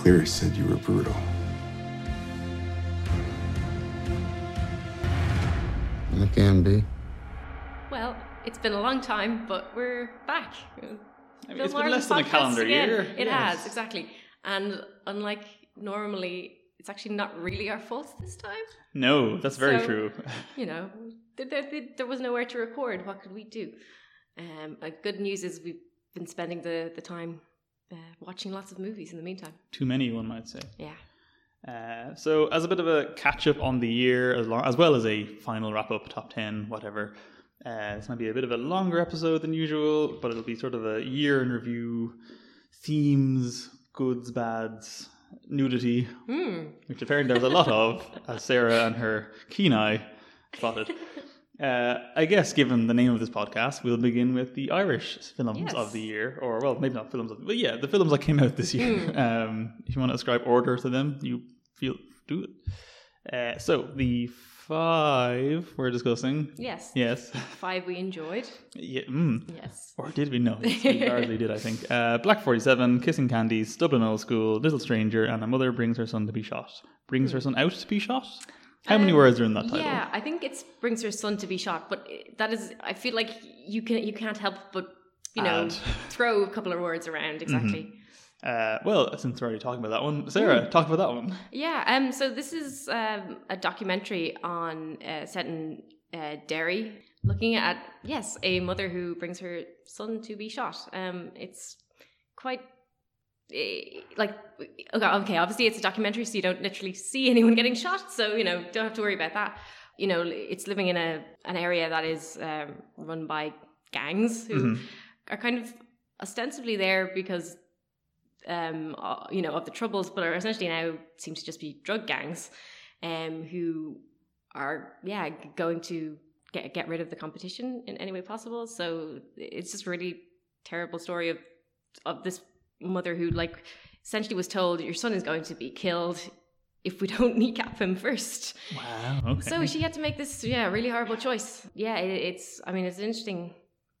Cleary said you were brutal. I can be. Well, it's been a long time, but we're back. I mean, it's been less than a calendar again. year. It Yes. has, exactly. And unlike normally, it's actually not really our fault this time. No, that's very So- true. You know, there, there, there was nowhere to record. What could we do? Um, good news is we've been spending the, the time uh, watching lots of movies in the meantime. Too many, one might say. Yeah. Uh, so, as a bit of a catch up on the year, as, long, as well as a final wrap up, top 10, whatever, uh, this might be a bit of a longer episode than usual, but it'll be sort of a year in review themes, goods, bads, nudity, Hmm. which apparently there's a lot of, as Sarah and her keen eye spotted. Uh, I guess, given the name of this podcast, we'll begin with the Irish films Yes. of the year, or well, maybe not films, of, the year, but yeah, the films that came out this year. Um, if you want to ascribe order to them, you feel do it. Uh, so the five we're discussing, Yes. yes, Five we enjoyed. yeah, mm. Yes. or did we? No, we largely did. I think. Uh, Black Forty Seven, Kissing Candice, Dublin Old School, Little Stranger, and a mother brings her son to be shot. Brings her son out to be shot. How many Um, words are in that title? Yeah, I think it brings her son to be shot, but that is, I feel like you can you can't help but you know Add. throw a couple of words around exactly. Uh, well, since we're already talking about that one, Sarah, talk about that one. Yeah. Um. So this is um, a documentary on uh, set in uh, Derry, looking at yes, a mother who brings her son to be shot. Um. It's quite. Eh, Like okay, okay, obviously it's a documentary, so you don't literally see anyone getting shot, so you know don't have to worry about that. You know, it's living in a an area that is um, run by gangs who are kind of ostensibly there because um, you know, of the troubles, but are essentially now seem to just be drug gangs, um, who are yeah going to get get rid of the competition in any way possible. So it's just really terrible story of of this mother who like essentially was told your son is going to be killed if we don't kneecap him first. Wow. Okay. So she had to make this, yeah, really horrible choice. Yeah, it, it's, I mean, it's an interesting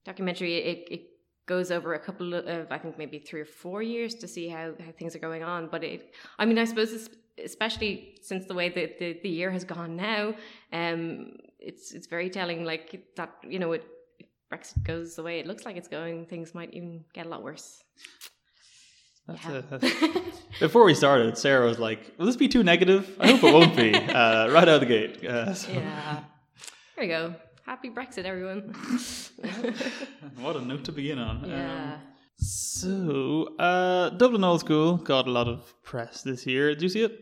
documentary. It, it goes over a couple of, I think maybe three or four years to see how, how things are going on. But it, I mean, I suppose it's, especially since the way that the, the year has gone now, um, it's it's very telling. Like that, you know, it, if Brexit goes the way it looks like it's going, things might even get a lot worse. That's Yeah. a- that's- Before we started, Sarah was like, "Will this be too negative? I hope it won't be." Uh, right out of the gate. Uh, so- Yeah. There we go. Happy Brexit, everyone. what a note to begin on. yeah. Um, so, uh, Dublin Old School got a lot of press this year. Did you see it?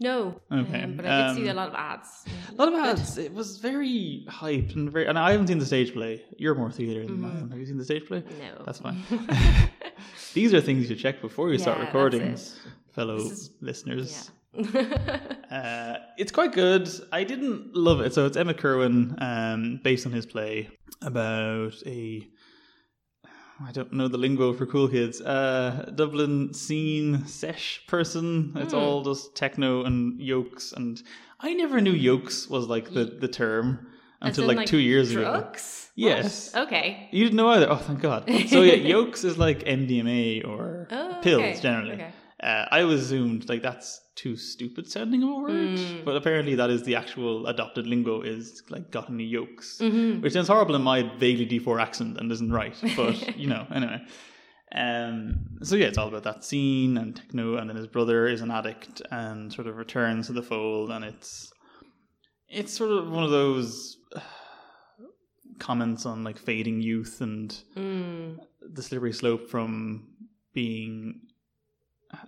No. Okay, um, but I did see a um, lot of ads. A lot of ads. It was very hyped and very. And I haven't seen the stage play. You're more theater than I am. Have you seen the stage play? Mm-hmm. No. That's fine. These are things you check before you start Yeah, that's recording, fellow is- listeners. Yeah. Uh, it's quite good. I didn't love it. So it's Emmet Kirwan, um, based on his play about a. I don't know the lingo for cool kids. Uh, Dublin scene sesh person. It's Hmm. all just techno and yokes, and I never knew yokes was like the the term until in, like, two years ago. drugs? Yes. What? Okay. You didn't know either. Oh, thank God. So yeah, yokes is like MDMA or Oh, pills okay, generally. okay. Uh, I was assumed like that's too stupid sounding of a word, Hmm. but apparently that is the actual adopted lingo is like got any yokes, Mm-hmm. which sounds horrible in my vaguely D4 accent and isn't right. But you know, anyway. Um, so yeah, it's all about that scene and techno, and then his brother is an addict and sort of returns to the fold, and it's it's sort of one of those comments on like fading youth and Mm. the slippery slope from being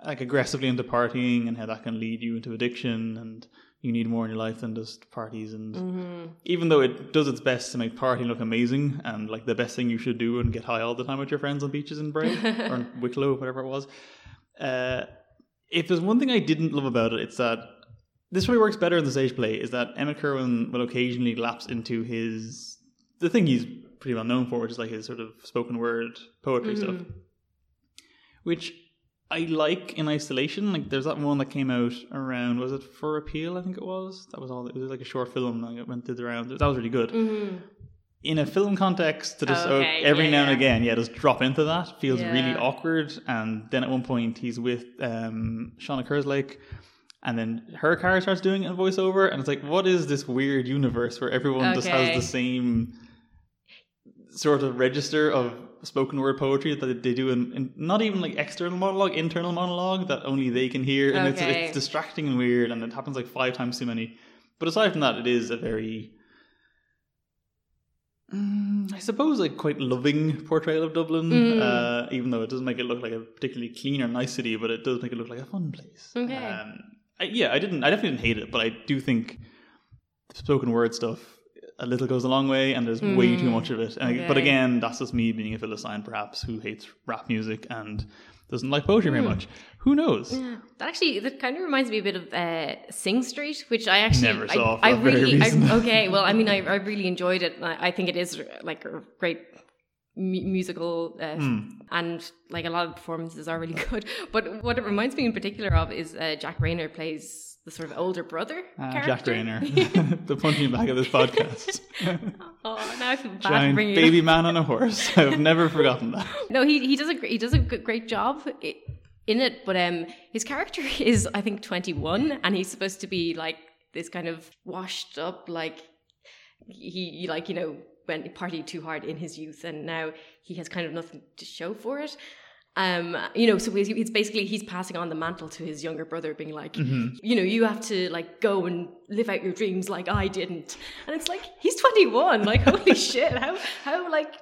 like aggressively into partying and how that can lead you into addiction and you need more in your life than just parties and Mm-hmm. even though it does its best to make partying look amazing and like the best thing you should do and get high all the time with your friends on beaches in Bray or in Wicklow whatever it was uh, if there's one thing I didn't love about it it's that this really works better in the stage play is that Emmet Kirwan will occasionally lapse into his the thing he's pretty well known for, which is like his sort of spoken word poetry stuff, which I like in isolation. Like there's that one that came out around was it for appeal? I think it was. That was all. It was like a short film that went through the round. That was really good. Mm-hmm. in a film context, to just Okay, uh, every yeah, now and again, yeah, just drop into that feels really awkward. And then at one point, he's with um, Seána Kerslake, and then her character starts doing a voiceover, and it's like, what is this weird universe where everyone just has the same sort of register of spoken word poetry that they do in, in not even like external monologue, internal monologue that only they can hear, and it's, Okay. it's distracting and weird, and it happens like five times too many. But aside from that, it is a very, mm, I suppose, like quite loving portrayal of Dublin. Mm. Uh, even though it doesn't make it look like a particularly clean or nice city, but it does make it look like a fun place. Okay. Um, I, yeah, I didn't. I definitely didn't hate it, but I do think the spoken word stuff a little goes a long way, and there's way too Mm. much of it. And I- but again, that's just me being a philistine, perhaps, who hates rap music and doesn't like poetry very Mm. much. Who knows? Yeah, that actually that kind of reminds me a bit of uh, Sing Street, which I actually Never I, saw I very really I, okay. Well, I mean, I, I really enjoyed it. I, I think it is like a great mu- musical, uh, Hmm. and like a lot of performances are really good. But what it reminds me in particular of is uh, Jack Reynor plays the sort of older brother character. Jack Reynor, the punching bag of this podcast. oh, now I feel bad Giant baby up. man on a horse. I've never forgotten that. No, he he does a he does a great job in it, but um, his character is I think twenty one, and he's supposed to be like this kind of washed up, like he like you know went partied too hard in his youth, and now he has kind of nothing to show for it. Um, you know, so it's basically he's passing on the mantle to his younger brother, being like, you know, you have to like go and live out your dreams like I didn't, and it's like he's twenty one, like holy shit, how how like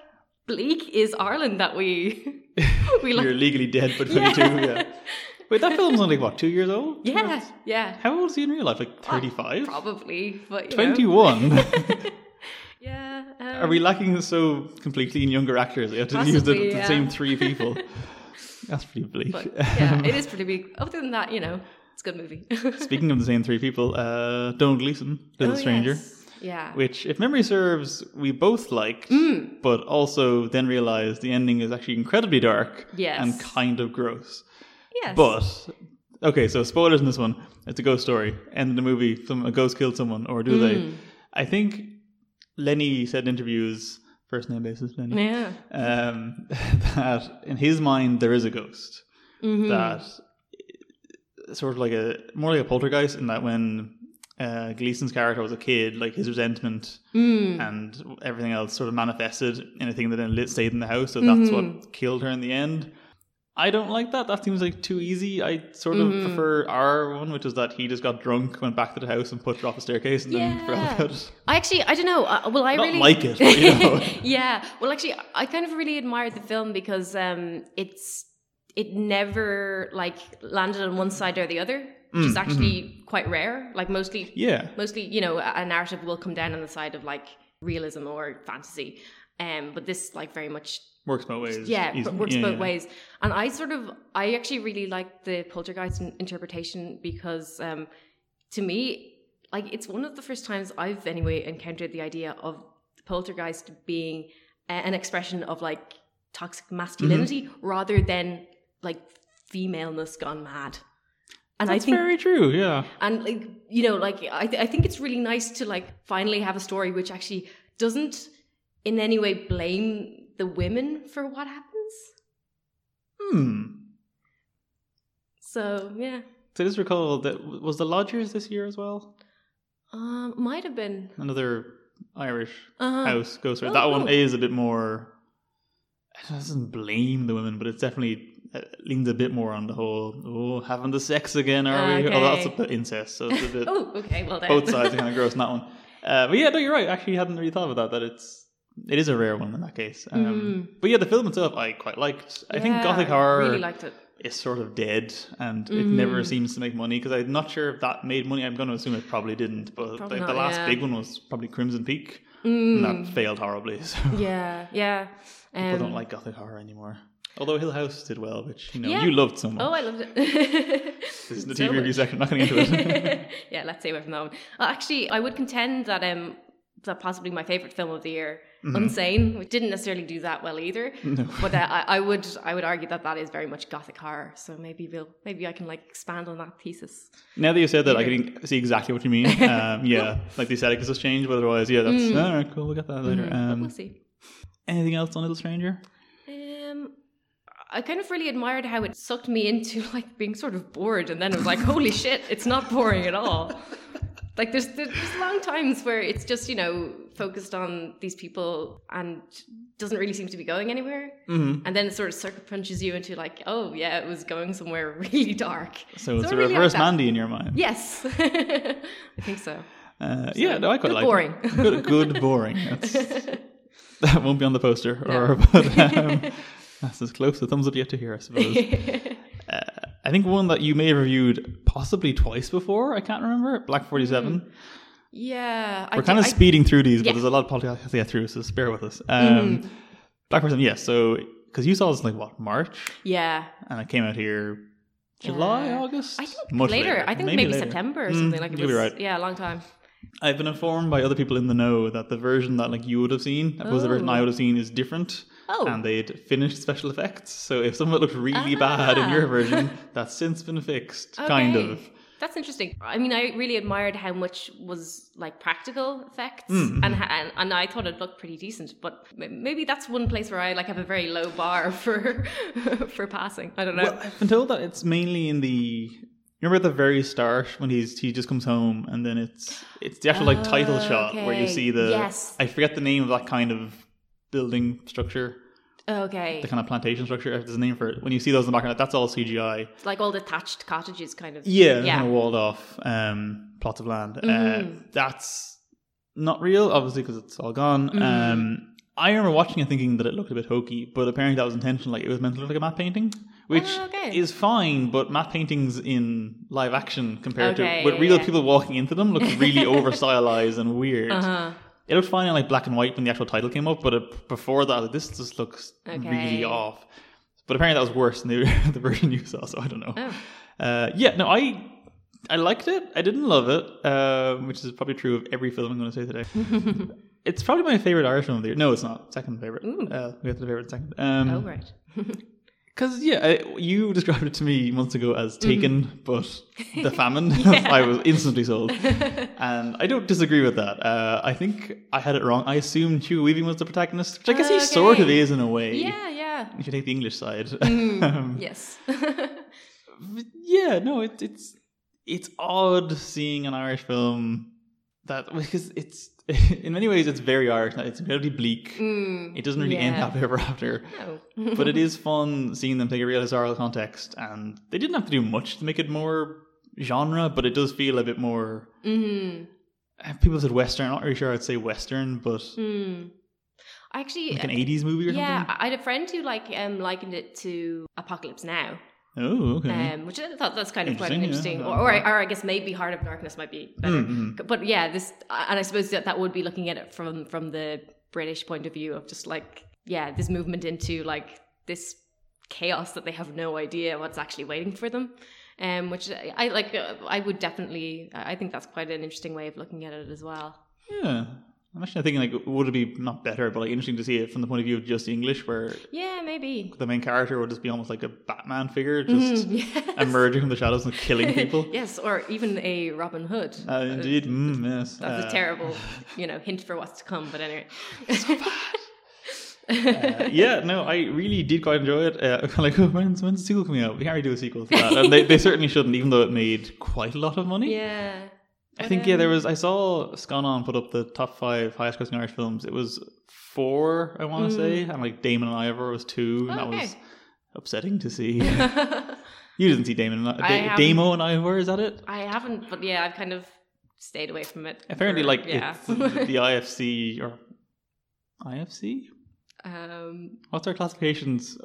bleak is Ireland that we we like You're legally dead, but 22. Yeah. Yeah. Wait, that film's only what two years old? yeah yeah How old is he in real life? Like 35? probably but you know. 21. yeah um, Are we lacking so completely in younger actors? We have to use the, Possibly, the yeah. same three people. That's pretty bleak. but yeah it is pretty bleak. other than that you know it's a good movie Speaking of the same three people, uh, Domhnall Gleeson, Little Oh, Stranger, yes. yeah which, if memory serves, we both liked, Mm. but also then realized the ending is actually incredibly dark Yes. and kind of gross. yes But okay, so spoilers in this one. It's a ghost story. End of the movie, some a ghost killed someone, or do Mm. they? I think Lenny said in interviews, first name basis Lenny, yeah um, that in his mind there is a ghost. Mhm. That sort of like a more like a poltergeist in that when uh, Gleeson's character was a kid, like his resentment Mm. and everything else sort of manifested in a thing that then lit stayed in the house. So that's Mm-hmm. what killed her in the end. I don't like that. That seems like too easy. I sort of Mm-hmm. prefer our one, which is that he just got drunk, went back to the house, and pushed her off a staircase, and then forgot about it. I actually, I don't know. Uh, well, I Not really like it, but, you know. yeah. Well, actually, I kind of really admired the film because um, it's it never like landed on one side or the other, which Mm, is actually mm-hmm. quite rare. Like mostly, Yeah, mostly, you know, a a narrative will come down on the side of like realism or fantasy. Um, but this like very much works both ways. yeah, Easy. but works Yeah, both yeah. ways. And I sort of, I actually really like the poltergeist interpretation because, um, to me, like it's one of the first times I've anyway encountered the idea of the poltergeist being an expression of like toxic masculinity Mm-hmm. rather than like femaleness gone mad. And That's I think very true. Yeah, and like you know like I, th- I think it's really nice to like finally have a story which actually doesn't in any way blame the women for what happens hmm. so yeah So I just recall that was the Lodgers this year as well. um might have been Another Irish uh house ghost. Oh, that one cool. is a bit more. It doesn't blame the women, but it's definitely uh, leans a bit more on the whole oh having the sex again are we? Oh, that's a Okay. bit incest, so it's a bit oh okay well then both sides are kind of gross in that one. Uh, but yeah, no, you're right. Actually, hadn't really thought about that. That it's it is a rare one in that case. Um, But yeah, the film itself I quite liked. I think Mm. Gothic horror really liked it is sort of dead, and it never Mm. seems to make money because I'm not sure if that made money. I'm going to assume it probably didn't. But Probably the, not, the last yeah. big one was probably Crimson Peak, Mm, and that failed horribly. So yeah yeah people um, don't like Gothic horror anymore. Although Hill House did well, which you know Yeah. you loved so much. oh I loved it this is the So TV review section. Not going into it. yeah, let's stay away from that one. Uh, actually, I would contend that um, that possibly my favorite film of the year, Unsane, which didn't necessarily do that well either. No. But uh, I, I would I would argue that that is very much gothic horror. So maybe we'll maybe I can like expand on that thesis. Now that you said that, I can see exactly what you mean. Um, yeah, like the aesthetic has changed, but otherwise, yeah, that's Mm. all right. Cool, we'll get that later. But Um, we'll see. anything else on Little Stranger? Um, I kind of really admired how it sucked me into like being sort of bored, and then it was like, holy shit, it's not boring at all. Like there's there's long times where it's just you know focused on these people and doesn't really seem to be going anywhere, Mm-hmm. and then it sort of circle punches you into like, oh yeah, it was going somewhere really dark. So it's I a really reverse that. Mandy in your mind. Yes, I think so. Uh, yeah, no, I quite good like boring. It. Good, good boring. That's, that won't be on the poster, or but um, that's as close. A thumbs up yet to hear, I suppose. uh, I think one that you may have reviewed possibly twice before. I can't remember. Black Forty Seven. yeah, We're do- kind of I- speeding through these, Yeah. but there's a lot of podcasts to get through, so spare with us. Um, Black Forty Seven. Yes. so because you saw this in, like what March, yeah. and it came out here July, Uh, August. I think Much later. I think maybe, later. September or Mm, something like it you'll was. be right. Yeah, a long time. I've been informed by other people in the know that the version that like you would have seen, opposed to the version Oh. I would have seen, is different. Oh. And they'd finished special effects. So if something looked really bad in your Ah. version, that's since been fixed, kind of. That's interesting. I mean, I really admired how much was like practical effects, Mm. and, and and I thought it looked pretty decent. But maybe that's one place where I like have a very low bar for for passing. I don't know. Well, I've been told that it's mainly in the. Remember at the very start when he's he just comes home and then it's it's the actual like title Oh, shot where you see the Yes. I forget the name of that kind of building structure, okay, the kind of plantation structure. There's a name for it. When you see those in the background, that's all CGI. It's like all the thatched cottages, kind of. Yeah, yeah. kind of walled off um, plots of land. Uh, Mhm. that's not real, obviously, because it's all gone. Mhm. Um, I remember watching it thinking that it looked a bit hokey, but apparently that was intentional. Like it was meant to look like a matte painting, which Oh, okay. is fine. But matte paintings in live action compared Okay, to with yeah, real yeah. people walking into them look really over stylized and weird. Uh-huh. It looked fine in like black and white when the actual title came up, but it, before that, like, this just looks Okay. really off. But apparently that was worse than the, the version you saw, so I don't know. Oh. Uh, yeah, no, I I liked it. I didn't love it, uh, which is probably true of every film I'm going to say today. it's probably my favorite Irish film of the year. No, it's not. Second favorite. Uh, we have the favorite second. Um, oh right. Because yeah, I, you described it to me months ago as Taken, but the famine. Mm-hmm. Yeah. I was instantly sold, and I don't disagree with that. Uh, I think I had it wrong. I assumed Hugo Weaving was the protagonist, which I guess he sort of is in a way. yeah, yeah. If you take the English side. Mm, Um, yes. yeah, no, it, it's it's odd seeing an Irish film that because it's in many ways it's very Irish. It's incredibly bleak. Mm, It doesn't really end yeah. happy ever after. No. but it is fun seeing them take a real historical context, and they didn't have to do much to make it more genre, but it does feel a bit more. Mm, People said Western. I'm not really sure I'd say Western, but mm. I actually, like an '80s movie or yeah, something. I had a friend who like um likened it to Apocalypse Now, Oh, okay. um, which I thought that's kind of quite an Interesting, yeah. or, or, or I guess maybe Heart of Darkness might be better. Mm, mm. But yeah, this, and I suppose that that would be looking at it from from the British point of view of just like yeah, this movement into like this chaos that they have no idea what's actually waiting for them. Um, which I, I like. Uh, I would definitely. I think that's quite an interesting way of looking at it as well. Yeah. I'm actually thinking like, would it be not better, but like interesting to see it from the point of view of just English, where Yeah, maybe. the main character would just be almost like a Batman figure, just Mm, yes. emerging from the shadows and killing people. yes, or even a Robin Hood. Uh, indeed, mm, yes. That's Uh, a terrible, you know, hint for what's to come. But anyway, so uh, yeah, no, I really did quite enjoy it. Uh, like, oh, when's, when's the sequel coming out? We can't really do a sequel to that. And they, they certainly shouldn't, even though it made quite a lot of money. yeah. I think, yeah, there was, I saw Scanon put up the top five highest grossing Irish films. It was four, I want to say, and like Damon and Ivor was two, and that was Mm. Upsetting to see. you didn't see Damon and da- Damo and Ivor, is that it? I haven't, but yeah, I've kind of stayed away from it. Apparently, for- like, yeah. it's the IFC, or IFC? um, What's our classifications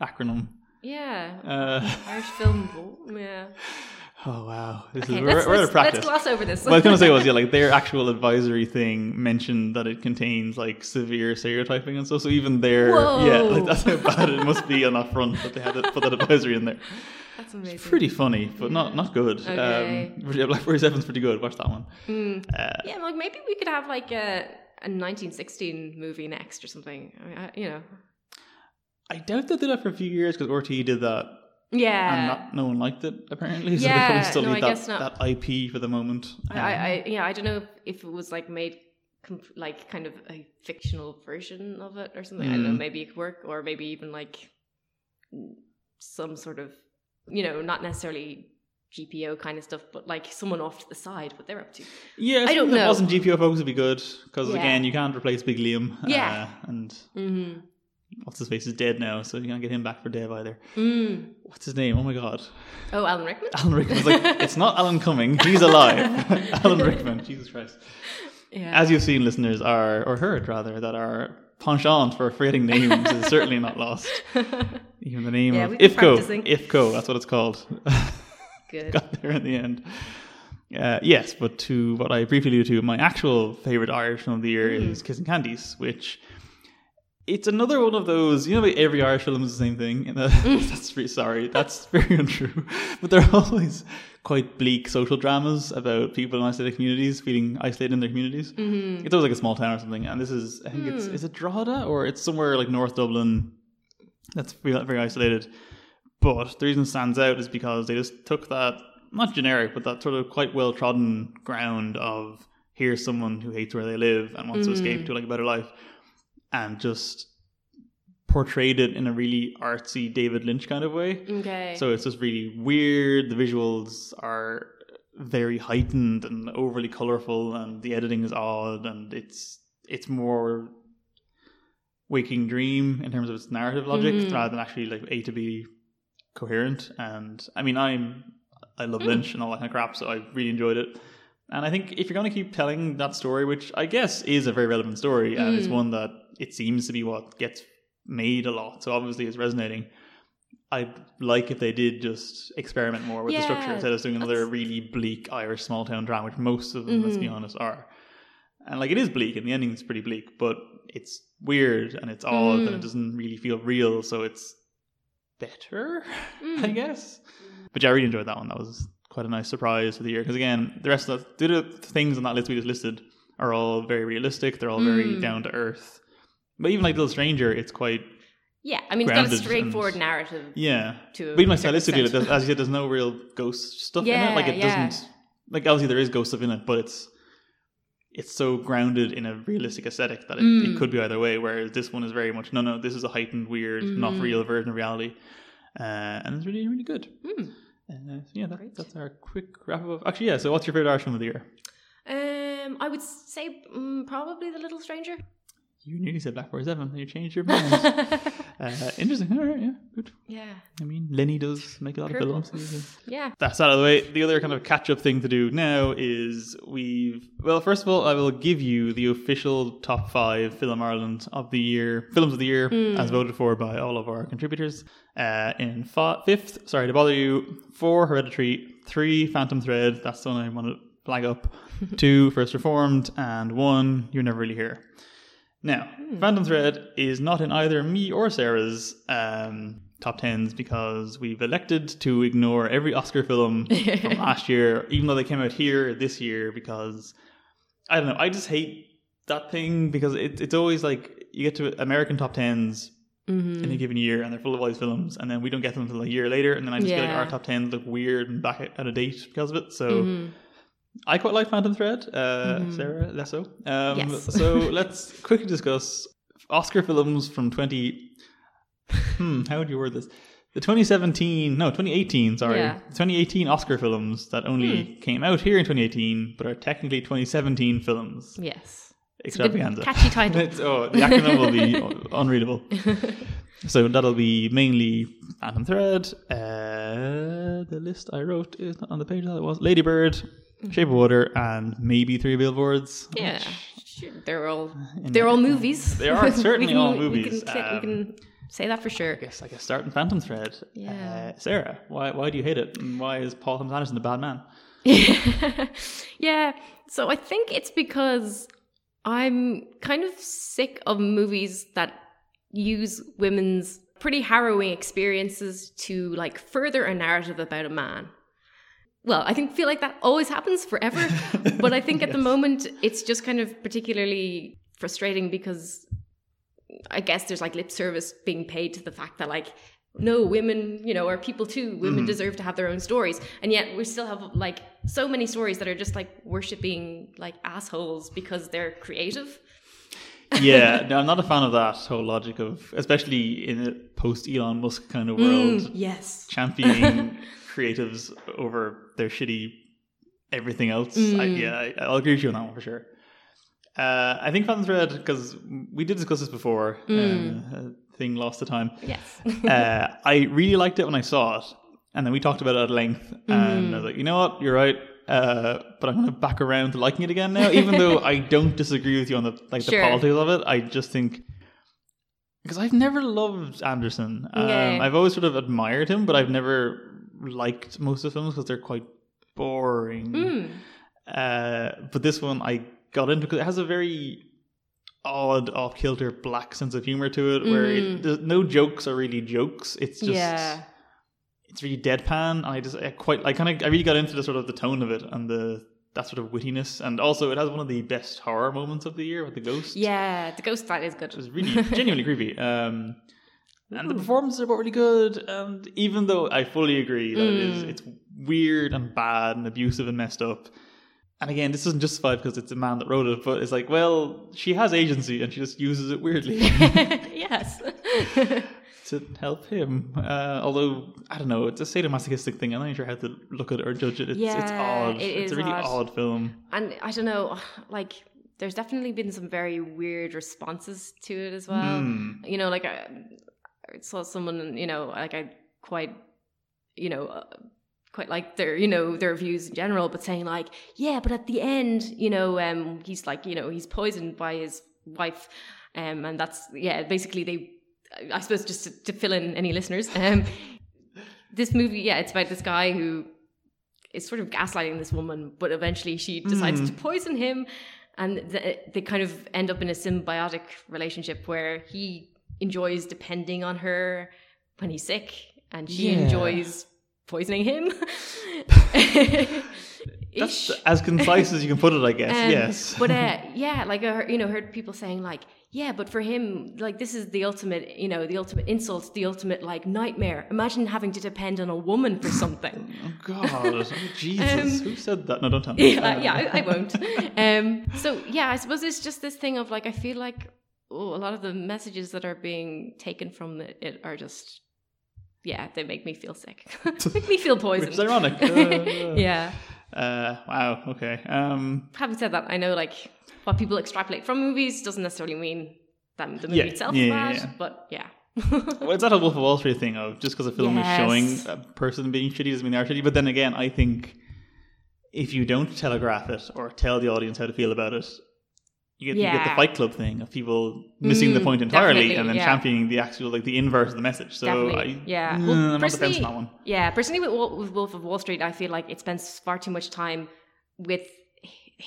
acronym? yeah, Uh, Irish film. Bowl, Yeah. oh wow, this Okay, is we're, we're out of practice. let's gloss over this. what I was going to say was yeah, like their actual advisory thing mentioned that it contains like severe stereotyping and stuff. So even their Whoa. yeah, like that's how bad it must be on that front that they had to put that advisory in there. That's amazing. It's pretty funny, but not not good. Okay. Um, yeah, Blackberry Seven's pretty good. Watch that one. Mm. Uh, Yeah, like maybe we could have like a a 1916 movie next or something. I mean, I, you know. I doubt they did that for a few years because RTÉ did that and Yeah. not, no one liked it apparently. So they Yeah, probably still no, need I that, guess not. that IP for the moment. I, I, I yeah, I don't know if, if it was like made com- like kind of a fictional version of it or something. I don't know. Mm. Maybe it could work, or maybe even like mm, some sort of you know, not necessarily GPO kind of stuff, but like someone off to the side, what they're up to. yeah, I don't something that know. wasn't GPO focus would be good because Yeah. again, you can't replace Big Liam. Yeah. uh, and Mm-hmm. What's his face is dead now, so you can't get him back for Dev either. Mm. What's his name? Oh my god, Oh, Alan Rickman. Alan Rickman. It's like it's not Alan Cumming. He's alive. Alan Rickman. Jesus Christ. Yeah. As you've seen, listeners are or heard rather that our penchant for forgetting names is certainly not lost. Even the name Yeah, of IFCO. practicing. IFCO. That's what it's called. Good. got there in the end. Uh, yes, but to what I briefly alluded to, my actual favorite Irish film of the year Hmm. is Kissing Candice, which it's another one of those. You know, like every Irish film is the same thing. And that- that's very sorry. That's very untrue. But they're always quite bleak social dramas about people in isolated communities feeling isolated in their communities. Mm-hmm. It's always like a small town or something. And this is, I think it's Hmm. is it Drogheda or it's somewhere like North Dublin. That's very, very isolated. But the reason it stands out is because they just took that, not generic, but that sort of quite well trodden ground of here's someone who hates where they live and wants to escape to like a better life, and just portrayed it in a really artsy David Lynch kind of way. Okay. So it's just really weird. The visuals are very heightened and overly colorful, and the editing is odd, and it's it's more waking dream in terms of its narrative logic Mhm. rather than actually like A to B coherent. And I mean, I'm I love Lynch and all that kind of crap, so I really enjoyed it. And I think if you're going to keep telling that story, which I guess is a very relevant story, and it's Mm. one that it seems to be what gets made a lot, so obviously it's resonating. I'd like if they did just experiment more with the structure instead of doing another really bleak Irish small town drama, which most of them, let's be Mhm. honest, are. And like it is bleak, and the ending's pretty bleak, but it's weird and it's odd, and Mm. it doesn't really feel real, so it's better, I Mm. guess. But yeah, I really enjoyed that one. That was quite a nice surprise for the year because again, the rest of the, the things on that list we just listed are all very realistic. They're all very Mm. down to earth. But even like Little Stranger, it's quite yeah, I mean, it's got a straightforward and- narrative. yeah. To But even like stylistically, as you said, there's no real ghost stuff in it. Like it yeah. doesn't. Like obviously there is ghost stuff in it, but it's it's so grounded in a realistic aesthetic that it, it Mm. could be either way. Whereas this one is very much no, no. This is a heightened, weird, not Mhm. real version of reality, uh, and it's really, really good. Hmm. Uh, so yeah, that, that's our quick wrap up. Actually, yeah. So, what's your favorite Irish film of the year? Um, I would say mm, probably The Little Stranger. You nearly said Black Boy Seven, and you changed your mind. uh, interesting. All right, yeah, good. yeah, I mean, Lenny does make a lot of films. yeah. That's out of the way. The other kind of catch up thing to do now is we've. Well, first of all, I will give you the official top five Film Ireland of the year, films of the year, as voted for by all of our contributors. Uh, in fa- fifth, sorry to bother you, four Hereditary, three Phantom Thread, that's the one I want to flag up, two First Reformed, and one You're Never Really Here. Now, Phantom Thread is not in either me or Sarah's um, top tens because we've elected to ignore every Oscar film from last year, even though they came out here this year. Because I don't know, I just hate that thing because it, it's always like you get to American top tens Mm-hmm. in a given year, and they're full of all these films, and then we don't get them until a year later, and then I just feel like our top tens look weird and back out of date because of it. So. Mm-hmm. I quite like Phantom Thread. Uh, Mhm. Sarah, less so. Um, Yes. so let's quickly discuss Oscar films from 20. Hmm, how would you word this? The 2017, no, 2018, sorry. Yeah. 2018 Oscar films that only Hmm. came out here in 2018, but are technically 2017 films. Yes. It's a good Extravaganza. catchy title. Oh, the acronym will be unreadable. So that'll be mainly Phantom Thread. Uh, the list I wrote is not on the page that it was. Ladybird, Shape of Water, and maybe Three Billboards. yeah, which sure, they're all they're the- all movies. They are certainly can- all We movies. can, say, we Um, can say that for sure. I guess I guess start in Phantom Thread. Yeah. Uh, Sarah, why why do you hate it? And why is Paul Thomas Anderson the bad man? yeah. So I think it's because I'm kind of sick of movies that use women's pretty harrowing experiences to like further a narrative about a man. Well, I think feel like that always happens forever, but I think at the moment it's just kind of particularly frustrating because I guess there's like lip service being paid to the fact that like no women you know are people too women deserve to have their own stories. And yet we still have like so many stories that are just like worshipping like assholes because they're creative. Yeah, no, I'm not a fan of that whole logic of, especially in a post Elon Musk kind of world, Mm, yes. Championing creatives over their shitty everything else. I, Mm. yeah, I, I'll agree with you on that one for sure. Uh, I think Phantom Thread because we did discuss this before. Mm. Uh, thing lost the time. yes uh, I really liked it when I saw it, and then we talked about it at length, and I was like, you know what, you're right. Uh, but I'm going to back around to liking it again now, even though I don't disagree with you on the like the politics of it. I just think because I've never loved Anderson. Um, Okay. I've always sort of admired him, but I've never liked most of his films because they're quite boring. Mm. Uh, but this one I got into because it has a very odd, off kilter black sense of humor to it, where it, Mm. there's no jokes are really jokes. It's just yeah it's really deadpan. And I just I quite I kind of I really got into the sort of the tone of it and the that sort of wittiness, and also it has one of the best horror moments of the year with the ghost. yeah the ghost that is good It was really genuinely creepy. Um, and the performances are really good. And even though I fully agree that it is, Mm. it's weird and bad and abusive and messed up. And again, this isn't justified because it's a man that wrote it, but it's like, well, she has agency and she just uses it weirdly yes to help him. Uh, although I don't know, it's a sadomasochistic thing. I'm not sure how to look at it or judge it. It's, it's odd. it it's is a really odd. odd film. and i don't know like there's definitely been some very weird responses to it as well Hmm. you know like I saw someone you know like i quite you know uh, quite like their you know their views in general but saying like yeah but at the end you know um he's like you know he's poisoned by his wife. Um and that's yeah basically they i suppose just to, to fill in any listeners um this movie yeah it's about this guy who is sort of gaslighting this woman but eventually she decides to poison him and th- they kind of end up in a symbiotic relationship where he enjoys depending on her when he's sick and she Yeah. enjoys poisoning him That's as concise as you can put it, I guess. Um, yes. but uh, yeah, like I heard, you know, heard people saying like, yeah, but for him, like this is the ultimate, you know, the ultimate insult, the ultimate like nightmare. Imagine having to depend on a woman for something. Oh God, oh, Jesus! Um, Who said that? No, don't tell me. yeah, yeah, I, I won't. Um, so yeah, I suppose it's just this thing of like I feel like oh, a lot of the messages that are being taken from it, it are just yeah, they make me feel sick, make me feel poisoned. Which is ironic. Uh, yeah. Uh, wow. Okay. Um, Having said that, I know like what people extrapolate from movies doesn't necessarily mean that the movie Yeah, itself yeah, is yeah, bad, yeah. but yeah. well, it's that whole Wolf of Wall Street thing of just because a film Yes. is showing a person being shitty doesn't mean they are shitty. But then again, I think if you don't telegraph it or tell the audience how to feel about it, you get, you get the Fight Club thing of people missing the Mm, point entirely and then yeah. championing the actual like the inverse of the message. So I, yeah. mm, Well, I'm on the fence on that one. Yeah, personally with, with Wolf of Wall Street, I feel like it spends far too much time with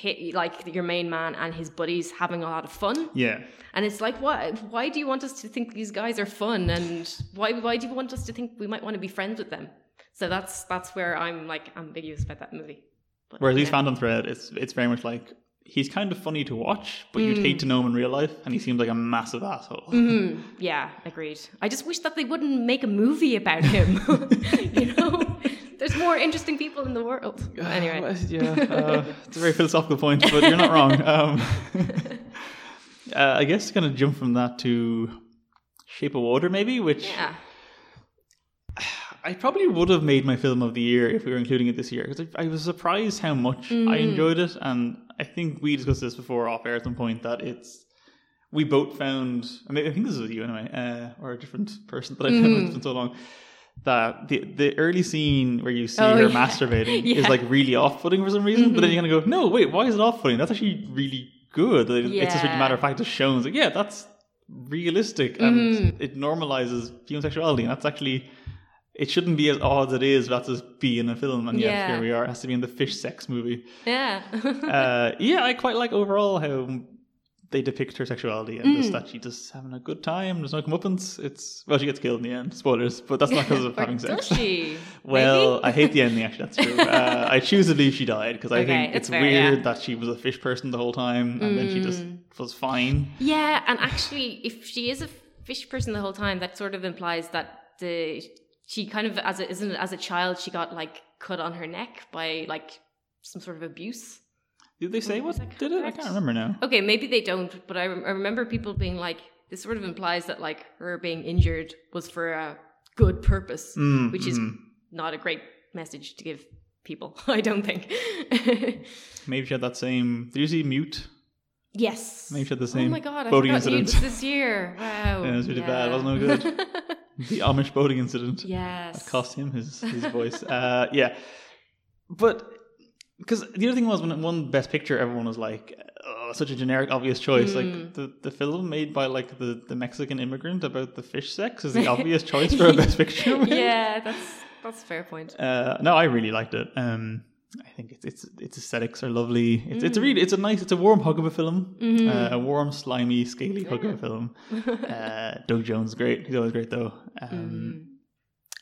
hi like your main man and his buddies having a lot of fun, Yeah. and it's like, why? Why do you want us to think these guys are fun, and why? Why do you want us to think we might want to be friends with them? So that's that's where I'm like ambiguous about that movie. But, Whereas yeah. found on thread, it's it's very much like he's kind of funny to watch, but you'd Mm. hate to know him in real life, and he seems like a massive asshole. Mhm. Yeah, agreed. I just wish that they wouldn't make a movie about him. you know, there's more interesting people in the world. Anyway, Well, yeah, uh, it's a very philosophical point, but you're not wrong. Um, uh, I guess kind of jump from that to Shape of Water, maybe, which yeah, I probably would have made my film of the year if we were including it this year because I, I was surprised how much I Mm. enjoyed it, and I think we discussed this before off air at some point that it's we both found. I mean, I think this was you anyway, uh, or a different person that I've known Mm. it's so long. That the the early scene where you see Oh, her yeah. masturbating Yeah. is like really off putting for some reason, but then Mhm. you're gonna go, no, wait, why is it off putting? That's actually really good. Like, It's just really matter of fact, it's shown. It's like, yeah, that's realistic and Mhm. it normalizes human sexuality and that's actually it shouldn't be as odd as it is. That's just be in a film, and yet Yeah. here we are. It has to be in the fish sex movie. yeah. uh, yeah, I quite like overall how they depict her sexuality and just that she just having a good time. There's no comeuppance. It's well, she gets killed in the end. Spoilers, but that's not because of having does sex. she? Well, I hate the ending. Actually, that's true. Uh, I choose to believe she died because I Okay, think it's fair, weird yeah. that she was a fish person the whole time and then she just Mm. was fine. Yeah, and actually, if she is a fish person the whole time, that sort of implies that the she kind of as a isn't as a child she got like cut on her neck by like some sort of abuse. Did they say Is what did it? I can't remember now. Okay, maybe they don't, but I, rem- I remember people being like, this sort of implies that like her being injured was for a good purpose, Mm, which is mhm. not a great message to give people. I don't think. Maybe she had that same. Did you see Mute? yes. Maybe she had the same. Oh my god! I boating incident. this year. Wow. Yeah, it was really bad. It wasn't no good. the Amish boating incident. yes. That cost him his his voice. Uh, yeah, but because the other thing was when it won Best Picture, everyone was like, "Oh, such a generic, obvious choice." Mm. Like the, the film made by like the, the Mexican immigrant about the fish sex is the obvious choice for a Best Picture. yeah, that's that's a fair point. Uh, no, I really liked it. Um, I think it's it's its aesthetics are lovely. It's Mm. it's a really it's a nice it's a warm hug of a film. Mm-hmm. Uh, a warm, slimy, scaly hug of a film. Uh, Doug Jones is great. He's always great though. Um, Mm.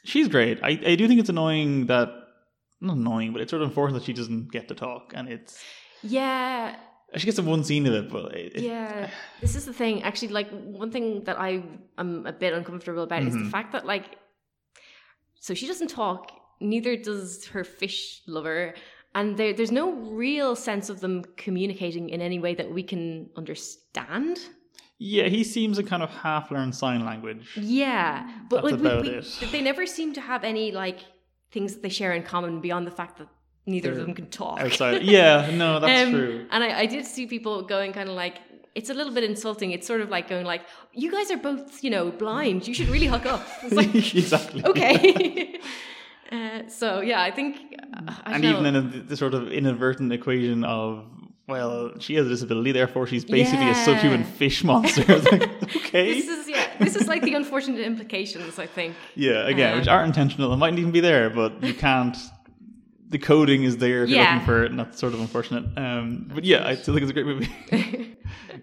She's great. I, I do think it's annoying that not annoying, but it's sort of unfortunate that she doesn't get to talk, and it's Yeah, she gets one scene of it, but it, it- yeah. This is the thing. Actually, like one thing that I am a bit uncomfortable about is the Mhm. fact that like, so she doesn't talk. Neither does her fish lover, and there, there's no real sense of them communicating in any way that we can understand. yeah, he seems to kind of half learn sign language. Yeah, but That's like we- we- it. they never seem to have any like things that they share in common beyond the fact that neither of They're them can talk. Outside, yeah, no, that's Um, true. And I, I did see people going kind of like, it's a little bit insulting. It's sort of like going like, you guys are both, you know, blind. You should really hook up. Like, exactly. okay. uh, so yeah, I think. uh, I and even know. in a, the sort of inadvertent equation of well, she has a disability, therefore she's basically a Yeah. subhuman fish monster. Like, okay, this is yeah, this is like the unfortunate implications. I think. yeah, again, uh, which aren't intentional. It mightn't even be there, but you can't. The coding is there if you're looking for it, and that's sort of unfortunate. Um, but yeah, I still think it's a great movie.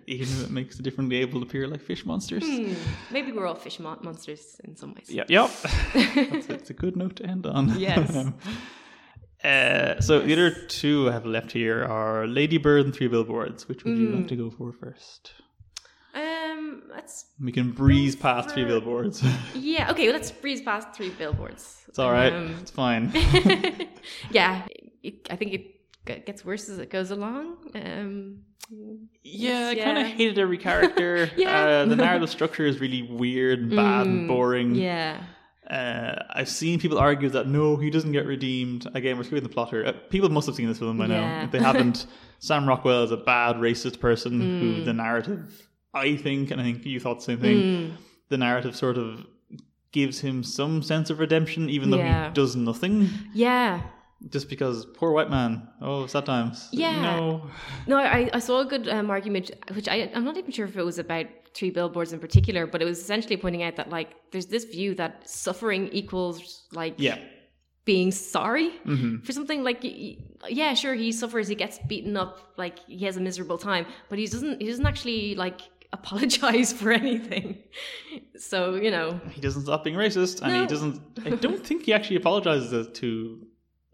even if it makes the differently able appear like fish monsters. Hmm, maybe we're all fish mon- monsters in some ways. Yeah, yep. that's, it's a good note to end on. Yes. uh, so the other two I have left here are Lady Bird and Three Billboards. Which would you Mm. like to go for first? Um, let's We can breeze past Three Billboards. yeah, okay, let's breeze past three billboards. it's all right. Um, it's fine. yeah, it, I think it gets worse as it goes along. Um, Yeah, I yeah. kind of hated every character. Yeah. uh, the narrative structure is really weird and bad and Mm, boring. yeah, Uh, I've seen people argue that no, he doesn't get redeemed. Again, we're skipping the plot here. Uh, people must have seen this film by now. If they haven't, Sam Rockwell is a bad racist person Mm. who the narrative, I think, and I think you thought the same thing, Mm, the narrative sort of gives him some sense of redemption, even though Yeah. he does nothing. yeah. Just because poor white man. Oh, sad times. Yeah. No. No, I, I saw a good um, argument, which I, I'm not even sure if it was about three billboards in particular, but it was essentially pointing out that like there's this view that suffering equals like Yeah. being sorry hmm for something like yeah sure he suffers he gets beaten up like he has a miserable time but he doesn't he doesn't actually like apologize for anything so you know He doesn't stop being racist, and he doesn't. I don't think he actually apologizes to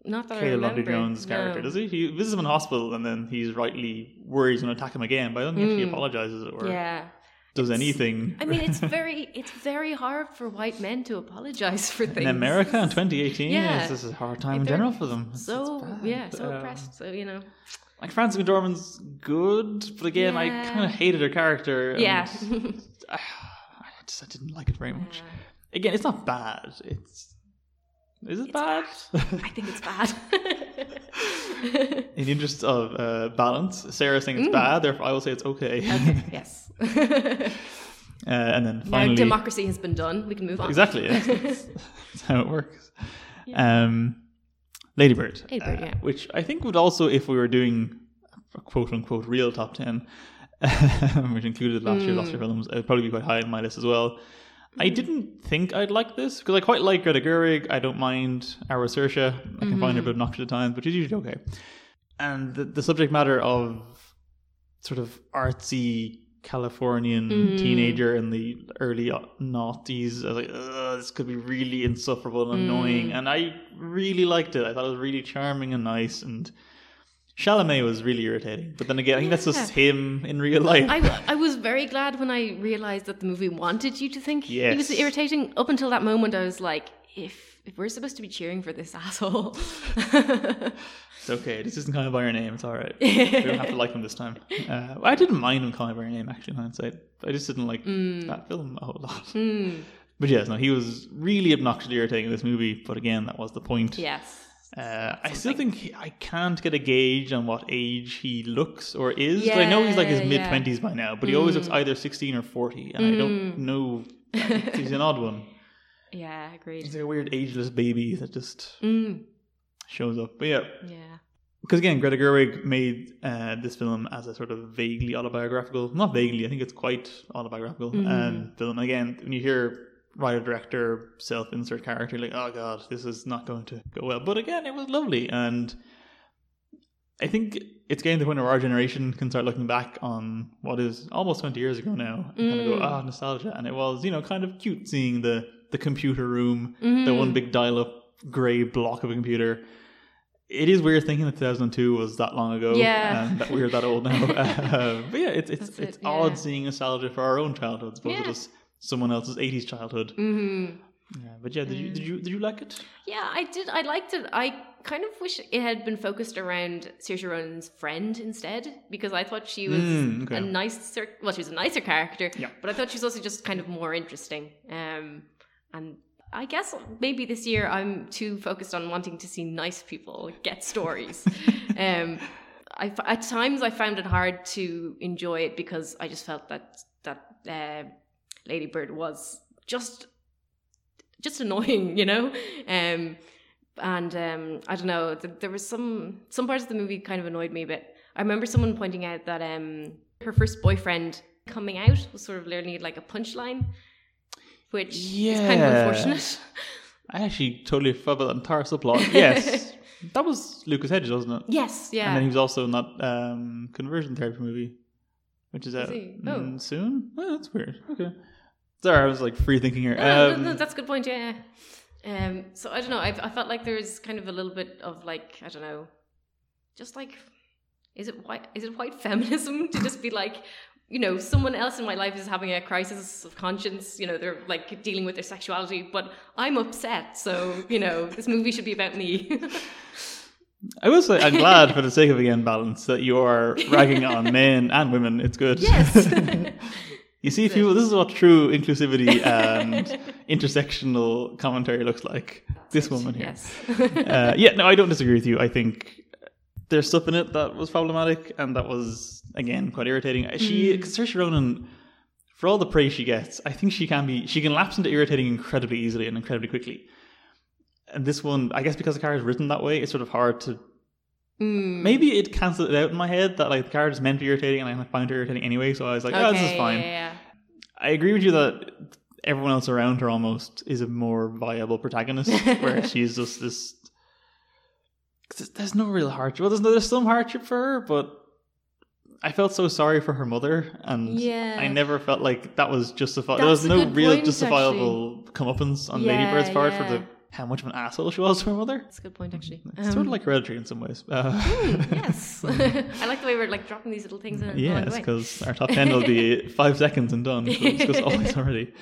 not that I Caleb Landry Jones' character, no. does he? He visits him in hospital and then he's rightly worried he's going to attack him again, but I don't think he Mm. apologizes or yeah does anything. I mean it's very it's very hard for white men to apologize for things in America in 2018, Yeah. yes, this is a hard time in general for them. It's- so it's yeah so Um, oppressed so you know Like Frances McDormand's good, but again, I kind of hated her character. yeah I, I just I didn't like it very much. Again, it's not bad. It's is it It's bad? I think it's bad in the interest of uh, balance, Sarah's saying it's Mm. bad, therefore I will say it's okay. okay yes uh, and then now finally, democracy has been done we can move on Exactly. Yes. That's, that's how it works. Um, Ladybird. Ladybird, uh, yeah. Which I think would also, if we were doing a quote unquote real top 10, which included last year's Mm. Oscar films, it would probably be quite high on my list as well. I didn't think I'd like this because I quite like Greta Gerwig. I don't mind Ara Saoirse. I can find her a bit obnoxious at times, but she's usually okay. And the, the subject matter of sort of artsy Californian Mm. teenager in the early noughties. I was like, this could be really insufferable and annoying. Mm. And I really liked it. I thought it was really charming and nice. And Chalamet was really irritating. But then again, I think that's just him in real life. I, I was very glad when I realized that the movie wanted you to think yes. he was irritating. Up until that moment, I was like, if if we're supposed to be cheering for this asshole, It's okay. This isn't Call Me by Your Name. It's all right. we don't have to like him this time. Uh, I didn't mind him calling by Your Name, actually, in hindsight. I just didn't like that film a whole lot. Hmm. But yes, no, he was really obnoxiously irritating in this movie. But again, that was the point. yes, Uh, I still think he, I can't get a gauge on what age he looks or is. But I know he's like his Yeah, mid yeah. twenties by now, but he always looks either sixteen or forty, and I don't know. he's an odd one. yeah, agreed. He's like a weird ageless baby that just Mm, shows up. But yeah, yeah, because again, Greta Gerwig made uh, this film as a sort of vaguely autobiographical, not vaguely, I think it's quite autobiographical um, film. Again, when you hear writer director self insert character, like, oh god, this is not going to go well. But again, it was lovely, and I think it's getting to the point where our generation can start looking back on what is almost 20 years ago now and kind of go, ah, nostalgia. And it was, you know, kind of cute seeing the, the computer room, the one big dial up grey block of a computer. It is weird thinking that 2002 was that long ago, Yeah. and that we're that old now. uh, but yeah, it's it's That's it, it's yeah. odd seeing nostalgia for our own childhoods, to Yeah. just someone else's 80s childhood. hmm Yeah, but yeah, did you did you did you like it? yeah. I did. I liked it. I kind of wish it had been focused around Saoirse Ronan's friend instead, because I thought she was Mm, okay. a nicer. Well, she was a nicer character, Yeah. but I thought she was also just kind of more interesting. Um, and I guess maybe this year I'm too focused on wanting to see nice people get stories. um, I, at times I found it hard to enjoy it because I just felt that that uh, Lady Bird was just just annoying, you know. Um, and um, I don't know. Th- there was some some parts of the movie kind of annoyed me but. I remember someone pointing out that um, her first boyfriend coming out was sort of literally like a punchline, which is kind of Yeah. unfortunate. I actually totally forgot about that entire subplot. Yes, that was Lucas Hedges, wasn't it? yes, yeah. And then he was also in that um, conversion therapy movie, which is out he? mm, Oh. soon. Oh, that's weird. Okay. Sorry, I was like free thinking here. No, no, Um, no, that's a good point. Yeah. yeah. Um, so I don't know. I, I felt like there was kind of a little bit of like I don't know, just like is it white? Is it white feminism to just be like, you know, someone else in my life is having a crisis of conscience. You know, they're like dealing with their sexuality, but I'm upset. So you know, this movie should be about me. I will say, I'm glad for the sake of again balance that you are ragging on men and women. It's good. yes. you see, people, this is what true inclusivity and intersectional commentary looks like. This woman here. yes. uh, yeah, no, I don't disagree with you. I think there's stuff in it that was problematic and that was again quite irritating. She, because Saoirse Ronan, for all the praise she gets, I think she can be she can lapse into irritating incredibly easily and incredibly quickly. And this one, I guess, because the character is written that way, it's sort of hard to. Mm. Maybe it cancelled it out in my head that like the character is meant to be irritating and I find her irritating anyway. So I was like, oh, this is fine. Yeah, yeah, I agree with you that everyone else around her almost is a more viable protagonist, where she's just this. There's no real hardship. Well, there's no, there's some hardship for her, but I felt so sorry for her mother, and Yeah. I never felt like that was justified. There was no real point, justifiable comeuppance on Lady Yeah, Bird's part for the how much of an asshole she was to her mother. That's a good point, actually. It's sort of like hereditary in some ways. Uh, yes. I like the way we're like dropping these little things in Yes, because our top ten will be five seconds and done. We'll discuss already.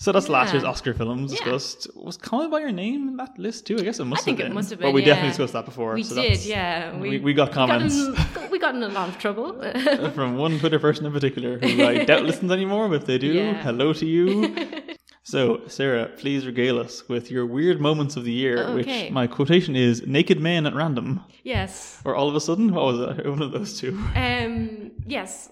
So that's last year's Oscar films Yeah. discussed. Was Call Me by Your Name in that list too? I guess it must think have it must have been. But been, we definitely discussed that before. We so did, yeah. We, we got comments Got in, we got in a lot of trouble. from one Twitter person in particular who I doubt listens anymore, but if they do, Yeah. hello to you. so, Sarah, please regale us with your weird moments of the year, Okay. which my quotation is naked men at random. yes. Or all of a sudden, what was it? One of those two. Um. Yes.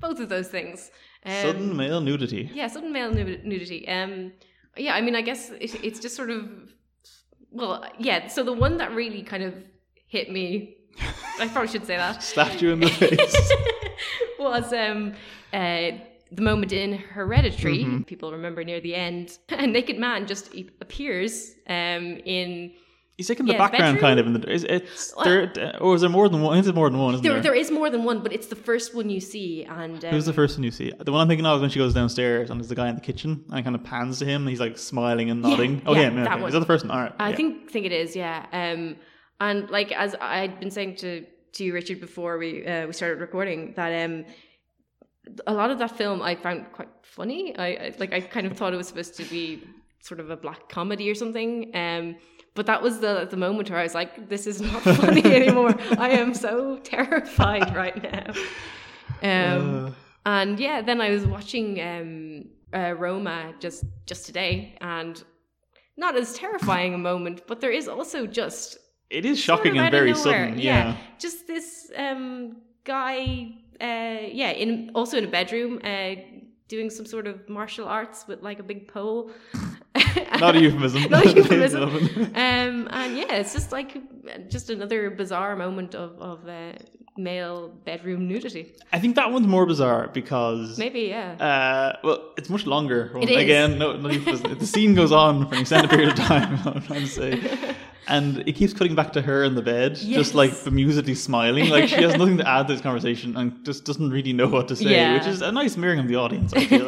Both of those things. Um, Sudden male nudity. Yeah, sudden male nud- nudity. Um, yeah, I mean, I guess it, it's just sort of, well, yeah. So the one that really kind of hit me, I probably should say that, Slapped you in the face. was um, uh, the moment in Hereditary. Mm-hmm. People remember near the end, a naked man just appears um, in He's like in the Yeah, background, kind of. In the, is it's Well- there, or is there more than one? Is it more than one, isn't There, there? there is more than one, but it's the first one you see. And um, Who's the first one you see? The one I'm thinking of is when she goes downstairs and there's the guy in the kitchen and kind of pans to him. And he's like smiling and Yeah, nodding. oh yeah, yeah, yeah, that okay. one. is that the first one? All right. I yeah. think think it is, yeah. Um, and like as I'd been saying to to you, Richard, before we uh, we started recording, that um, a lot of that film I found quite funny. I, I like I kind of thought it was supposed to be sort of a black comedy or something. Um, but that was the the moment where I was like, this is not funny anymore. I am so terrified right now. Um, Uh, and yeah, then I was watching um, uh, Roma just just today, and not as terrifying a moment, but there is also just it is sort shocking of and very sudden. Yeah. just this um, guy, uh, yeah, in also in a bedroom, uh, doing some sort of martial arts with like a big pole. Not a euphemism. Not a euphemism. Um, and yeah, it's just like just another bizarre moment of of uh, male bedroom nudity. I think that one's more bizarre because Maybe yeah. Uh, well, it's much longer. It is. Again, no, no euphemism. the scene goes on for an extended period of time. I'm trying to say, and it keeps cutting back to her in the bed, Yes. just like bemusedly smiling, like she has nothing to add to this conversation and just doesn't really know what to say, Yeah. which is a nice mirroring of the audience. I feel.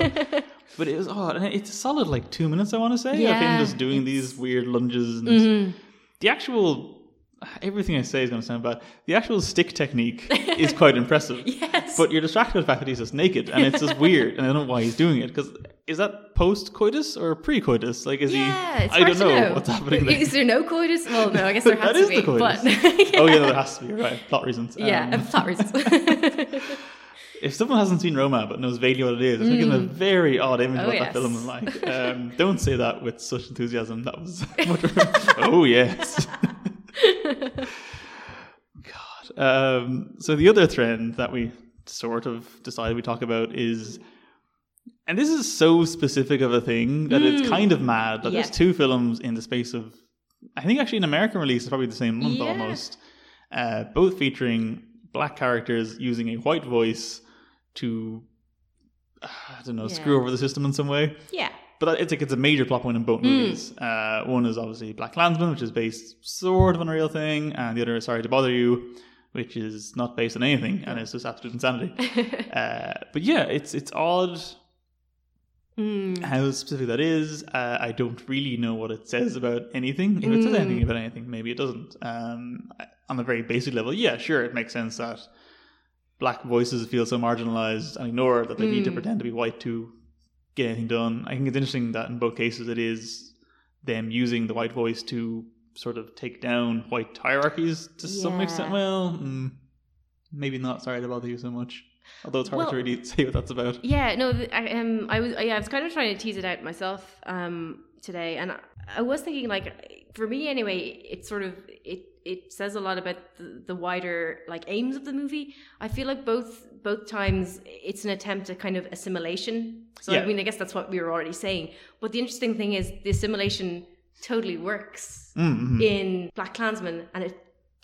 But it was odd, and it's a solid like two minutes. I want to say of him Yeah, just doing these weird lunges and the actual. Everything I say is going to sound bad. The actual stick technique is quite impressive. Yes. But you're distracted by the fact that he's just naked, and it's just weird, and I don't know why he's doing it. Because is that post coitus or pre coitus? Like, is yeah, he? I don't know, know. what's happening. There. Is there no coitus? Well, no, I guess there has That to is be. the coitus. But Oh yeah, there has to be right. Plot reasons. yeah, Um, plot reasons. If someone hasn't seen Roma but knows vaguely what it is, it's making a very odd image Oh, of what yes. that film is like. Um, don't say that with such enthusiasm. That was. oh yes. God. Um, so the other trend that we sort of decided we talk about is, and this is so specific of a thing that it's kind of mad that Mm. Yeah. there's two films in the space of, I think actually an American release is probably the same month Yeah. almost, uh, both featuring black characters using a white voice to, I don't know, screw over the system in some way yeah. but it's like it's a major plot point in both Hmm. movies. Uh, one is obviously BlacKkKlansman, which is based sort of on a real thing, and the other is Sorry to Bother You, which is not based on anything, and it's just absolute insanity. uh, but yeah, it's it's odd Mm. how specific that is. Uh, I don't really know what it says about anything. If it says Hmm. anything about anything, maybe it doesn't. Um, on a very basic level, yeah, sure, it makes sense that black voices feel so marginalized and ignored that they need to Mm. pretend to be white to get anything done. I think it's interesting that in both cases it is them using the white voice to sort of take down white hierarchies to some extent. Well, mm, maybe not. Sorry to bother you so much. Although it's hard Well- to really say what that's about. Yeah, no, I, um, I was, yeah, I was kind of trying to tease it out myself, um, today, and I, I was thinking, like, for me anyway, it's sort of it it says a lot about the, the wider like aims of the movie. I feel like both both times it's an attempt at kind of assimilation. So Yeah. I mean, I guess that's what we were already saying. But the interesting thing is the assimilation totally works Mm-hmm. in BlacKkKlansman, and it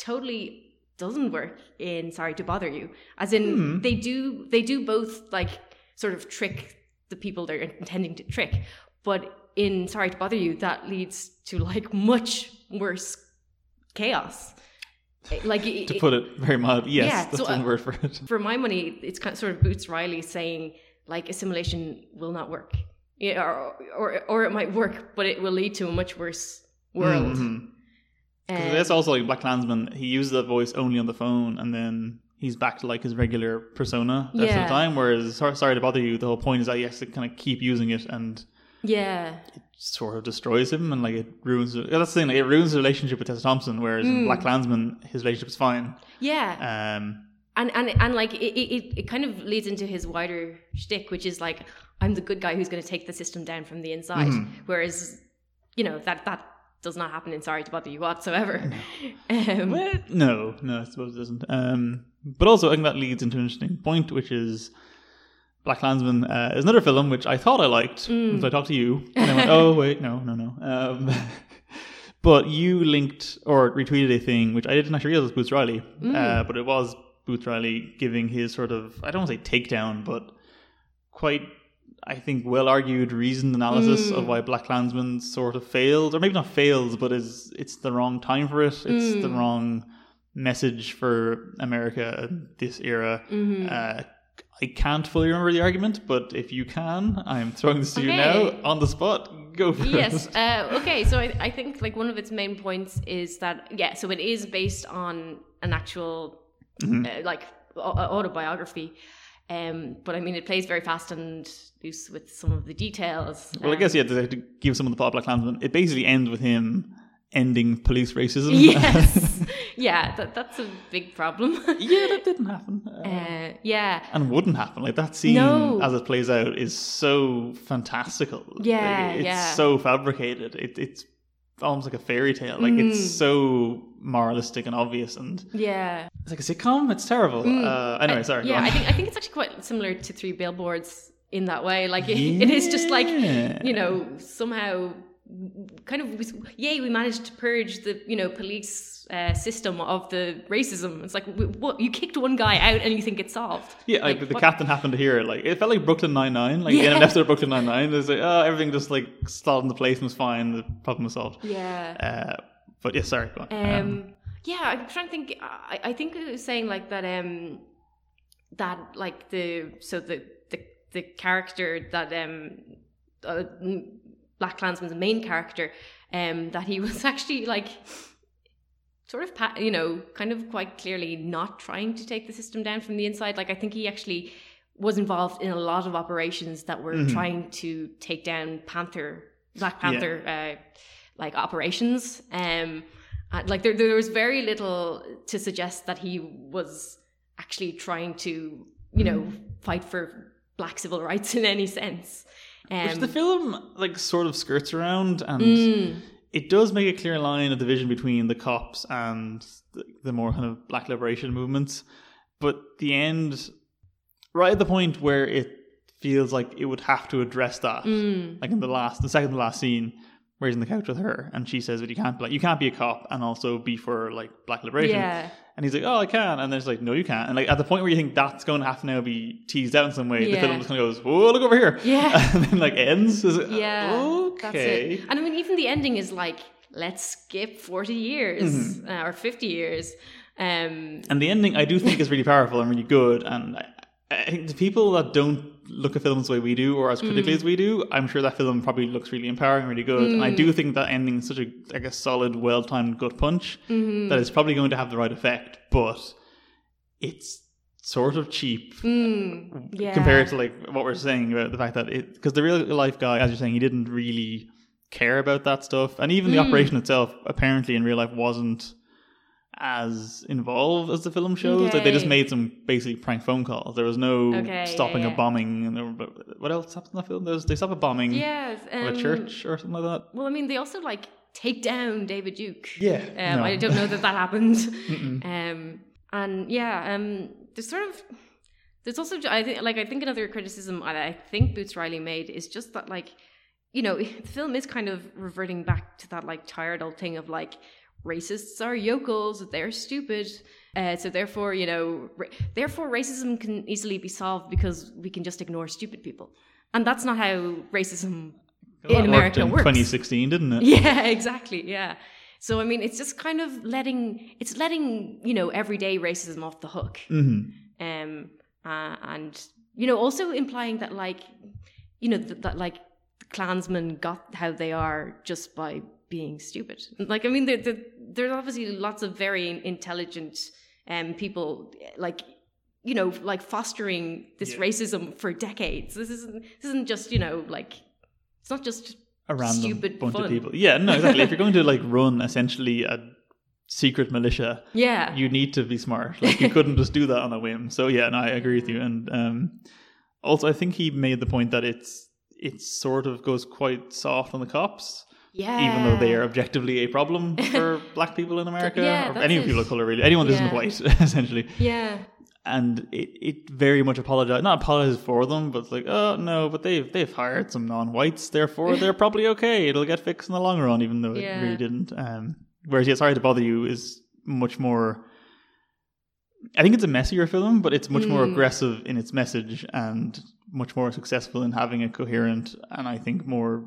totally doesn't work in Sorry to Bother You. As in, Hmm. they do they do both like sort of trick the people they're intending to trick, but in Sorry to Bother You, that leads to like much worse chaos. Like to it- put it very mild, yes, Yeah, that's so, one uh, word for it. for my money, it's kind of sort of Boots Riley saying like assimilation will not work, yeah, or, or or it might work, but it will lead to a much worse world. Mhm. 'Cause Um, that's also like BlacKkKlansman. He uses that voice only on the phone, and then he's back to like his regular persona the rest of Yeah. the time. Whereas, sorry, sorry to bother you, the whole point is that he has to kind of keep using it, and yeah, it sort of destroys him, and like it ruins. That's the thing. Like, it ruins the relationship with Tessa Thompson. Whereas Hmm. in BlacKkKlansman, his relationship is fine. yeah. Um, and and and like it, it, it kind of leads into his wider shtick, which is like I'm the good guy who's going to take the system down from the inside. Mhm. Whereas, you know that that does not happen in Sorry to Bother You whatsoever. um, well, no, no, I suppose it doesn't. Um, but also, I think that leads into an interesting point, which is. BlacKkKlansman uh, is another film which I thought I liked Mm. until I talked to you, and I went, "Oh wait, no, no, no." Um, but you linked or retweeted a thing which I didn't actually realize was Boots Riley, Mm. uh, but it was Boots Riley giving his sort of I don't want to say takedown, but quite I think, well argued, reasoned analysis of why BlacKkKlansman sort of failed, or maybe not fails, but is it's the wrong time for it. It's the wrong message for America this era. Uh, I can't fully remember the argument, but if you can, I'm throwing this to you now on the spot. Go for yes. it. Uh, okay. So I, I think like one of its main points is that yeah. So it is based on an actual Mm-hmm. uh, like au- autobiography. Um, but I mean, it plays very fast and loose with some of the details. Well, I Um, guess yeah. To, give some of the plot BlacKkKlansman, it basically ends with him ending police racism. yes, yeah, that, that's a big problem. yeah, that didn't happen. Uh, uh, yeah, and wouldn't happen. Like that scene No. as it plays out is so fantastical. Yeah, Like, it's yeah. so fabricated. It, it's almost like a fairy tale. Like Mm. it's so moralistic and obvious, and yeah. it's like a sitcom. It's terrible. Uh, anyway, sorry. Mm. Yeah. I think I think it's actually quite similar to Three Billboards in that way. Like it, it is just like you know somehow kind of was, yay we managed to purge the you know police uh, system of the racism. It's like what you kicked one guy out and you think it's solved. Yeah, like, Like, the what- captain happened to hear it. Like it felt like Brooklyn Nine Nine. Like Yeah. in an episode of Brooklyn Nine Nine, there's like oh everything just like slotted into place and was fine. The problem was solved. Yeah. Uh, but yeah, sorry. Go on. Um, yeah, I'm trying to think. I, I think it was saying like that. Um, that like the so the the the character that um, uh, BlacKkKlansman's main character, um, that he was actually like sort of you know kind of quite clearly not trying to take the system down from the inside. Like I think he actually was involved in a lot of operations that were Mhm. trying to take down Panther Black Panther uh, like operations. Um, and, like there, there was very little to suggest that he was actually trying to, you know, fight for black civil rights in any sense. Um, Which the film like sort of skirts around and mm, it does make a clear line of division between the cops and the, the more kind of black liberation movements. But the end, right at the point where it feels like it would have to address that, mm, like in the last, the second to last scene, where he's on the couch with her, and she says that you can't, like, you can't be a cop and also be for like black liberation. yeah, And he's like, "Oh, I can," and then it's like, "No, you can't." And like at the point where you think that's going to have to now be teased out in some way, the film just kind of goes, "Whoa, look over here!" Yeah. and then like ends. Is it, yeah. okay. That's it. And I mean, even the ending is like, let's skip forty years Mm-hmm. uh, or fifty years. Um, And the ending, I do think, is really powerful and really good. And I, I think the people that don't look at films the way we do, or as critically Mm. as we do, I'm sure that film probably looks really empowering, really good. And I Mm. do think that ending is such a like a solid, well timed gut punch Mm-hmm. that it's probably going to have the right effect, but it's sort of cheap mm, yeah. compared to like what we're saying about the fact that it because the real life guy, as you're saying, he didn't really care about that stuff, and even the Mm. operation itself, apparently in real life, wasn't as involved as the film shows. Like they just made some basically prank phone calls. There was no Okay, stopping yeah, a bombing, and there were, what else happens in the film? There's, they stop a bombing yeah, of um, a church or something like that. Well, I mean, they also like take down David Duke. Yeah, Um, no. I don't know that that happened. um, and yeah, um, there's sort of there's also I think like I think another criticism I I think Boots Riley made is just that like you know the film is kind of reverting back to that like tired old thing of like racists are yokels they're stupid uh, so therefore you know ra- therefore racism can easily be solved because we can just ignore stupid people and that's not how racism That in America in works 2016, didn't it? yeah, exactly. Yeah. So I mean, it's just kind of letting it's letting you know everyday racism off the hook, hmm um, uh, and you know also implying that like you know that, that like the Klansmen got how they are just by being stupid. Like I mean, there, there, there's obviously lots of very intelligent um people like you know like fostering this Yeah. racism for decades. This isn't this isn't just you know like it's not just a random Stupid bunch fun. of people. Yeah, no, exactly. if you're going to like run essentially a secret militia, yeah you need to be smart. Like you couldn't just do that on a whim. So yeah, no, I agree with you. And um, also, I think he made the point that it's it sort of goes quite soft on the cops, yeah even though they are objectively a problem for black people in America yeah, or any it. people of color, really. Anyone that isn't Yeah. white, essentially. yeah And it, it very much apologized, not apologizes for them, but it's like, oh no, but they've they've hired some non-whites, therefore they're probably okay. It'll get fixed in the long run, even though Yeah. it really didn't. Um, whereas, yeah, sorry to bother you is much more. I think it's a messier film, but it's much more Mm. aggressive in its message and much more successful in having a coherent and I think more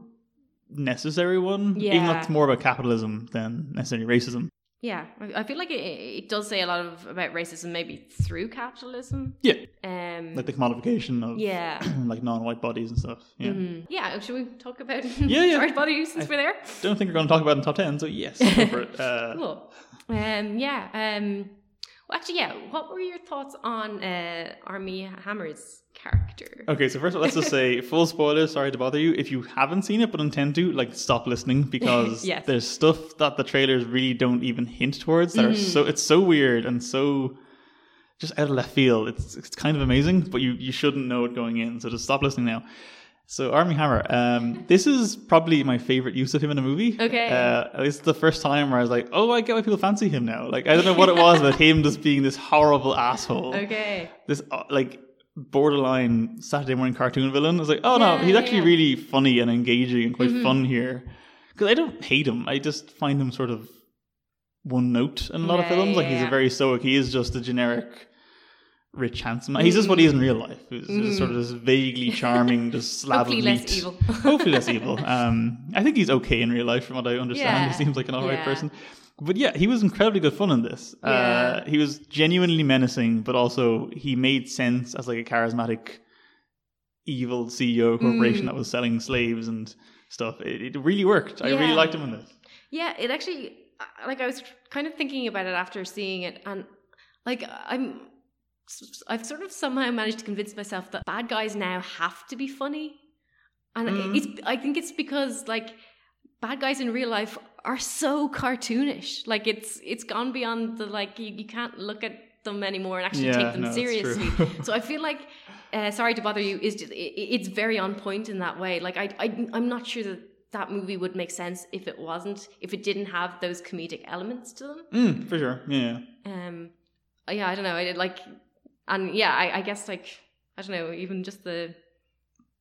necessary one. Even though it's more about capitalism than necessarily racism. Yeah, I I feel like it, it does say a lot of about racism, maybe through capitalism. Yeah. Um. Like the commodification of yeah. like non-white bodies and stuff. Yeah. Mhm. Yeah. Should we talk about Yeah, yeah. sorry body since we're there? Don't think we're going to talk about it in top ten, so yes, go for it. Uh, Cool. Um. Yeah. Um. Well, actually, yeah. What were your thoughts on uh, Armie Hammer's character? Okay, so first of all, let's just say full spoilers. Sorry to bother you. If you haven't seen it but intend to, like, stop listening because Yes. there's stuff that the trailers really don't even hint towards. That are Mm. so it's so weird and so just out of left field. It's it's kind of amazing, but you you shouldn't know it going in. So just stop listening now. So Armie Hammer, um, this is probably my favorite use of him in a movie. Okay. uh, is the first time where I was like, oh, I get why people fancy him now. Like I don't know what it was about him just being this horrible asshole Okay. this uh, like borderline Saturday morning cartoon villain. I was like, oh no, Yeah, he's actually yeah. really funny and engaging and quite Mhm. fun here. Because I don't hate him. I just find him sort of one note in a lot of Yeah, films. Like he's a very stoic. He is just a generic rich handsome. man. He's just what he is in real life. He's just sort of this vaguely charming, just slab Mm. Hopefully of less evil. Hopefully less evil. Um, I think he's okay in real life, from what I understand. Yeah. He seems like an alright Yeah. person. But yeah, he was incredibly good fun in this. Uh, he was genuinely menacing, but also he made sense as like a charismatic, evil CEO of corporation Mm. that was selling slaves and stuff. It, it really worked. I really liked him in this. Yeah, it actually like I was kind of thinking about it after seeing it, and like I'm, I've sort of somehow managed to convince myself that bad guys now have to be funny, and Mm. it's I think it's because like bad guys in real life are so cartoonish. Like it's it's gone beyond the like you, you can't look at them anymore and actually Yeah, take them no, seriously. so I feel like. Uh, sorry to bother you. Is just, it, it's very on point in that way. Like I, I, I'm not sure that that movie would make sense if it wasn't, if it didn't have those comedic elements to them. Mm, for sure. Yeah. Um, yeah, I don't know. I like, and yeah, I, I guess like I don't know, even just the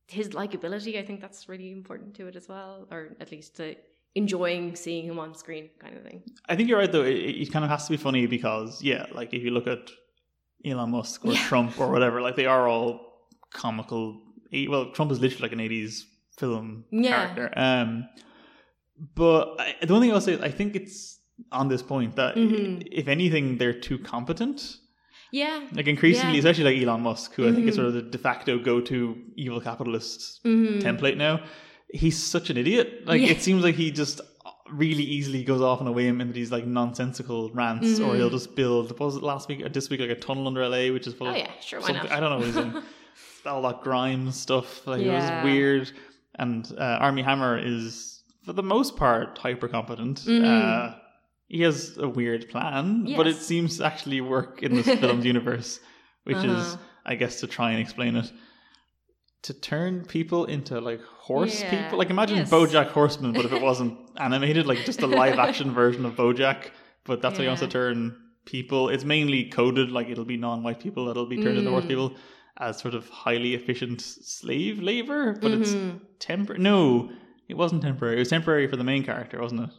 his likability. I think that's really important to it as well, or at least to enjoying seeing him on screen, kind of thing. I think you're right though. It, it kind of has to be funny because yeah, like if you look at Elon Musk or Yeah. Trump or whatever, like they are all comical. Well, Trump is literally like an '80s film Yeah. character. Um, but I, the one thing I'll say, is I think it's on this point that Mhm. if anything, they're too competent. Yeah. Like increasingly, Yeah. especially like Elon Musk, who I think is Mhm. sort of the de facto go-to evil capitalist Mhm. template now. He's such an idiot. Like Yeah. it seems like he just really easily goes off on a whim into these like nonsensical rants, or Mhm. he'll just build. What was it last week or this week? Like a tunnel under LA, which is full Oh yeah, sure. Why not? I don't know what he's doing. all that grime stuff. Like it was weird. And uh, Armie Hammer is, for the most part, hyper competent. Mhm. Uh, he has a weird plan, but it seems to actually work in this film's universe, which is, Uh-huh. I guess, to try and explain it. To turn people into like horse Yeah. people, like imagine Yes. BoJack Horseman, but if it wasn't animated, like just a live action version of BoJack. But that's how he wants to turn people. It's mainly coded, like it'll be non-white people that'll be turned into horse Mm. people as sort of highly efficient slave labor. But it's Mhm. temporary. No, it wasn't temporary. It was temporary for the main character, wasn't it?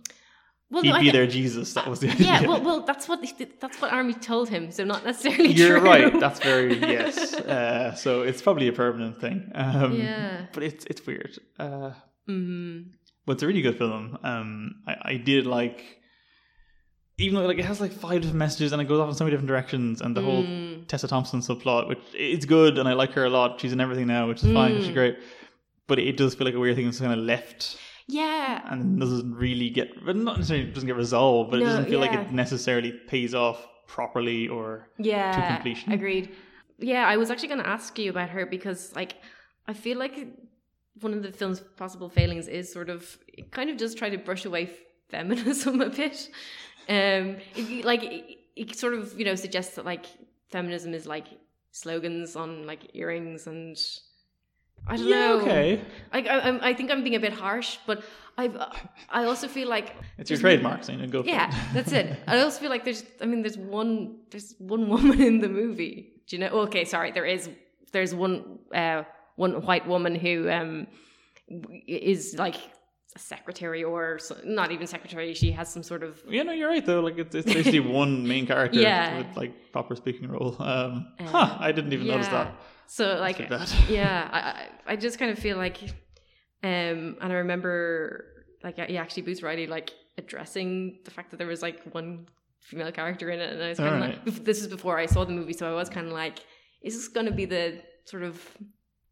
Well, He'd no, be thi- their Jesus. That was the idea. Yeah, well, well, that's what that's what Armie told him. So not necessarily You're true. right. That's very yes. Uh, so it's probably a permanent thing. Um, Yeah. But it's it's weird. Uh, Mhm. but it's a really good film. Um, I, I did like, even though like it has like five different messages and it goes off in so many different directions, and the whole Mm. Tessa Thompson subplot, which it's good and I like her a lot. She's in everything now, which is fine. Mm. She's great. But it does feel like a weird thing that's kind of left Yeah. and doesn't really get, but not necessarily doesn't get resolved, but it doesn't feel like it necessarily pays off properly or. Yeah. to completion. Agreed. Yeah, I was actually going to ask you about her because, like, I feel like one of the film's possible failings is sort of it kind of does try to brush away feminism a bit. Um, it, like it, it sort of you know suggests that like feminism is like slogans on like earrings and I don't Yeah, know. okay. I, I I'm- think I'm being a bit harsh, but I've I also feel like It's your trademark, so you go for yeah, it. that's it. I also feel like there's, I mean, there's one, there's one woman in the movie. Do you know? Okay, sorry, there is, there's one, uh, one white woman who um is like a secretary or so, not even secretary. She has some sort of Yeah, no, you're right though. Like it's, it's basically one main character Yeah. with like proper speaking role. Um, Uh, huh, I didn't even notice that. So like, yeah, I, I just kind of feel like, um, and I remember like yeah, actually Boots Riley like addressing the fact that there was like one female character in it, and I was kind of Alright. like, this is before I saw the movie, so I was kind of like, is this going to be the sort of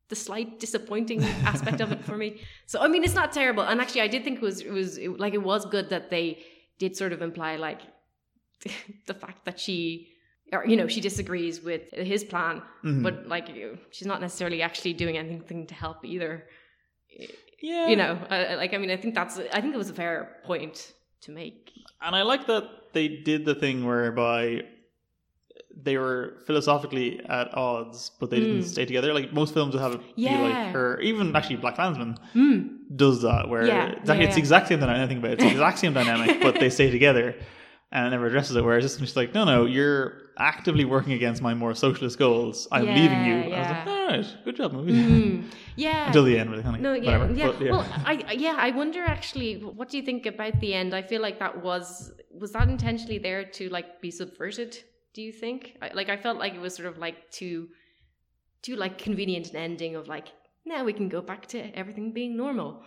the slight disappointing aspect of it for me? So I mean, it's not terrible, and actually, I did think it was it was it, like it was good that they did sort of imply like the fact that she. Or, you know, she disagrees with his plan, Mhm. but like she's not necessarily actually doing anything to help either yeah, you know I- like i mean i think that's i think it was a fair point to make And I like that they did the thing whereby they were philosophically at odds, but they didn't Mm. stay together. Like most films would have it be Yeah. like her, even actually BlacKkKlansman mm. does that, where Yeah, it's, yeah, it's yeah. exact same about it. It's the exact same dynamic, but they stay together, and it never addresses it. Whereas this one's like, no, no, you're actively working against my more socialist goals. I'm leaving you. Yeah, I was like, all right, good job, movie. Mm. yeah Until the end, really. Kind of, no yeah whatever. yeah. But, yeah. well i I- yeah i wonder actually what do you think about the end i feel like that was was that intentionally there to like be subverted do you think I, like i felt like it was sort of like too too like convenient an ending of like now we can go back to everything being normal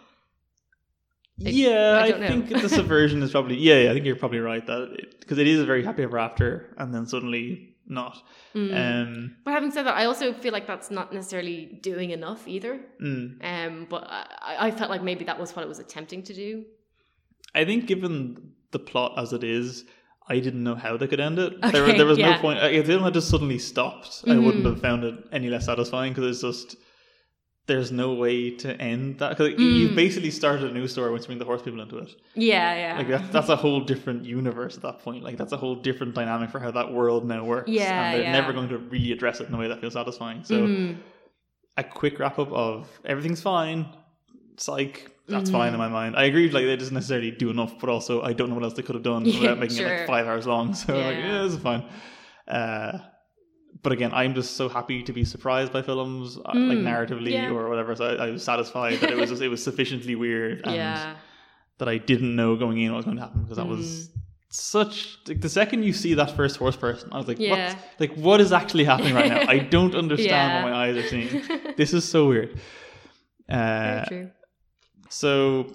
I- Yeah, I I, think the subversion is probably yeah, yeah. I think you're probably right that because it, is a very happy ever after, and then suddenly not. Mm. Um, but having said that i also feel like that's not necessarily doing enough either mm. Um, but I, I felt like maybe that was what it was attempting to do. I think given the plot as it is, I didn't know how they could end it. there, Okay, there was yeah. no point. If the film had just suddenly stopped, I Mhm. wouldn't have found it any less satisfying because it's just there's no way to end that because Mm. basically started a new story once you bring the horse people into it. Yeah, yeah. Like that, that's a whole different universe at that point. Like that's a whole different dynamic for how that world now works. Yeah, and they're yeah. never going to really address it in a way that feels satisfying. So Mhm. a quick wrap up of everything's fine. Psych, that's Mhm. fine in my mind. I agree. Like they doesn't necessarily do enough, but also I don't know what else they could have done Yeah, without making it like five hours long. So like, Yeah. yeah, this is fine. Uh, but again, I'm just so happy to be surprised by films, uh, like Mm, narratively yeah. or whatever. So I, I was satisfied that it was just, it was sufficiently weird and yeah. that I didn't know going in what was going to happen because that Mm. was such like the second you see that first horse person, I was like, Yeah. what? Like what is actually happening right now? I don't understand Yeah. what my eyes are seeing. This is so weird. Very Uh, true. so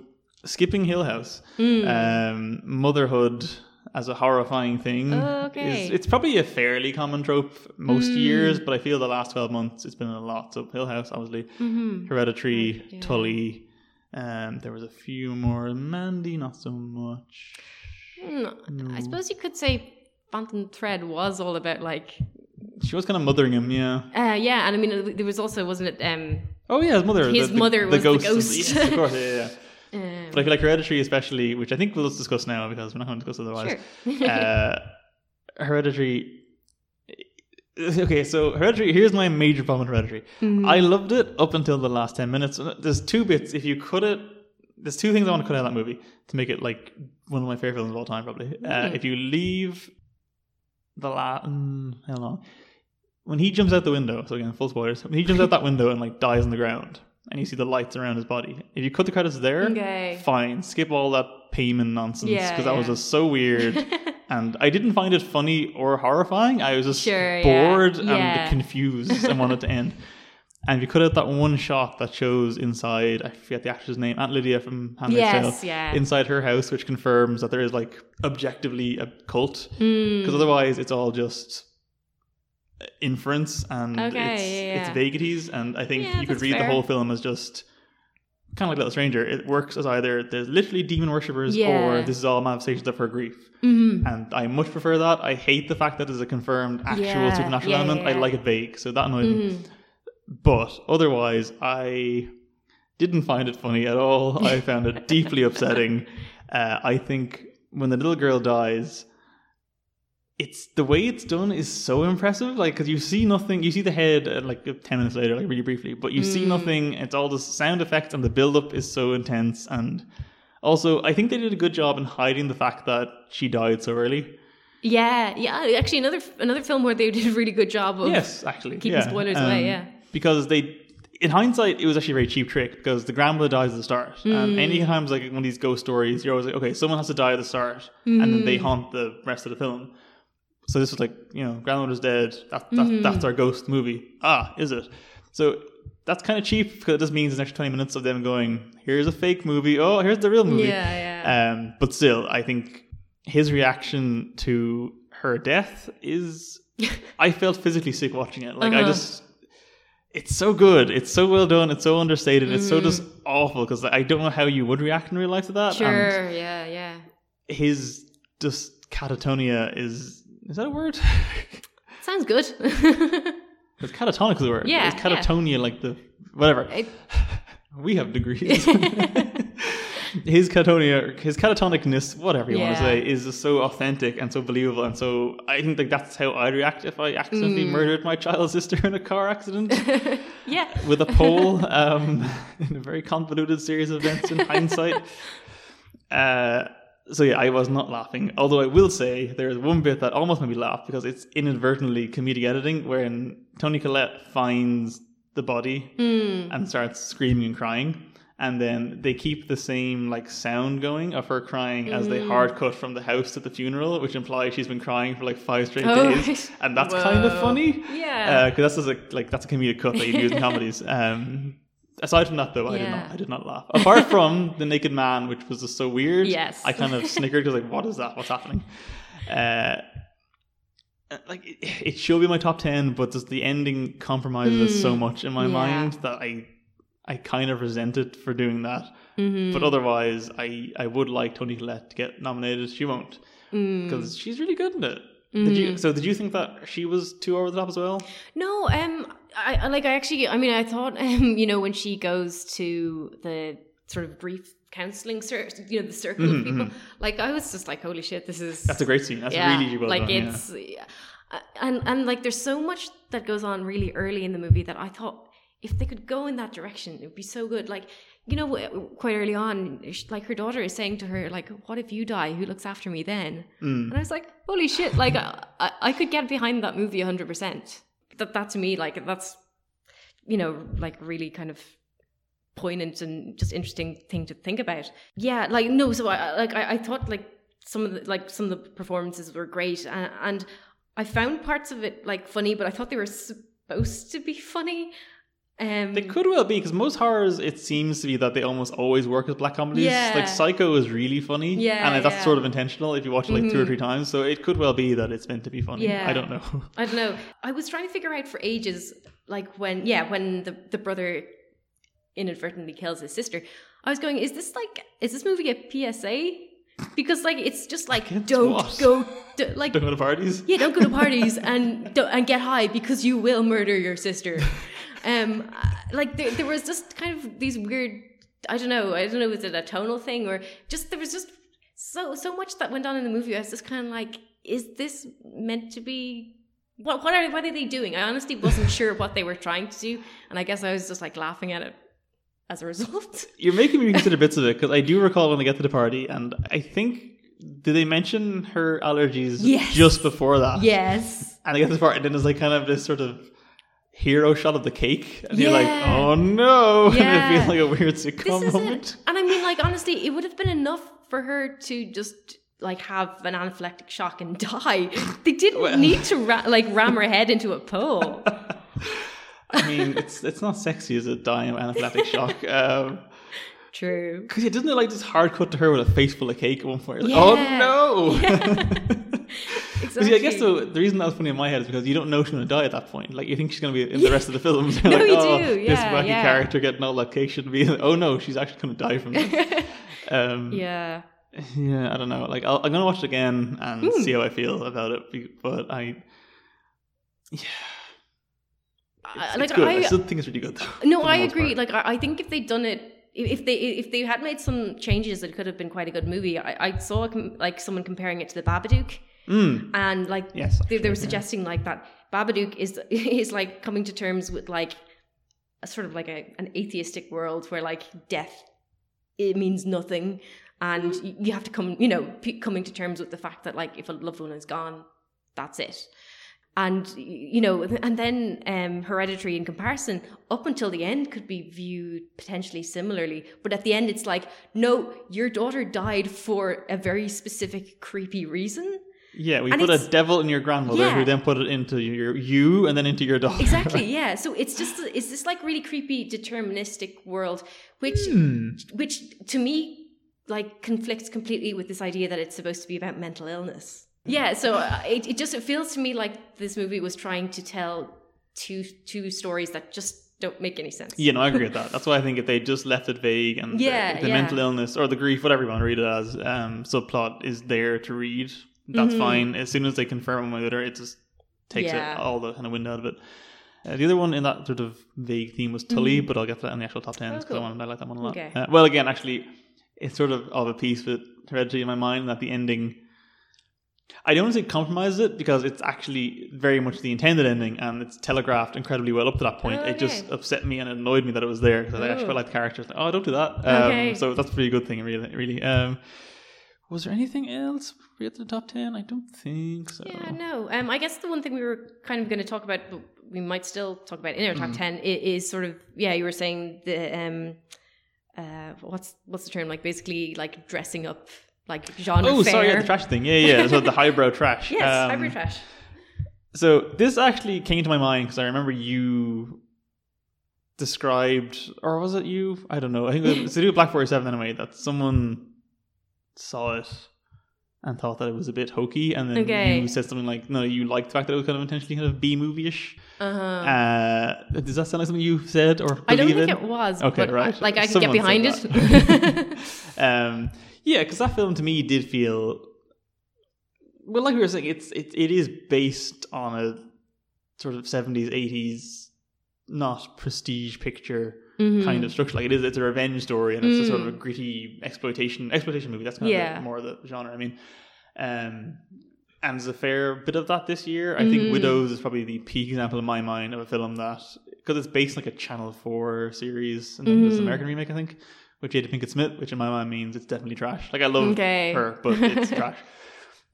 skipping Hill House, Mm. um, motherhood as a horrifying thing. Okay. Is, it's probably a fairly common trope most Mm. years, but I feel the last twelve months it's been a lot. So Hill House, obviously, Mhm. Hereditary, yeah. Tully. Um, there was a few more. Mandy, not so much. Mm, I suppose you could say Phantom Thread was all about like, She was kind of mothering him, yeah. uh, yeah, and I mean there was also wasn't it um, Oh yeah, his mother. His mother was the ghost. ghost. Yes, of course, yeah, yeah. um But I feel like Hereditary, especially, which I think we'll just discuss now because we're not going to discuss otherwise. sure. uh, Hereditary. Okay, so Hereditary. Here's my major problem with Hereditary. Mm. I loved it up until the last ten minutes. There's two bits. If you cut it, there's two things I want to cut out of that movie to make it like one of my favorite films of all time. Probably. Uh, Mm. if you leave the last, mm, how long? When he jumps out the window. So again, full spoilers. When he jumps out that window and like dies on the ground, and you see the lights around his body. If you cut the credits there, Okay. fine. Skip all that Paimon nonsense because Yeah, that was just so weird. and I didn't find it funny or horrifying. I was just Sure, bored Yeah. and confused and wanted to end. And if you cut out that one shot that shows inside, I forget the actress name, Aunt Lydia from Handmaid's Yes, Tale, yeah. inside her house, which confirms that there is like objectively a cult. Mm. Because otherwise, it's all just inference and Okay, it's, yeah, it's vagaries. And I think Yeah, you could read the whole film as just kind of like Little Stranger. It works as either there's literally demon worshippers Yeah. or this is all manifestations of her grief. Mhm. And I much prefer that. I hate the fact that there's a confirmed actual Yeah, supernatural yeah, element. yeah, I like it vague, so that annoyed me. Mhm. But otherwise, I didn't find it funny at all. I found it deeply upsetting. Uh, I think when the little girl dies, it's the way it's done is so impressive. Like, because you see nothing, you see the head uh, like ten minutes later, like really briefly, but you see Mm. nothing. It's all the sound effects, and the build up is so intense. And also, I think they did a good job in hiding the fact that she died so early. Yeah, yeah. Actually, another another film where they did a really good job of Yes, actually, keeping yeah. spoilers Um, away. Yeah. because they in hindsight it was actually a very cheap trick because the grandmother dies at the start and Mm. any times like one of these ghost stories you're always like okay someone has to die at the start and then Mm. they haunt the rest of the film So this was like, you know, grandmother's dead. That, that, That's our ghost movie. Ah, is it? So that's kind of cheap because it just means an extra 20 minutes of them going, here's a fake movie. Oh, here's the real movie. Yeah, yeah. Um, but still, I think his reaction to her death is. I felt physically sick watching it. Like, I Uh-huh. just. It's so good. It's so well done. It's so understated. It's so just Mm. awful because I don't know how you would react in real life to that. And sure, yeah, yeah. his just catatonia is. Is that a word? Sounds good. It's catatonic is the word. Yeah, It's catatonia, like the. Whatever. We have degrees. his catatonia, his catatonicness, whatever you want to say, is so authentic and so believable. And so I think like that's how I'd react if I accidentally Mm. murdered my child sister in a car accident yeah. with a pole um, in a very convoluted series of events in hindsight. Uh, so yeah, I was not laughing. Although I will say there is one bit that almost made me laugh because it's inadvertently comedic editing, wherein Toni Collette finds the body Hmm. and starts screaming and crying. And then they keep the same like sound going of her crying as Mm. they hard cut from the house to the funeral, which implies she's been crying for like five straight Oh, days, right. and that's kind of funny. Yeah. because that's just a, like that's a comedic cut that you use in comedies. Um, aside from that, though, I did not I did not laugh. Apart from the naked man, which was just so weird. Yes. I kind of snickered because like, what is that? What's happening? Uh, like it, it should be my top ten, but just the ending compromises it so Mm, much in my yeah. mind that I I kind of resent it for doing that. Mhm. But otherwise, I I would like Toni Collette to get nominated. She won't Mm. because she's really good in it. Did you? Mhm. So did you think that she was too over the top as well? No, um, I like. I actually, I mean, I thought, um, you know, when she goes to the sort of grief counseling, you know, the circle Mhm, of people, like I was just like, holy shit, this is That's a great scene. That's yeah, really well like done. it's, yeah. and and like there's so much that goes on really early in the movie that I thought if they could go in that direction, it would be so good. Like you know, quite early on, like her daughter is saying to her, like, "What if you die? Who looks after me then?" Mm. And I was like, "Holy shit!" Like I, I, could get behind that movie hundred percent. That that to me, like that's you know, like really kind of poignant and just interesting thing to think about. Yeah, like no, so I like I, I thought like some of the like some of the performances were great and, and I found parts of it like funny, but I thought they were supposed to be funny. Um They could well be because most horrors, it seems to be that they almost always work as black comedies. Yeah. Like Psycho is really funny, Yeah, and that's yeah. sort of intentional if you watch it like two or Mhm. three times. So it could well be that it's meant to be funny. Yeah. I don't know. I don't know. I was trying to figure out for ages, like when, yeah, when the, the brother inadvertently kills his sister. I was going, is this like, is this movie a PSA? Because like it's just like Against don't what? go, do, like don't go to parties. yeah, don't go to parties and don't, and get high because you will murder your sister. Um, like there, there was just kind of these weird. I don't know. I don't know. Was it a tonal thing or just there was just so so much that went on in the movie. I was just kind of like, is this meant to be? What what are what are they doing? I honestly wasn't sure what they were trying to do, and I guess I was just like laughing at it as a result. You're making me reconsider bits of it because I do recall when they get to the party, and I think did they mention her allergies Yes. just before that? yes. And I get to the part, and then there's like kind of this sort of hero shot of the cake, and you're like, oh no, and it feels like a weird this sitcom is moment. And I mean, like, honestly, it would have been enough for her to just like have an anaphylactic shock and die. They didn't Well- need to ra- like ram her head into a pole. I mean, it's it's not sexy as a dying of anaphylactic shock. Um, True. Because it doesn't it like this hard cut to her with a face full of cake at one point. Like, Yeah. Oh no! Exactly. Because I guess though the reason that was funny in my head is because you don't know she's going to die at that point. Like you think she's going to be in the rest of the films. You're No, like, you oh, do. this Yeah, wacky yeah. character getting all that cake shouldn't be. Oh no, she's actually going to die from this. um, yeah. yeah, I don't know. Like I'll, I'm going to watch it again and Hmm. see how I feel about it. But I, yeah, I- it's, like it's good. I, I, still think it's really good. Though, no, I agree. part. Like, I, I think if they'd done it, if if they if they had made some changes, it could have been quite a good movie. I, I saw like someone comparing it to the Babadook, Mm, and like yes, they, they were actually, yeah. suggesting like that Babadook is is like coming to terms with like a sort of like a, an atheistic world where like death it means nothing. And you have to come you know p- coming to terms with the fact that like if a loved one is gone that's it. And you know and then um hereditary in comparison up until the end could be viewed potentially similarly. But at the end it's like no your daughter died for a very specific creepy reason Yeah, we And put a devil in your grandmother, who then put it into your you, and then into your daughter. Exactly, yeah. So it's just it's this like really creepy deterministic world, which Hmm. which to me like conflicts completely with this idea that it's supposed to be about mental illness. Yeah, so uh, it, it just it feels to me like this movie was trying to tell two two stories that just don't make any sense. Yeah, no, I agree with that. That's why I think if they just left it vague and the- Yeah, the, yeah. mental illness or the grief, whatever you want to read it as, um, subplot is there to read. That's Mhm. fine. As soon as they confirm on my other, it just takes Yeah. it all the kind of wind out of it. Uh, the other one in that sort of vague theme was Tully, but I'll get to that in the actual top tens because Mm-hmm. Oh, cool. I, want- I like that one a lot. Okay. Uh, well, again, actually, it's sort of of a piece with Hereditary in my mind that the ending. I don't want to say compromises it because it's actually very much the intended ending and it's telegraphed incredibly well up to that point. It just upset me and annoyed me that it was there because I actually felt like the characters. Like, oh, don't do that. Um, Okay. So that's a pretty good thing, really. Really. Um, was there anything else we to the top ten? I don't think so. Yeah, no. Um, I guess the one thing we were kind of going to talk about, but we might still talk about in our Mm. top ten, i- is sort of yeah. You were saying the um, uh, what's what's the term? Like basically like dressing up like genre Oh, fair. sorry, yeah, the trash thing. Yeah, yeah. So the highbrow trash. Yes, Um, hybrid trash. So this actually came to my mind because I remember you described, or was it you? I don't know. I think it was to do with Black Forty Seven anyway. That someone saw it and thought that it was a bit hokey, and then Okay. you said something like, "No, you liked the fact that it was kind of intentionally kind of B movie-ish." Uh-huh. Uh, does that sound like something you said or I don't think in? it was. Okay, but right. Like I could Someone get behind it. um, yeah, because that film to me did feel well, like we were saying, it's it, it is based on a sort of seventies, eighties, not prestige picture Mhm. kind of structure. Like it is, it's a revenge story, and it's a sort of a Mm. gritty exploitation exploitation movie. That's kind of Yeah. the, more the genre. I mean, um, and there's a fair bit of that this year. I think Mhm. Widows is probably the peak example in my mind of a film that because it's based on like a Channel Four series, and then there's an. American remake, I think, with Jada Pinkett Smith, which in my mind means it's definitely trash. Like I love Okay. her, but it's trash.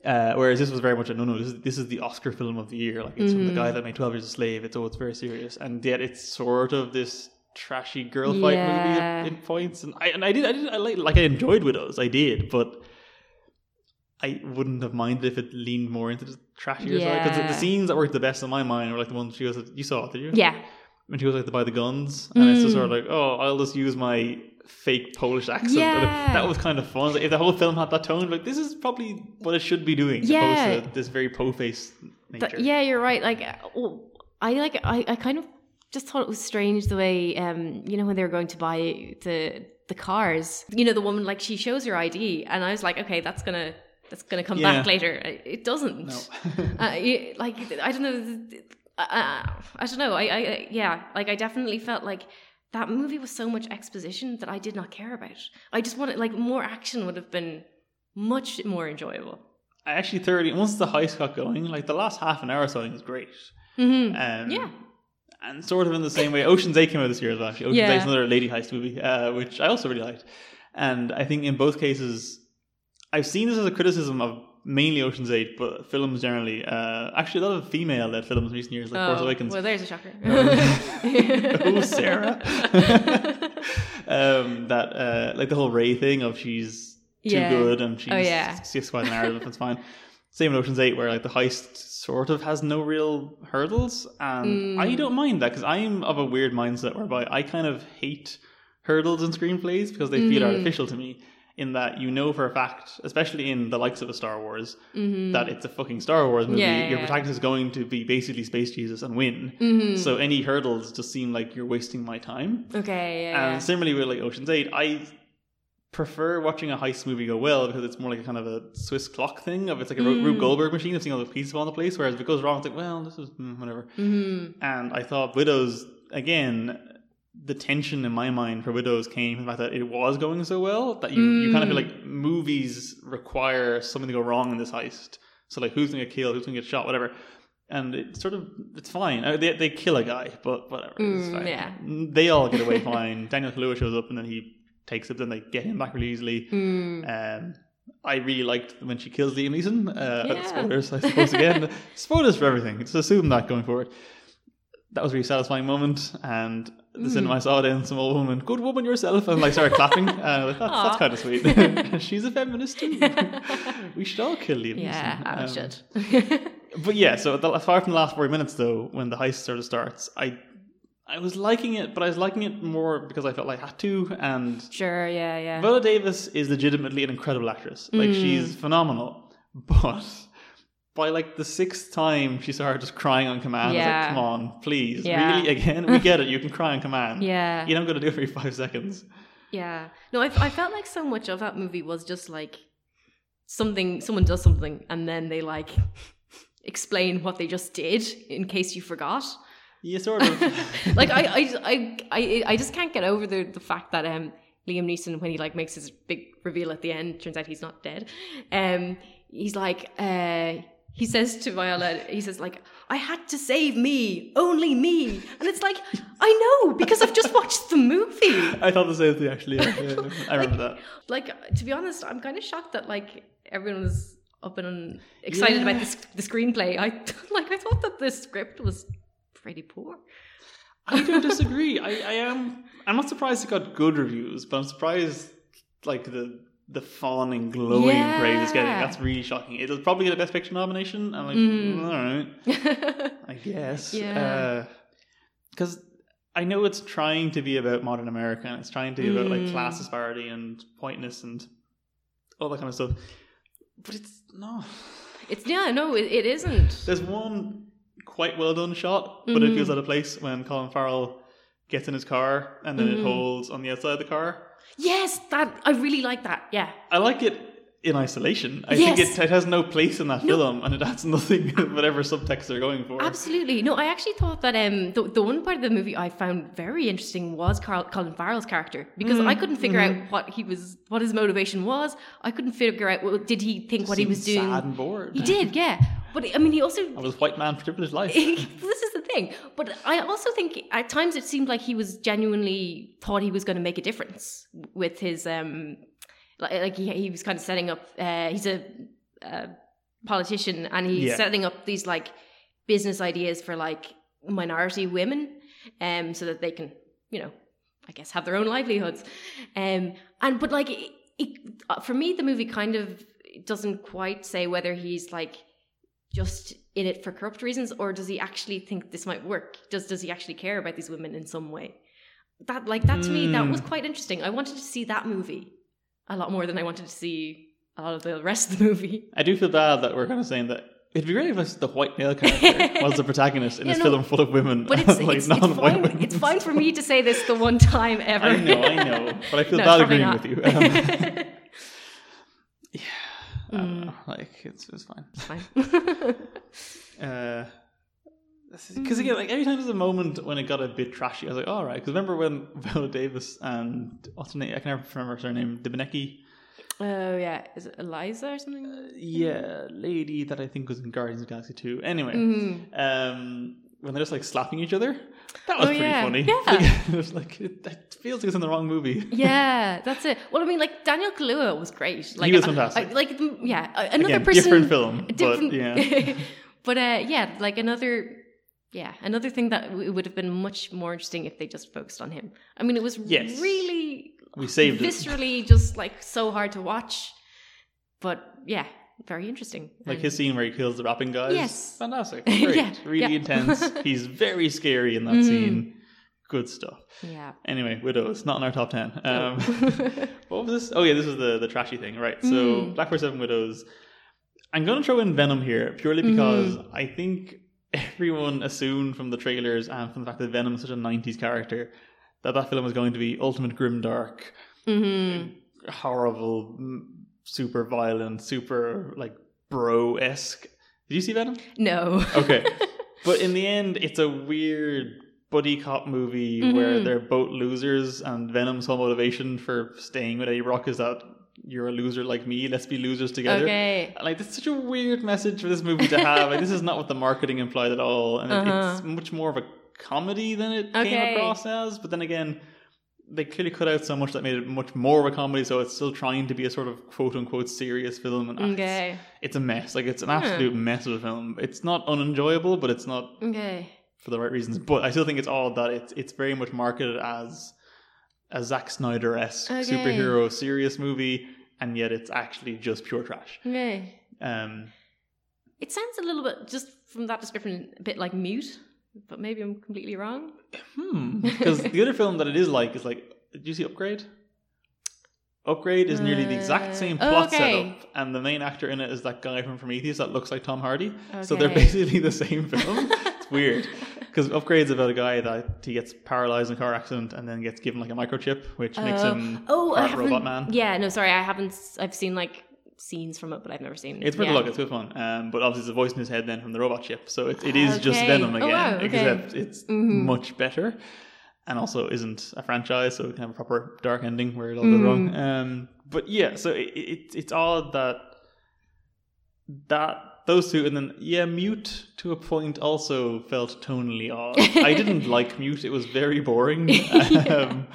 Uh, whereas this was very much a no, no. This is this is the Oscar film of the year. Like it's from the guy that made Twelve Years a Slave. It's oh, it's very serious, and yet it's sort of this trashy girl fight Yeah. movie in points. And I and I did I did I like like I enjoyed Widows. I did, but I wouldn't have minded if it leaned more into the trashier side because the, the scenes that worked the best in my mind were like the ones she goes. You saw it, did you? yeah. When she goes like to buy the guns, and it's just Mm. sort of like, oh, I'll just use my fake Polish accent. Yeah. That was kind of fun. Like, if the whole film had that tone, like this is probably what it should be doing, Yeah. opposed to this very po-faced nature. Th- yeah, you're right. Like, uh, I like, I, I kind of just thought it was strange the way, um, you know, when they were going to buy the the cars. You know, the woman like she shows her ID, and I was like, okay, that's gonna that's gonna come Yeah. back later. It doesn't. No. uh, you- like I don't know. Uh, I don't know. I, I, yeah, like I definitely felt like that movie was so much exposition that I did not care about. I just wanted like more action would have been much more enjoyable. I actually thoroughly once the heist got going, like the last half an hour or so, I was great. Mm-hmm. Um, Yeah. And sort of in the same way, Ocean's Eight came out this year as well. Actually, Ocean's Yeah. Eight is another lady heist movie, uh, which I also really liked. And I think in both cases, I've seen this as a criticism of mainly Ocean's Eight, but films generally. Uh, actually, a lot of female-led films in recent years, like Force Awakens. Oh, Well, there's a shocker. oh, Sarah. um, that uh, like the whole Rey thing of she's too Yeah. good and she's Oh, yeah. by the narrative. It's fine. Same in Ocean's Eight, where like the heist sort of has no real hurdles, and Mm. I don't mind that because I'm of a weird mindset whereby I kind of hate hurdles in screenplays because they feel Mm. artificial to me. In that you know for a fact, especially in the likes of a Star Wars, Mhm. that it's a fucking Star Wars movie. Yeah, Your yeah. protagonist is going to be basically Space Jesus and win. Mhm. So any hurdles just seem like you're wasting my time. okay, yeah. And similarly with like Ocean's Eight, I prefer watching a heist movie go well because it's more like a kind of a Swiss clock thing of it's like a Mm. Rube Goldberg machine of seeing all the pieces on the place. Whereas if it goes wrong, it's like well, this is mm, whatever. Mhm. And I thought Widows again. The tension in my mind for Widows came from the fact that it was going so well that you, you kind of feel Mm. like movies require something to go wrong in this heist. So like who's gonna get killed, who's gonna get shot, whatever. And it's sort of it's fine. Uh, They, they kill a guy, but whatever. it's Mm, fine. yeah. They all get away fine. Daniel Kaluuya shows up and then he takes it. Then they get him back really easily. Mm. Um, I really liked when she kills Liam Neeson. Uh, Yeah. Spoilers, I suppose. Again, spoilers for everything. Just assume that going forward. that was a really satisfying moment. And the cinema I saw it in, some old woman, good woman yourself, and like started clapping. I was like, that's, that's kind of sweet. She's a feminist too. we should all kill Liam yeah, Neeson. I Um, should. But yeah, so the, apart from the last forty minutes, though, when the heist sort of starts, I I was liking it, but I was liking it more because I felt like I had to. And sure, yeah, yeah. Viola Davis is legitimately an incredible actress. Like Mm. she's phenomenal, but by like the sixth time she saw her just crying on command, I was Yeah. like, "Come on, please, Yeah. really again? We get it. You can cry on command. yeah. you don't got to do it every five seconds." Yeah. No, I, I felt like so much of that movie was just like something, someone does something and then they like explain what they just did in case you forgot. Yeah, sort of. like I, I, I, I, I just can't get over the, the fact that um, Liam Neeson, when he like makes his big reveal at the end, turns out he's not dead. Um, he's like, uh, he says to Viola, he says like, I had to save me, only me, and it's like, I know because I've just watched the movie. I thought the same thing actually. Yeah, yeah, I remember that. like to be honest i'm kind of shocked that like everyone was up and excited about this the screenplay i like i thought that the script was pretty poor I don't disagree. I, I am. I'm not surprised it got good reviews, but I'm surprised like the the fawning, glowing praise it's getting. That's really shocking. It'll probably get a Best Picture nomination. I'm like, Mm. all right, I guess. Yeah. Because I know it's trying to be about modern America and it's trying to be about like Mm. class disparity and whiteness and all that kind of stuff. But it's no. it's yeah no it, it isn't There's one quite well done shot, but it Mhm. feels out of place when Colin Farrell gets in his car and then it Mhm. holds on the outside of the car. yes that i really like that yeah I like it in isolation. I think it, it has no place in that No. film and it adds nothing, whatever subtext they're going for. absolutely no i actually thought that um the, the one part of the movie i found very interesting was Carl, colin farrell's character because Mm, i couldn't figure mhm. out what he was what his motivation was i couldn't figure out well, did he think what he was doing sad and bored. he did yeah but i mean he also I was white man for privileged life. this is the thing. But I also think at times it seemed like he was genuinely thought he was going to make a difference with his um like, like he, he was kind of setting up uh he's a, uh politician and he's Yeah. setting up these like business ideas for like minority women um so that they can you know I guess have their own livelihoods. Um and but like it, it, uh, for me the movie kind of doesn't quite say whether he's like just in it for corrupt reasons or does he actually think this might work? Does does he actually care about these women in some way? That like that to me that was Hmm. quite interesting. I wanted to see that movie a lot more than i wanted to see a lot of the rest of the movie I do feel bad that we're kind of saying that it'd be great if the white male character was the protagonist in Yeah, this no, film full of women, but it's like it's, it's fine women. it's fine for me to say this the one time ever I know, I know, but I feel No, bad agreeing not. with you. Um, yeah, Mm. know, like it's it's fine. It's fine. Uh, because again, like every time there's a moment when it got a bit trashy, I was like, all right. Because remember when Viola Davis and what's her name? I can never remember her name. Debonecki. oh yeah is it eliza or something Yeah, lady that I think was in Guardians of the Galaxy 2. Anyway, Mhm. um, when they're just like slapping each other, that was Oh, pretty yeah. funny. Yeah. Like, it was like it, it feels like it's in the wrong movie. yeah, that's it. Well, I mean, like Daniel Kaluuya was great. Like, was fantastic. I- like, mm, yeah, another Again, person. different film, different, but yeah. but uh, yeah, like another, yeah, another thing that w- it would have been much more interesting if they just focused on him. I mean, it was Yes. really We saved it. viscerally just like so hard to watch, but yeah, very interesting. Like And- his scene where he kills the rapping guys. Yes. Fantastic. Great. Yeah, Really yeah. intense. He's very scary in that Mhm. scene. Good stuff. yeah. Anyway, Widows, not in our top 10. Oh. Um, what was this? Oh, yeah, this was the, the trashy thing. Right. So, Mm. Black Bear 7 Widows. I'm going to throw in Venom here purely because Mm-hmm. I think everyone assumed from the trailers and from the fact that Venom is such a 90s character that that film was going to be ultimate grimdark, hmm horrible, super violent, super like bro esque. Did you see Venom? No. Okay. but in the end, it's a weird buddy cop movie where Mhm. they're both losers, and Venom's whole motivation for staying with Eddie Brock is that you're a loser like me. Let's be losers together. okay. Like that's such a weird message for this movie to have. like this is not what the marketing implied at all, and Uh-huh. it's much more of a comedy than it came across as. But then again, they clearly cut out so much that made it much more of a comedy. So it's still trying to be a sort of quote unquote serious film, and it's- Okay. it's a mess. Like it's an Hmm. absolute mess of a film. It's not unenjoyable, but it's not Okay. for the right reasons. But I still think it's all that it's it's very much marketed as a Zack Snyder esque Okay. superhero serious movie, and yet it's actually just pure trash. Okay. Um, It sounds a little bit, just from that description, a bit like Mute, but maybe I'm completely wrong. hmm, because the other film that it is like is like, did you see Upgrade? Upgrade is nearly the exact same Uh, plot okay. setup, and the main actor in it is that guy from Prometheus that looks like Tom Hardy. So they're basically the same film. it's weird because Upgrade's about a guy that he gets paralyzed in a car accident and then gets given like a microchip, which makes Oh. him oh, I robot man. Yeah, no, sorry, I haven't. I've seen like scenes from it, but I've never seen. It's worth yeah. a look. It's good fun. Um, but obviously, there's a voice in his head then from the robot chip, so it, it is just Okay. Venom Oh, again, wow, okay. except it's Mhm. much better, and also isn't a franchise, so it can have a proper dark ending where it all goes wrong. Mm. Um, but yeah, so it, it it's odd that that those two, and then yeah, Mute to a point also felt tonally odd. I didn't like Mute; it was very boring. um,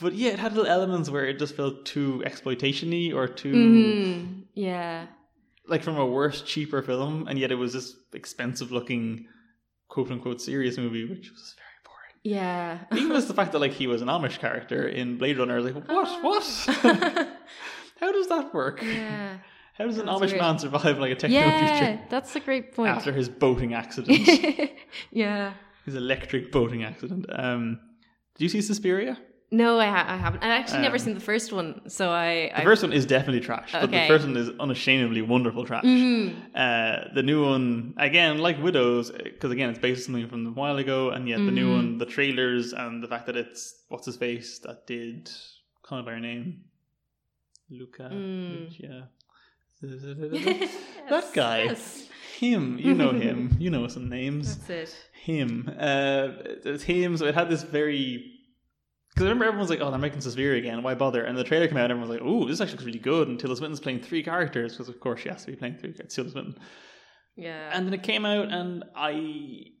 but yeah, it had little elements where it just felt too exploitation-y or too Mhm. Yeah. like from a worse, cheaper film, and yet it was this expensive looking quote unquote serious movie, which was very boring. Yeah. Even just the fact that like he was an Amish character in Blade Runner, I was like, what? What? How does that work? yeah. How does an That's Amish weird. man survive like a techno future? Yeah, future that's a great point. after his boating accident? yeah. his electric boating accident. Um, did you see Suspiria? No, I, ha- I haven't. I've actually never Um, seen the first one, so I. The first one is definitely trash, but the first one is unashamedly wonderful trash. Mhm. Uh, the new one, again, like Widows, because again, it's based on something from a while ago, and yet the new Mhm. one, the trailers and the fact that it's what's his face that did Call Me by Your Name, Luca, Mm. Lucia. That guy, yes. him, you know him, you know some names. That's it. Him, uh, it's him. So it had this very. Because I remember everyone was like, "Oh, they're making Suspiria again. Why bother?" And the trailer came out, and everyone was like, "Oh, this actually looks really good." And Tilda Swinton's playing three characters because, of course, she has to be playing three characters. Tilda Swinton. Yeah. And then it came out, and I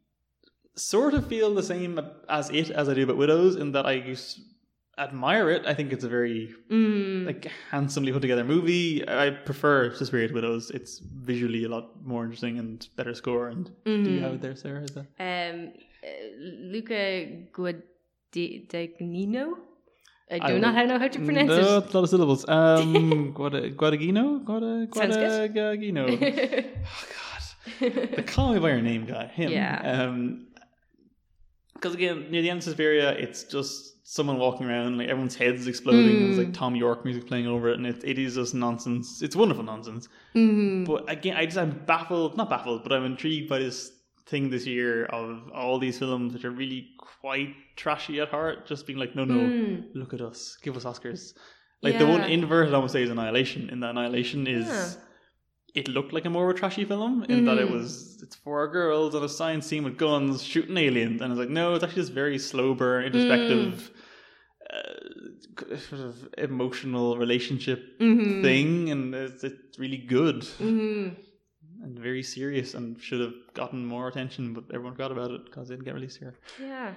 sort of feel the same as it as I do about Widows, in that I used admire it. I think it's a very Mm. like handsomely put together movie. I prefer Suspiria to Widows. It's visually a lot more interesting and better score. And do you Mhm. have it there, Sarah? Is that Um, uh, Luca Guadagnino. I I do will- not know how to pronounce no, it's a lot of syllables. Um, Guada, Guadagnino, Guada, Sounds good. Guadagnino. it. Oh God, the Call Me by Your Name guy, him. Yeah. Um, because again, near the end of Suspiria, it's just someone walking around, like everyone's heads exploding. and There's Mm. like Thom Yorke music playing over it, and it, it is just nonsense. It's wonderful nonsense. Mhm. But again, I just I'm baffled, not baffled, but I'm intrigued by this thing this year of all these films which are really quite trashy at heart. Just being like, no, no, Mm. look at us, give us Oscars. Like the one Yeah. inverted, I almost say, is Annihilation. In that Annihilation is, Yeah. It looked like a more of a trashy film in that it Mhm. was it's four girls on a science scene with guns shooting aliens, and it's like no, it's actually this very slow burn, introspective, uh, sort of emotional relationship Mhm. thing, and it's, it's really good Mhm. and very serious, and should have gotten more attention, but everyone forgot about it because it didn't get released here. Yeah.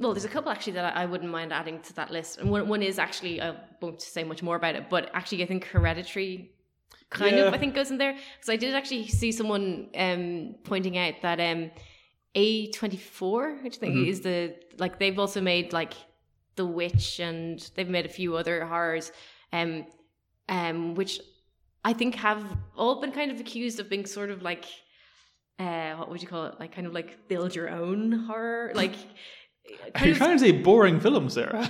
Well, there's a couple actually that I I wouldn't mind adding to that list, and one one is actually I won't say much more about it, but actually I think Hereditary kind Yeah. of I think goes in there because I did actually see someone um pointing out that um A24, which I think Mhm. is the like they've also made like The Witch and they've made a few other horrors, um, um, which I think have all been kind of accused of being sort of like uh what would you call it like kind of like build your own horror like Are you trying to say boring film, Sarah?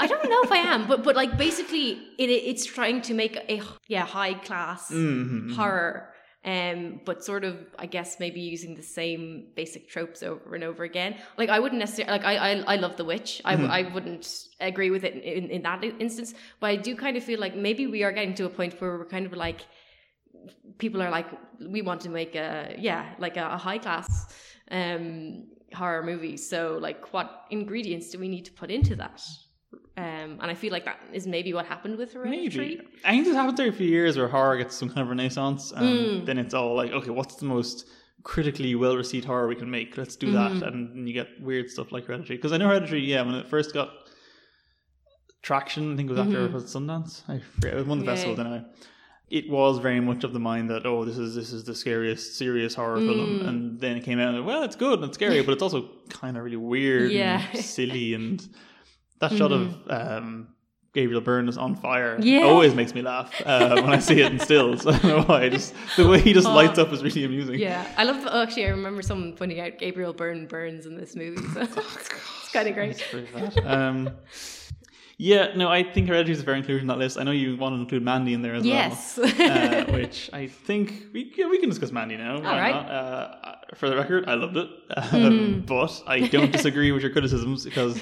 I don't know if I am but but like basically it it's trying to make a yeah high class Mhm. horror um but sort of I guess maybe using the same basic tropes over and over again like I wouldn't necessarily like I I, I love the witch I, Mhm. I wouldn't agree with it in, in that instance but I do kind of feel like maybe we are getting to a point where we're kind of like people are like we want to make a yeah like a, a high class um horror movie so like what ingredients do we need to put into that um and i feel like that is maybe what happened with hereditary Maybe. I think this happens every few years where horror gets some kind of renaissance, and Mm. then it's all like, okay, what's the most critically well received horror we can make? Let's do Mhm. that, and you get weird stuff like Hereditary. Because I know Hereditary, yeah, when it first got traction, I think it was after Mhm. was Sundance. I forget, it won the Yeah. festival anyway. it was very much of the mind that oh this is this is the scariest serious horror film Mm. and then it came out and well it's good and it's scary but it's also kind of really weird Yeah. Mm-hmm. and silly and that shot of um Gabriel Byrne is on fire Yeah. always makes me laugh uh, when I see it in stills. I don't know why. Just the way he just Oh. lights up is really amusing. Yeah, I love. Oh, actually, I remember someone pointing out Gabriel Byrne burns in this movie. So it's kind of great. It's pretty bad. Um, yeah, no, I think Hereditary is a fair inclusion on that list. I know you want to include Mandy in there as Yes. well. uh, which I think we yeah, we can discuss Mandy now. All right. not? Uh, for the record, I loved it, um, Mhm. but I don't disagree with your criticisms because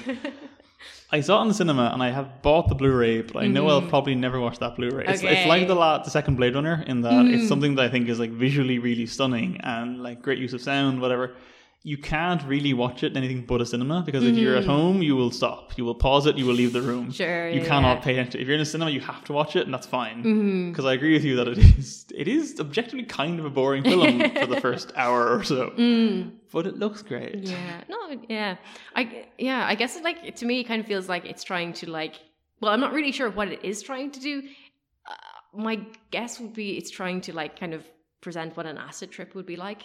I saw it in the cinema and I have bought the Blu-ray, but I know I'll probably never watch that Blu-ray. It's, it's Mm-hmm. Like the la- the second Blade Runner in that it's Mm. something that I think is like visually really stunning and like great use of sound, whatever. You can't really watch it in anything but a cinema because if you're at home, you will stop. You will pause it. You will leave the room. Mm-hmm. Sure, You yeah, cannot pay attention. If you're in a cinema, you have to watch it, and that's fine. Because I agree with you that it is it is objectively kind of a boring film for the first hour or so, Mm. but it looks great. Yeah. No. Yeah. I. Yeah. I guess it, like to me, it kind of feels like it's trying to like. Well, I'm not really sure what it is trying to do. Uh, my guess would be it's trying to like kind of present what an acid trip would be like,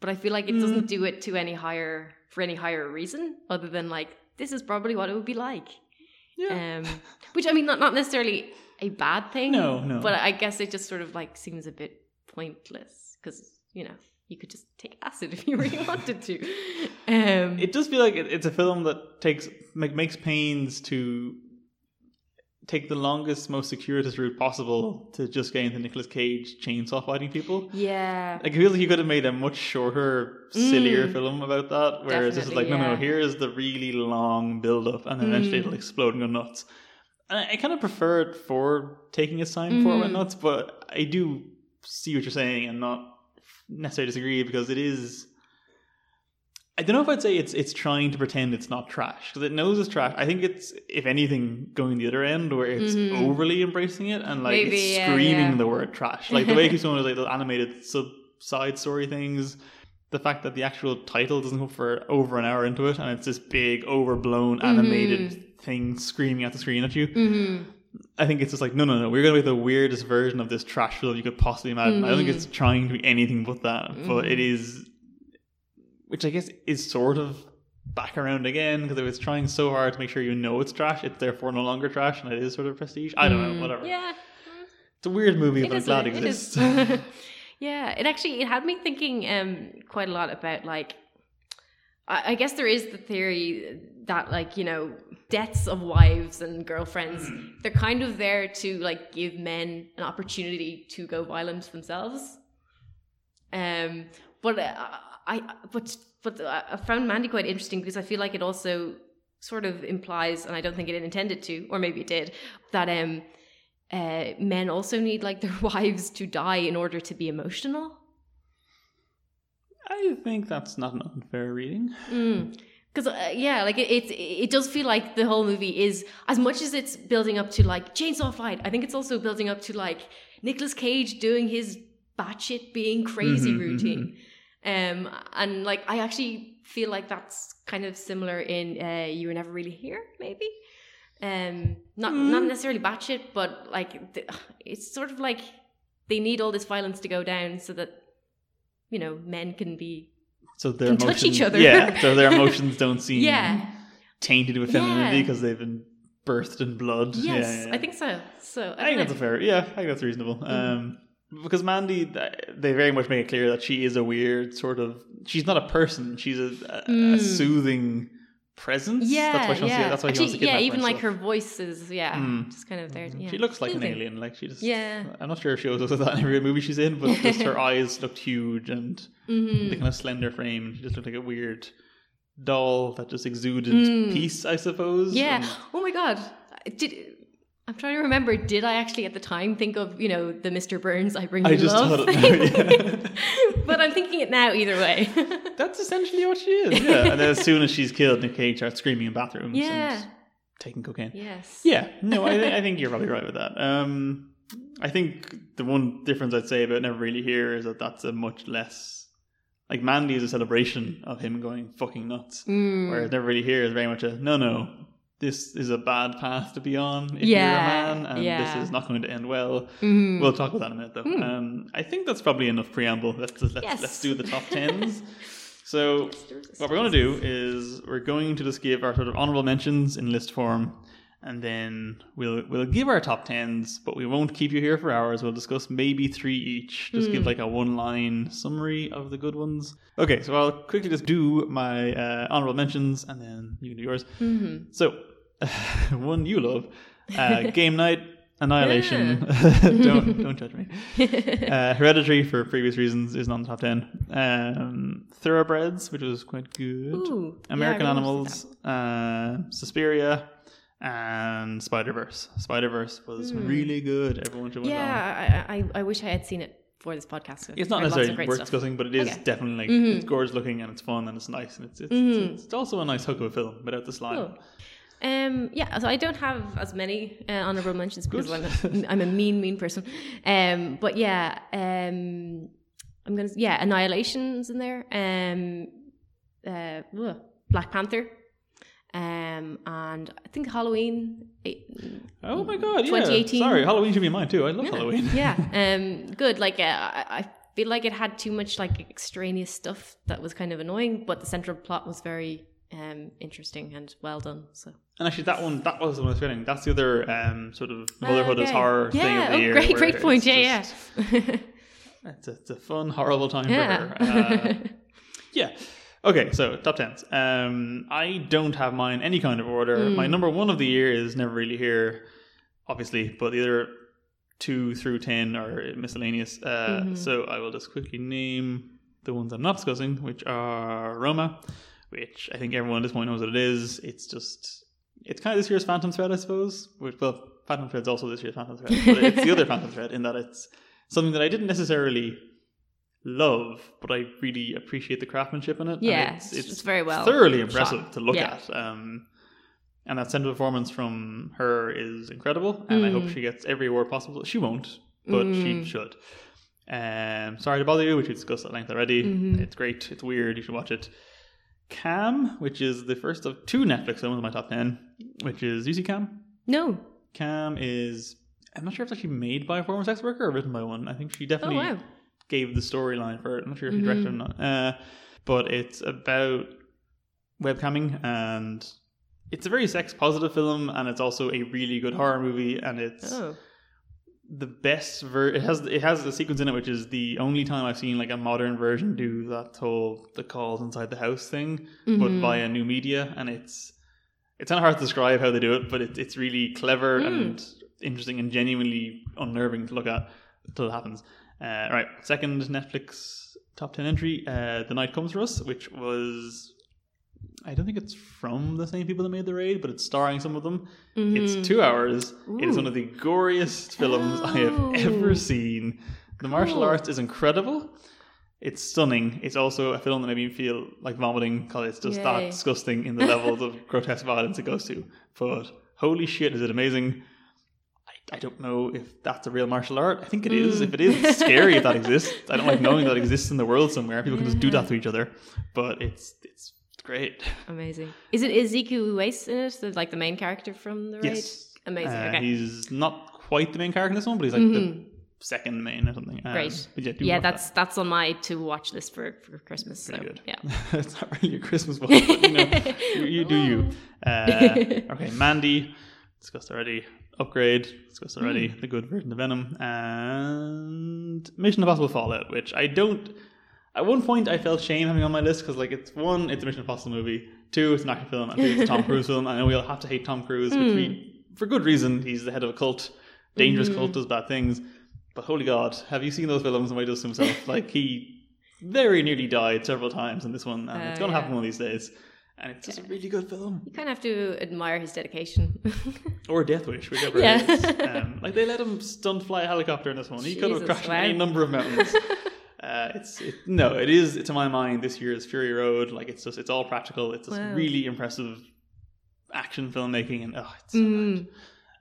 but I feel like it doesn't do it to any higher for any higher reason other than like this is probably what it would be like. Yeah. Um, which I mean, not not necessarily a bad thing. No, no. But I guess it just sort of like seems a bit pointless because you know you could just take acid if you really wanted to. Um, It does feel like it, it's a film that takes make, makes pains to take the longest, most circuitous route possible to just get into Nicolas Cage chainsaw fighting people. yeah, Like, it feels like you could have made a much shorter, sillier Mm. film about that, whereas this is like, Definitely, no, no, here is the really long build up, and then eventually Mm. it'll explode and go nuts. And I, I kind of prefer it for taking its time before it went Mhm. nuts, but I do see what you're saying and not necessarily disagree because it is. I don't know if I'd say it's it's trying to pretend it's not trash because it knows it's trash. I think it's if anything going the other end where it's Mhm. overly embracing it and like Maybe, it's screaming yeah. the word trash. Like the way it keeps going with like the animated sub side story things. The fact that the actual title doesn't go for over an hour into it and it's this big overblown animated thing screaming at the screen at you. hmm I think it's just like no, no, no. We're gonna make the weirdest version of this trash film you could possibly imagine. I don't think Mhm. it's trying to be anything but that, but it is, which I guess is sort of back around again because it was trying so hard to make sure you know it's trash. It's therefore no longer trash, and it is sort of prestige. I don't know, whatever. Mm. Yeah, It's a weird movie, it but I'm glad it it is. exists. yeah, it actually it had me thinking um quite a lot about like I, I guess there is the theory that like you know deaths of wives and girlfriends they're kind of there to like give men an opportunity to go violent themselves. Um, but uh, I but but I found Mandy quite interesting because I feel like it also sort of implies, and I don't think it intended to, or maybe it did, that um uh, men also need like their wives to die in order to be emotional. I think that's not an unfair reading. Because uh, yeah, like it, it, it does feel like the whole movie is as much as it's building up to like chainsaw fight. I think it's also building up to like Nicolas Cage doing his batshit being crazy Mhm, routine. Um, and like I actually feel like that's kind of similar in uh, You Were Never Really Here, maybe. Um, not not necessarily batshit, but like the, it's sort of like they need all this violence to go down so that you know men can be So their Can emotions, touch each other. yeah. So their emotions don't seem yeah tainted with femininity Yeah. because they've been birthed in blood. yes Yeah, yeah, yeah. I think so. So I think that's a fair. Yeah, I think that's reasonable. Mm. Um, because Mandy, they very much make it clear that she is a weird sort of. She's not a person. She's a, a, a Mm. soothing presence. yeah that's why she wants yeah to. That's why she wants to yeah even her like her voice is yeah Mm. just kind of there yeah. She looks like an alien. Like she just. Yeah. I'm not sure if she always looks like that in every movie she's in, but just her eyes looked huge and Mhm. the kind of slender frame. She just looked like a weird doll that just exuded Mm. peace, I suppose. Yeah. and- Oh my god. Did I'm trying to remember. Did I actually at the time think of you know the Mr. Burns I bring I you just love? thought it now, thing? but I'm thinking it now either way. That's essentially what she is. Yeah. and then as soon as she's killed, Nick Cage starts screaming in bathrooms yeah. and taking cocaine. Yes. Yeah. No, I, thi- I think you're probably right with that. Um, I think the one difference I'd say about Never Really Here is that that's a much less. Like Mandy is a celebration of him going fucking nuts, Mm. whereas Never Really Here is very much a no, no. This is a bad path to be on if Yeah, you're a man, and yeah. this is not going to end well. Mhm. We'll talk about that in a minute, though. Hmm. Um, I think that's probably enough preamble. Let's let's, Yes. let's do the top tens. so what we're going to do is we're going to just give our sort of honorable mentions in list form, and then we'll we'll give our top tens, but we won't keep you here for hours. We'll discuss maybe three each. Just give like a one line summary of the good ones. Okay, so I'll quickly just do my uh, honorable mentions, and then you can do yours. Mhm. So one you love, uh, Game Night. Annihilation. don't don't judge me. Uh, Hereditary, for previous reasons, is not in the top ten. Um, Thoroughbreds, which was quite good. Ooh, American really Animals, uh, Suspiria, and Spider Verse. Spider Verse was really good. Everyone should watch that. Yeah, I, I, I wish I had seen it for this podcast. so It's not necessarily great worth stuff. discussing, but it is Okay. Mm-hmm. definitely like it's gorgeous looking and it's fun and it's nice and it's it's, it's, it's also a nice hook of a film without the slime. Cool. Um, yeah, so I don't have as many uh, honorable mentions because I'm a, I'm a mean, mean person. Um, but yeah, um, I'm gonna yeah, Annihilation's in there. Um, uh, ugh, Black Panther. Um, and I think Halloween. Oh my god! Yeah. 2018. Sorry, Halloween should be mine too. I love yeah, Halloween. yeah, um, good. Like uh, I, I feel like it had too much like extraneous stuff that was kind of annoying, but the central plot was very um interesting and well done. So And actually, that one that was what I was feeling. That's the other um, sort of motherhood is Okay. horror thing of the oh, year. great, great point. Yeah, just- yeah. It's a, it's a fun, horrible time Yeah. for her. Uh, yeah. Okay, so top tens. Um, I don't have mine any kind of order. Hmm. My number one of the year is never really here, obviously, but the other two through ten are miscellaneous. Uh, Mm-hmm. So I will just quickly name the ones I'm not discussing, which are Roma, which I think everyone at this point knows what it is. It's just it's kind of this year's Phantom Thread, I suppose. Which, well, Phantom Thread's also this year's Phantom Thread, but it's the other Phantom Thread in that it's something that I didn't necessarily love, but I really appreciate the craftsmanship in it. Yeah, it's, it's- it's very well thoroughly impressive shot. to look Yeah. at. Um, and that central performance from her is incredible, and I hope Mm. she gets every award possible. She won't, but she should. Um, sorry to bother you, which we discussed at length already. Mm-hmm. It's great. It's weird. You should watch it. Cam, which is the first of two Netflix films in my top ten, which is you see Cam. no. Cam is I'm not sure if it's actually made by a former sex worker or written by one. I think she definitely Oh, wow. gave the storyline for it. I'm not sure if she directed it or not. Uh, but it's about webcamming and it's a very sex positive film and it's also a really good horror movie and it's Oh. The best ver- it has it has a sequence in it which is the only time I've seen like a modern version do that whole the calls inside the house thing but Mm-hmm. via new media and it's it's kind of hard to describe how they do it but it, it's really clever Hmm. and interesting and genuinely unnerving to look at until it happens uh, right second Netflix top 10 entry uh, The Night Comes For Us which was I don't think it's from the same people that made the raid, but it's starring some of them. Mm-hmm. It's two hours. It is one of the goriest films I have Oh. ever seen. The martial arts is incredible. It's stunning. It's also a film that made me feel like vomiting because it's just that disgusting in the levels of grotesque violence it goes to. But holy shit, is it amazing! I, I don't know if that's a real martial art. I think it is. Mm. If it is, it's scary if that exists. I don't like knowing that exists in the world somewhere. People can just do that to each other. But it's it's great. Amazing. Is it Iko Uwais in it? The, like the main character from the raid? Yes. Amazing. Uh, okay. He's not quite the main character in this one, but he's like the second main or something. Um, Great. Yeah, yeah, that's that's on my to watch list for, for Christmas. So good. yeah. it's not really a Christmas one, but you know, you, you do you. Uh, okay, Mandy, discussed already. Upgrade, discussed already. Hmm. The good version of Venom. And Mission Impossible Fallout, which I don't. At one point, I felt shame having on my list because, like, it's one, it's a Mission Impossible movie. Two, it's an action film. And three, it's a Tom Cruise film. I know we all have to hate Tom Cruise, which we, for good reason. He's the head of a cult. Dangerous cult does bad things. But holy God, have you seen those films and what he does to himself? like, he very nearly died several times in this one, and it's Oh, going to yeah. happen one of these days. And it's just a really good film. You kind of have to admire his dedication. Or Death Wish, whichever Yeah. it is. Um, like, they let him stunt fly a helicopter in this one. He could have crashed wow. any number of mountains. Uh, it's it, no, it is to my mind this year's Fury Road. Like it's just it's all practical. It's just Wow. really impressive action filmmaking, and oh, it's so Mm.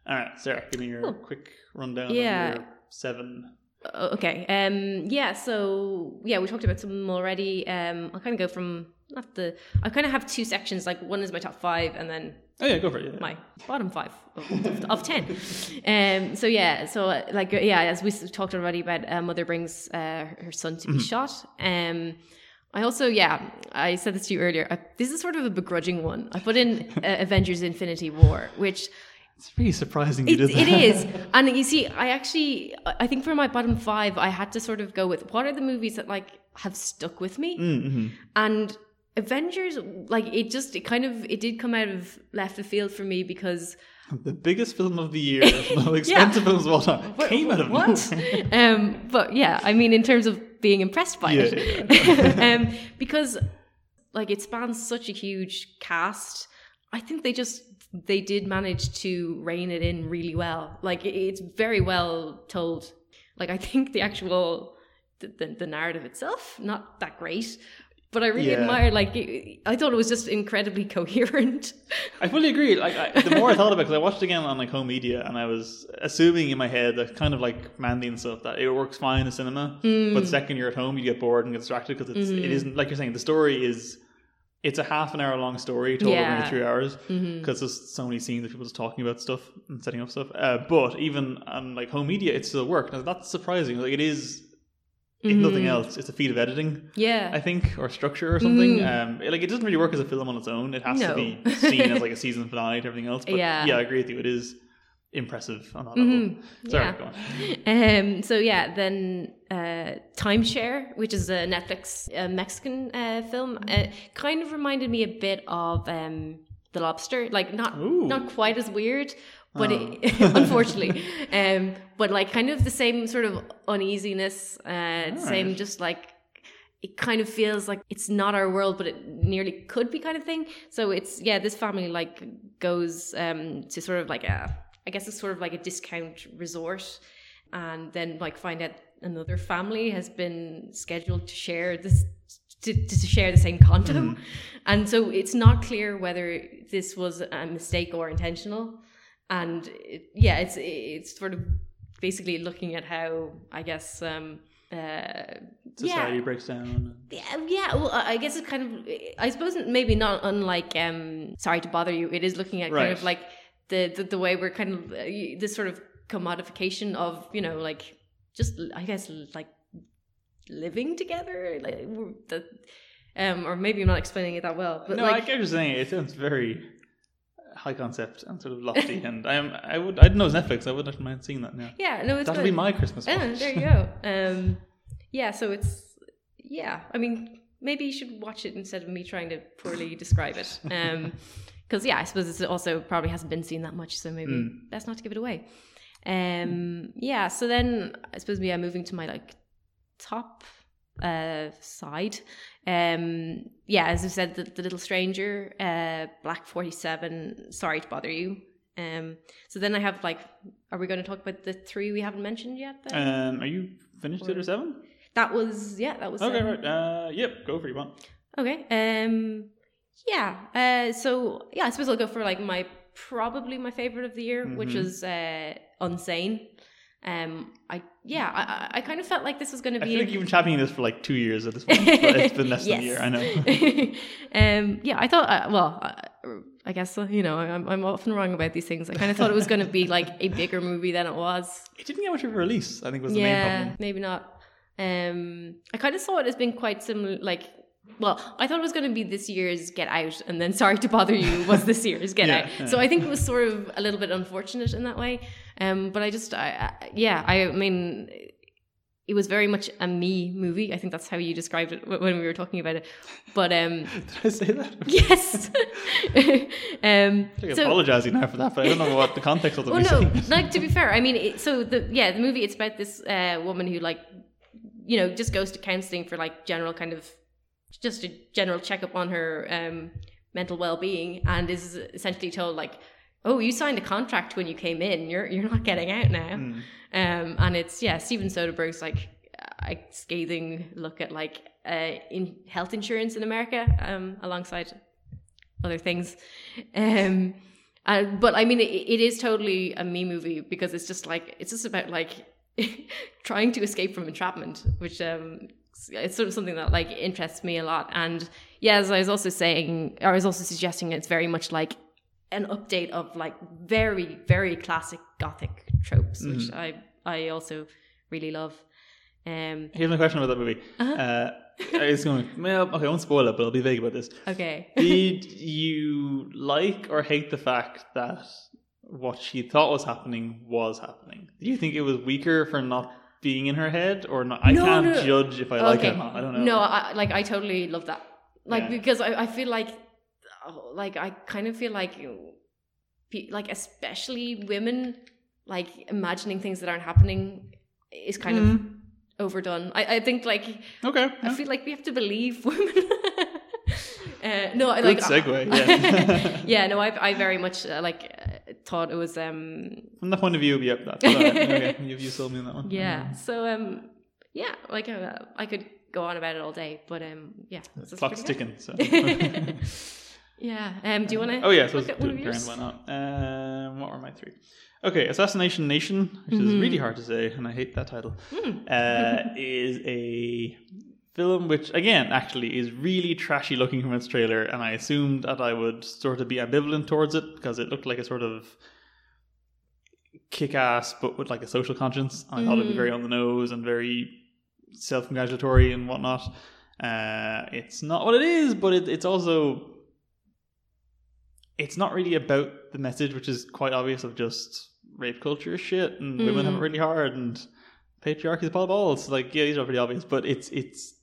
All right, Sarah, give me your quick rundown. Yeah. of your seven. Oh, okay. Um. Yeah. So yeah, we talked about some already. Um. I'll kind of go from not the. I kind of have two sections. Like one is my top five, and then Oh yeah, go for it. Yeah. my bottom five of, of, of ten. Um, so yeah, so like uh, yeah, as we talked already about, uh, mother brings uh, her son to be shot. Um, I also yeah, I said this to you earlier. I, this is sort of a begrudging one. I put in uh, Avengers: Infinity War, which It's really surprising you it, did that. it is, and you see, I actually, I think for my bottom five, I had to sort of go with what are the movies that like have stuck with me, Mm-hmm. and Avengers, like it just, it kind of, it did come out of left field for me because The biggest film of the year, the most expensive films of all time, came out of what? um, but yeah, I mean, in terms of being impressed by Yeah, it, um, because like it spans such a huge cast. I think they just they did manage to rein it in really well. Like it- it's very well told. Like I think the actual the, the, the narrative itself not that great. But I really Yeah. admire, like, I thought it was just incredibly coherent. I fully agree. Like I, the more I thought about it, because I watched it again on like home media, and I was assuming in my head that kind of like Mandy and stuff that it works fine in cinema, Mm. but the second you're at home, you get bored and get distracted because it's Mm-hmm. it isn't like you're saying the story is. It's a half an hour long story told over Yeah. maybe three hours because there's so many scenes of people just talking about stuff and setting up stuff. Uh, but even on like home media, it still worked. Now that's surprising. Like it is, if nothing Mhm. else, it's a feat of editing. Yeah. I think, or structure or something. Mm. Um, it- like it doesn't really work as a film on its own. It has No. to be seen as like a season finale to everything else. But Yeah. yeah, I agree with you. It is impressive on that Mhm. level. Sorry, Yeah. go on. Um, so yeah, then uh, Timeshare, which is a Netflix uh, Mexican uh, film, uh, kind of reminded me a bit of um, The Lobster. Like not Ooh. not quite as weird, but Oh. it, unfortunately, um, but like kind of the same sort of uneasiness, uh, same Alright. just like. It kind of feels like it's not our world, but it nearly could be, kind of thing. So it's yeah, this family like goes um, to sort of like a, I guess it's sort of like a discount resort, and then like find out another family has been scheduled to share this to, to share the same condo and so it's not clear whether this was a mistake or intentional and it, yeah it's it's sort of basically looking at how i guess um uh Society yeah breaks down. yeah, yeah. Well, I I guess it's kind of. I suppose maybe not unlike. um Sorry to bother you. It is looking at kind of like the, the the way we're kind of uh, this sort of commodification of you know like just I guess like living together, like um, or maybe I'm not explaining it that well, but no, I like get what you're saying. It sounds very high concept and sort of lofty. and I am, I would, I didn't know it was Netflix. I wouldn't mind seeing that now. yeah, no, it's That'll good. be my Christmas. Oh, watch. there you go. Um, yeah, so it's yeah. I mean, maybe you should watch it instead of me trying to poorly describe it. Um, because yeah, I suppose it also probably hasn't been seen that much, so maybe Mm. best not to give it away. Um, yeah. So then I suppose we yeah, moving to my like top uh side. Um, yeah, as I said, the, the little stranger, uh, Black Forty Seven. Sorry to bother you. Um, so then I have like, are we going to talk about the three we haven't mentioned yet? Then? Um, are you finished it or seven? That was yeah, that was Okay, um, right. Uh, yep, go for it, you want. Okay. Um yeah. Uh so yeah, I suppose I'll go for like my probably my favorite of the year, which Mhm. is uh Unsane. Um I yeah, I I- kind of felt like this was gonna be I feel like you've been championing this for like two years at this point. but it's been less than a year, I know. um, yeah, I thought. Uh, well, uh, I guess uh, you know I'm, I'm often wrong about these things. I kind of thought it was going to be like a bigger movie than it was. It didn't get much of a release, I think was the main yeah, problem. maybe not. Um, I kind of saw it as being quite similar. Like, well, I thought it was going to be this year's Get Out, and then Sorry to Bother You was this year's Get Yeah, Out. yeah. So I think it was sort of a little bit unfortunate in that way. Um, but I just, I, I, yeah, I mean. It was very much a me movie. I think that's how you described it when we were talking about it. But um, Did I say that? yes. um, I'm so, apologizing now for that, but I don't know what the context of the well, no, is. like to be fair, I mean, it, so the yeah, the movie it's about this uh, woman who like, you know, just goes to counseling for like general kind of, just a general checkup on her um, mental well being, and is essentially told like, oh, you signed a contract when you came in, you're you're not getting out now, Mm. um, and it's yeah, Steven Soderbergh's like a scathing look at like uh, in health insurance in America, um, alongside other things. Um, uh, but I mean, it, it is totally a me movie because it's just like it's just about like trying to escape from entrapment, which um, it's sort of something that like interests me a lot. And yeah, as I was also saying, I was also suggesting, it's very much like an update of like very very classic gothic tropes, which I I also really love. Um, Here's my question about that movie. uh I was going, well, okay, I won't spoil it, but I'll be vague about this. okay. Did you like or hate the fact that what she thought was happening was happening? Do you think it was weaker for not being in her head, or not? I No, can't no. judge if I like it or not. I don't know. No, I, like I totally love that. Like Yeah. because I, I feel like, like I kind of feel like, you know, pe- like especially women, like imagining things that aren't happening is kind Mm-hmm. of overdone. I, I think like Okay. I feel like we have to believe women. uh, no, I Good like segue, yeah. yeah, no, I I very much uh, like uh, thought it was um From the point of view, yep, that's right. okay. you, you sold me on that one. yeah. So um yeah, like uh, I could go on about it all day, but um yeah, Clock's ticking. So. Yeah. Um, do you want to? oh yeah, so look at one of yours? why not? Um, what were my three? Okay, Assassination Nation, which is really hard to say, and I hate that title, uh, is a film which, again, actually is really trashy looking from its trailer, and I assumed that I would sort of be ambivalent towards it because it looked like a sort of kick-ass, but with like a social conscience. I thought it'd be very on the nose and very self-congratulatory and whatnot. Uh, it's not what it is, but it, it's also it's not really about the message, which is quite obvious of just rape culture is shit and women have it mm. really hard and patriarchy is a pile of balls. Like, yeah, these are pretty obvious, but it's it's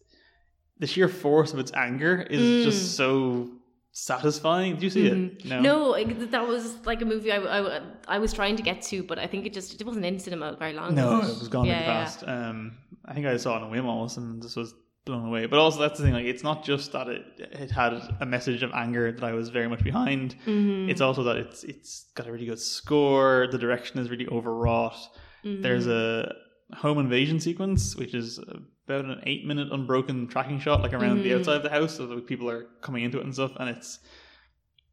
the sheer force of its anger is mm. just so satisfying. Did you see it? Mm-hmm. No, like, that was like a movie I, I, I was trying to get to, but I think it just it wasn't in cinema very long. No, it was gone Yeah, really yeah, fast. Um, I think I saw it on a whim almost, and just was blown away. But also, that's the thing. Like, it's not just that it it had a message of anger that I was very much behind. Mm-hmm. It's also that it's it's got a really good score. The direction is really overwrought. Mm-hmm. There's a home invasion sequence, which is about an eight minute unbroken tracking shot, like around the outside of the house, so that people are coming into it and stuff. And it's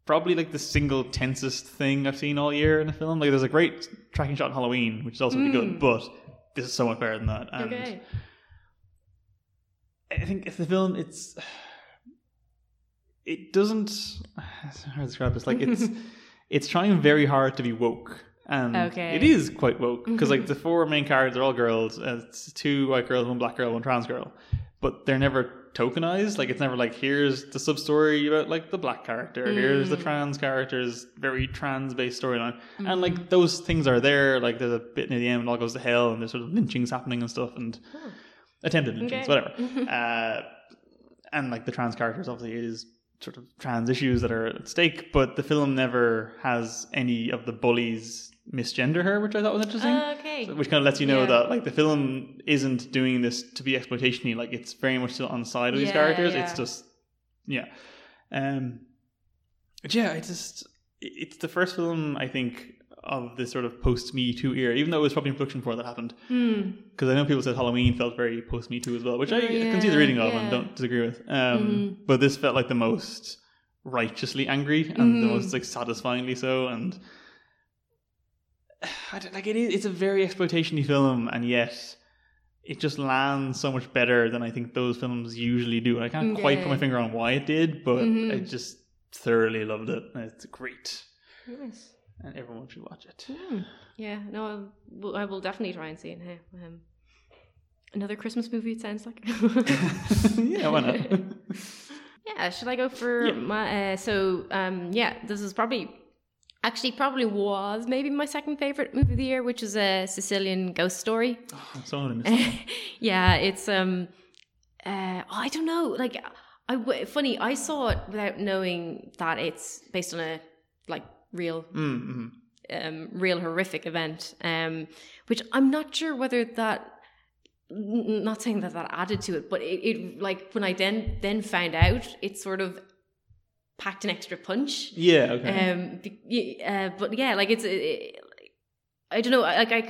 probably like the single tensest thing I've seen all year in a film. Like, there's a great tracking shot in Halloween, which is also really good, but this is so much better than that. And Mm. Okay. I think if the film, it's it doesn't. It's hard to describe this. Like it's it's trying very hard to be woke, and Okay. it is quite woke because like the four main characters are all girls. Uh, it's two white girls, one black girl, one trans girl, but they're never tokenized. Like it's never like here's the sub story about like the black character, here's the trans character's very trans based storyline, and like those things are there. Like there's a bit near the end when all goes to hell, and there's sort of lynchings happening and stuff, and attempted lynchings, Okay. whatever. uh, and like the trans characters, obviously, it is sort of trans issues that are at stake, but the film never has any of the bullies misgender her, which I thought was interesting. Okay. which kind of lets you know Yeah. that like the film isn't doing this to be exploitationy. Like it's very much still on the side of these Yeah, characters. yeah. It's just yeah, um, but yeah. I just it's the first film I think of this sort of post Me Too era, even though it was probably in production before that happened. Because I know people said Halloween felt very post Me Too as well, which I Hmm. Oh, can see the reading of yeah. and don't disagree with. Um, Mm-hmm. But this felt like the most righteously angry and Mm-hmm. the most like satisfyingly so, and I don't, like it is. It's a very exploitation film, and yet it just lands so much better than I think those films usually do. And I can't quite put my finger on why it did, but I Mhm. just thoroughly loved it. It's great. And everyone should watch it. Hmm. Yeah. No, I will, I will definitely try and see it now. Um, another Christmas movie. It sounds like. yeah, why not? Yeah, should I go for Yeah. my? Uh, so, um, yeah, this is probably, actually, probably was maybe my second favorite movie of the year, which is a Sicilian ghost story. Missed that. yeah, it's um, uh, I don't know, like I w- funny. I saw it without knowing that it's based on a like real Mm-hmm. um, real horrific event, um, which I'm not sure whether that. n- Not saying that that added to it, but it, it like when I then then found out, it sort of packed an extra punch. Yeah. Okay. Um, uh, but yeah, like it's. It, I don't know. Like I,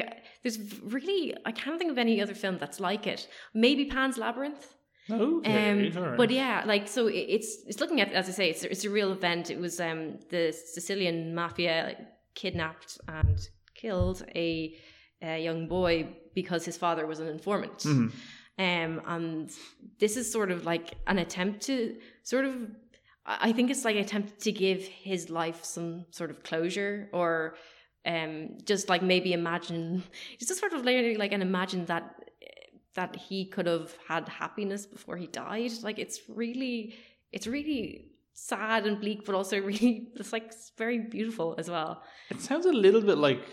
there's really I can't think of any other film that's like it. Maybe Pan's Labyrinth. Okay. Um, right. But yeah, like so, it- it's it's looking at as I say, it's it's a real event. It was um the Sicilian mafia like, kidnapped and killed a, a young boy because his father was an informant. Mhm. Um, and this is sort of like an attempt to sort of. I think it's like an attempt to give his life some sort of closure or um just like maybe imagine just sort of literally like and imagine that that he could have had happiness before he died. Like it's really it's really sad and bleak but also really it's like very beautiful as well. It sounds a little bit like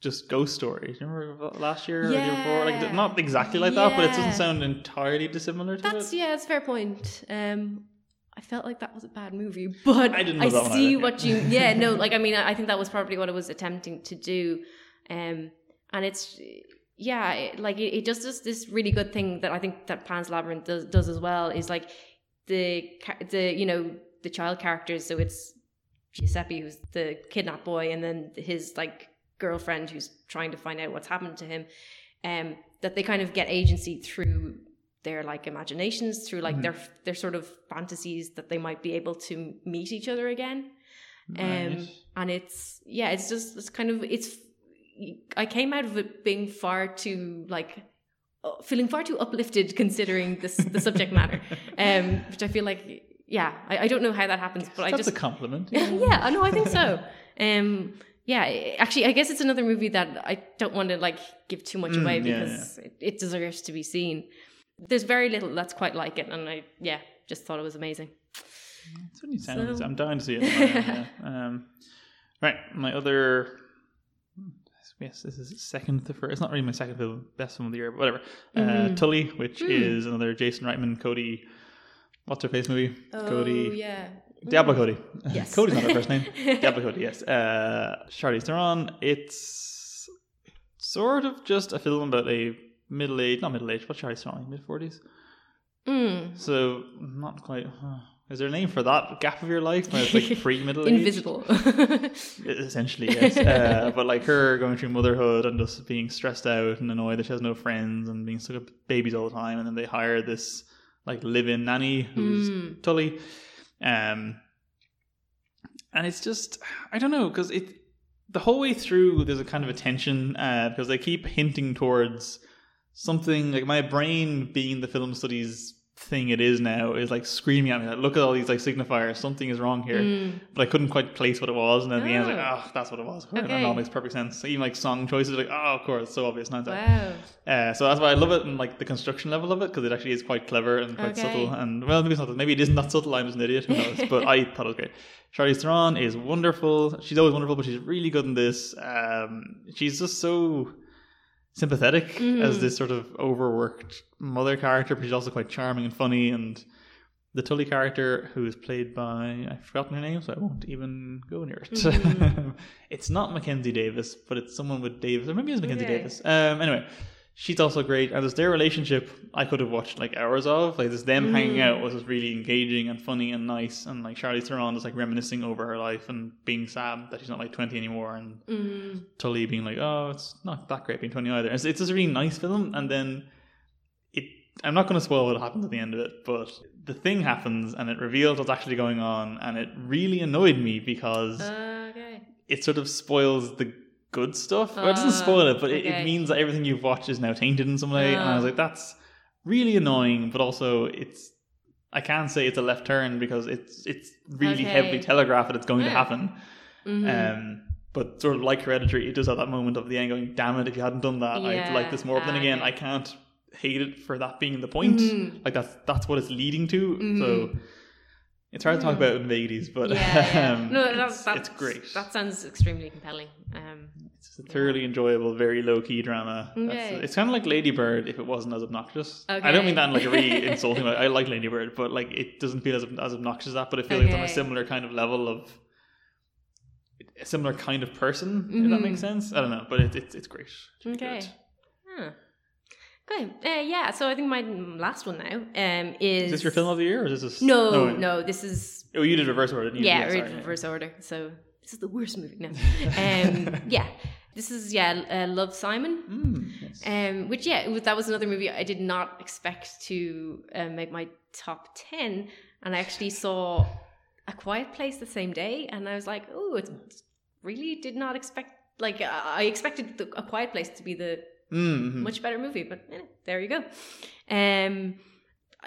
just Ghost stories. Remember last year or the year before? Like not exactly like that, but it doesn't sound entirely dissimilar to That's it. yeah, it's a fair point. Um, I felt like that was a bad movie, but I didn't I love that one see either, what you. Yeah, no, like I mean, I I think that was probably what it was attempting to do, um, and it's yeah, it, like it, it does this this really good thing that I think that Pan's Labyrinth does does as well is like the the you know the child characters. So it's Giuseppe who's the kidnapped boy, and then his like girlfriend who's trying to find out what's happened to him. Um, that they kind of get agency through their like imaginations, through like their their sort of fantasies that they might be able to meet each other again. Um, and it's yeah, it's just it's kind of it's. I came out of it being far too like uh, feeling far too uplifted considering this the subject matter, um, which I feel like yeah, I, I don't know how that happens, but I That's just a compliment. yeah, I know. I think so. Um, yeah, actually, I guess it's another movie that I don't want to like give too much Mm, away yeah, because It, it deserves to be seen. There's very little that's quite like it, and I yeah, just thought it was amazing. That's what you sound. So- I'm dying to see it. yeah. um, right, my other. Yes, this is second to first. It's not really my second film, best film of the year, but whatever. Uh, Mhm. Tully, which Hmm. is another Jason Reitman, Cody. What's her face movie? Cody. Oh, yeah, Diablo Cody. Yes. Cody's not her first name. Diablo Cody, yes. Uh, Charlize Theron. It's sort of just a film about a middle aged, not middle aged, what's Charlize Theron? Mid 40s? Mm. So, not quite. huh. Is there a name for that gap of your life where it's like pre middle? Invisible. Essentially, yes. uh, but like her going through motherhood and just being stressed out and annoyed that she has no friends and being stuck with babies all the time. And then they hire this like live in nanny who's Mm. Tully. Um, and it's just, I don't know, because it, the whole way through, there's a kind of a tension uh, because they keep hinting towards something like my brain being the film studies thing it is now is like screaming at me like look at all these like signifiers something is wrong here Mm. but I couldn't quite place what it was, and then at the end, I was like, Oh. oh, that's what it was. Okay. And it all makes perfect sense. Even like song choices, like, oh, of course, so obvious. Times. Wow. Uh, so that's why I love it, and like the construction level of it, because it actually is quite clever and quite Okay. subtle. And well, maybe it's not. Maybe it isn't that subtle. I'm just an idiot. Who knows? but I thought it was great. Charlize Theron is wonderful. She's always wonderful, but she's really good in this. Um, she's just so sympathetic as Mm. this sort of overworked mother character, but she's also quite charming and funny. And the Tully character, who is played by I've forgotten her name, so I won't even go near it. Mhm. it's not Mackenzie Davis, but it's someone with Davis, or maybe it's Mackenzie Okay. Davis. Um, anyway, she's also great, and it's their relationship I could have watched like hours of. Like this, them hanging out was just really engaging and funny and nice, and like Charlize Theron just like reminiscing over her life and being sad that she's not like twenty anymore, and Mm. Tully being like, "Oh, it's not that great being 20 either." It's, it's just a really nice film, and then it. I'm not going to spoil what happens at the end of it, but the thing happens, and it reveals what's actually going on, and it really annoyed me because Okay. it sort of spoils the good stuff. well, it doesn't Ah, spoil it, but it, okay. it means that everything you've watched is now tainted in some way, and I was Ah. like, that's really annoying, but also it's. I can't say it's a left turn because it's it's really Okay. heavily telegraphed that it's going to Yeah. happen. Mhm. Um, but sort of like Hereditary, it does have that moment of the end going, damn it, if you hadn't done that, I'd like this more. But then again. I can't hate it for that being the point. Mhm. Like that's that's what it's leading to. Mhm. So it's hard to talk Mm. about in vagaries, but yeah, yeah. um, no, that, it's, that, it's great. That sounds extremely compelling. Um, It's a thoroughly enjoyable, very low key drama. That's- Okay. it's kind of like Lady Bird if it wasn't as obnoxious. Okay. I don't mean that in like a really insulting way. I like Lady Bird, but like it doesn't feel as as obnoxious as that. But I feel like it's on a similar kind of level of a similar kind of person. If that Mhm. makes sense. I don't know, but it, it's it's great. It's Okay. good. huh. Okay. Uh, yeah. So I think my last one now um, is. Is this your film of the year, or is this? No, oh, no. This is Oh, you did reverse order. Didn't you? yeah, re- reverse order. So this is the worst movie now. um, yeah. This is yeah, uh, Love Simon. Mm, yes. Um, which yeah, was, that was another movie I did not expect to uh, make my top ten, and I actually saw A Quiet Place the same day, and I was like, oh, it's really did not expect. Like I expected the, A Quiet Place to be the Mm, mhm. much better movie, but eh, there you go. Um,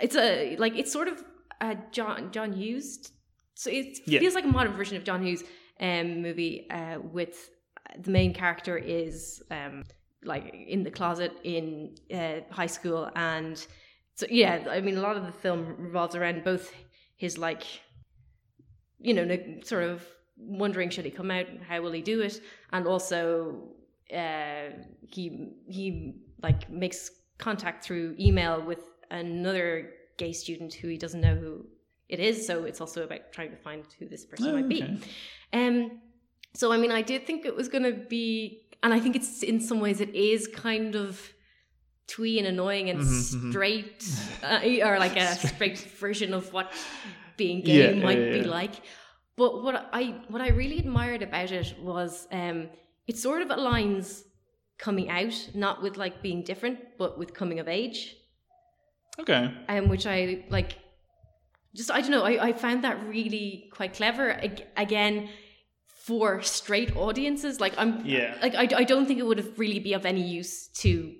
it's a like it's sort of a John John Hughes so it Yeah. feels like a modern version of John Hughes um, movie uh, with the main character is um, like in the closet in uh, high school and so yeah I mean a lot of the film revolves around both his like you know sort of wondering should he come out how will he do it and also uh, he he like makes contact through email with another gay student who he doesn't know who it is so it's also about trying to find who this person Oh, might be okay. um, so I mean, I did think it was going to be, and I think it's in some ways it is kind of twee and annoying and Mhm, mhm. straight, uh, or like a straight version of what being gay Yeah, might yeah, be like. But what I what I really admired about it was um, it sort of aligns coming out, not with like being different, but with coming of age Okay. um, which I like. Just I don't know. I, I found that really quite clever. Ag- again, for straight audiences, like I'm, Yeah. like I, I don't think it would have really be of any use to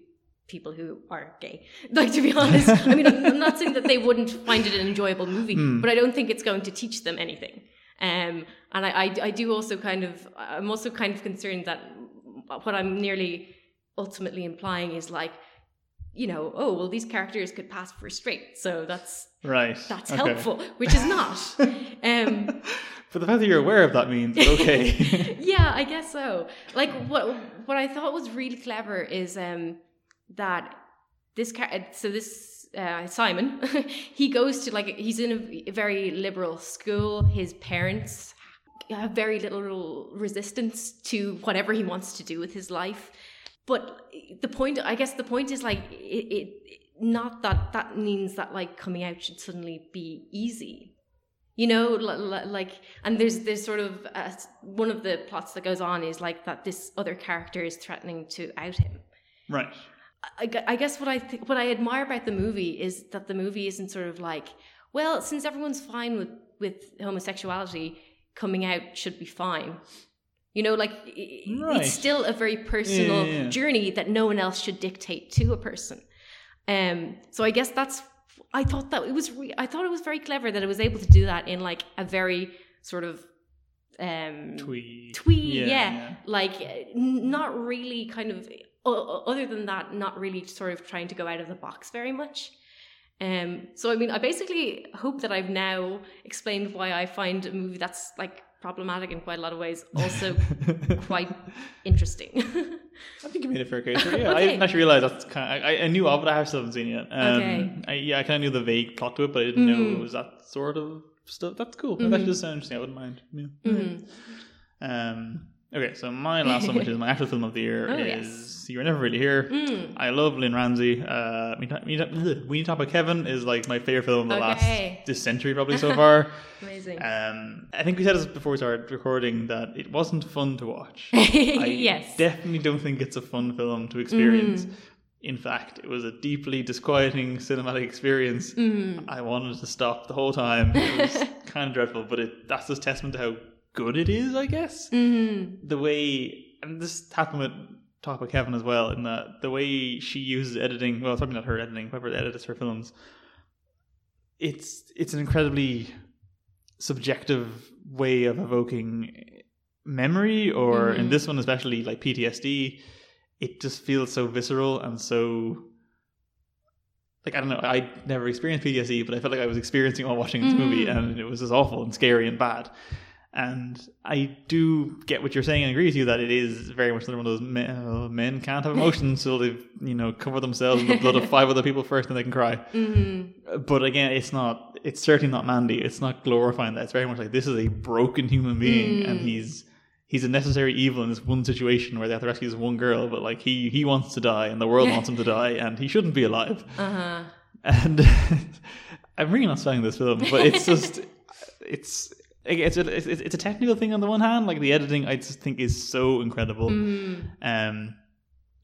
people who are gay. Like to be honest, I mean, I'm, I'm not saying that they wouldn't find it an enjoyable movie, Hmm. but I don't think it's going to teach them anything. Um, and I, I, I do also kind of, I'm also kind of concerned that what I'm nearly ultimately implying is like, you know, oh well, these characters could pass for straight, so that's Right. that's okay. helpful, which is not. um, But the fact that you're aware of that means okay. yeah, I guess so. Like what what I thought was really clever is um, that this car- so this uh, Simon he goes to like he's in a, a very liberal school. His parents have very little resistance to whatever he wants to do with his life. But the point, I guess, the point is like it, it not that that means that like coming out should suddenly be easy you know l- l- like and there's there's sort of uh, one of the plots that goes on is like that this other character is threatening to out him right. I, I guess what I th- what I admire about the movie is that the movie isn't sort of like well since everyone's fine with with homosexuality coming out should be fine you know like Right. it's still a very personal Yeah, yeah, yeah. journey that no one else should dictate to a person um so I guess that's I thought that it was re- I thought it was very clever that it was able to do that in like a very sort of um Twee. twee yeah, like n- not really kind of other than that not really sort of trying to go out of the box very much um so i mean i basically hope that i've now explained why i find a movie that's like problematic in quite a lot of ways also quite interesting I think you made a fair case. for it, Yeah, I didn't actually realize that's kind. Of, I, I knew of it. I still haven't seen it yet. Um, Okay. I, yeah, I kind of knew the vague plot to it, but I didn't know Mhm. it was that sort of stuff. That's cool. Mhm. That does sound interesting. I wouldn't mind. Yeah. Mhm. Um. Okay, so my last one, which is my actual film of the year, Oh, is yes. "You Were Never Really Here." Mm. I love Lynne Ramsay. Uh, We Talk- We Talk- We Need to Talk About Kevin is like my favorite film of the Okay. last this century, probably so far. amazing Um, I think we said this before we started recording that it wasn't fun to watch. I yes definitely don't think it's a fun film to experience. Mm. In fact, it was a deeply disquieting cinematic experience. Mm. I wanted to stop the whole time. It was kind of dreadful, but it, that's just testament to how good it is, I guess. Mm. The way, and this happened with talk about Kevin as well, in that the way she uses editing. Well, it's probably not her editing, whoever edits her films. It's it's an incredibly subjective way of evoking memory, or in Mhm. this one especially, like PTSD. It just feels so visceral and so like I don't know. I never experienced PTSD, but I felt like I was experiencing it while watching this movie, Mhm. and it was just awful and scary and bad. And I do get what you're saying and agree with you that it is very much another one of those men, uh, men can't have emotions, so they've you know covered themselves in the blood of five other people first, and they can cry. Mm. But again, it's not. It's certainly not Mandy. It's not glorifying that. It's very much like this is a broken human being, and Mm. he's he's a necessary evil in this one situation where they have to rescue this one girl. But like he he wants to die, and the world wants him to die, and he shouldn't be alive. Uh-huh. And I'm really not selling this film, but it's just it's. It's a, it's, it's a technical thing on the one hand, like the editing, I just think is so incredible. Mm. Um,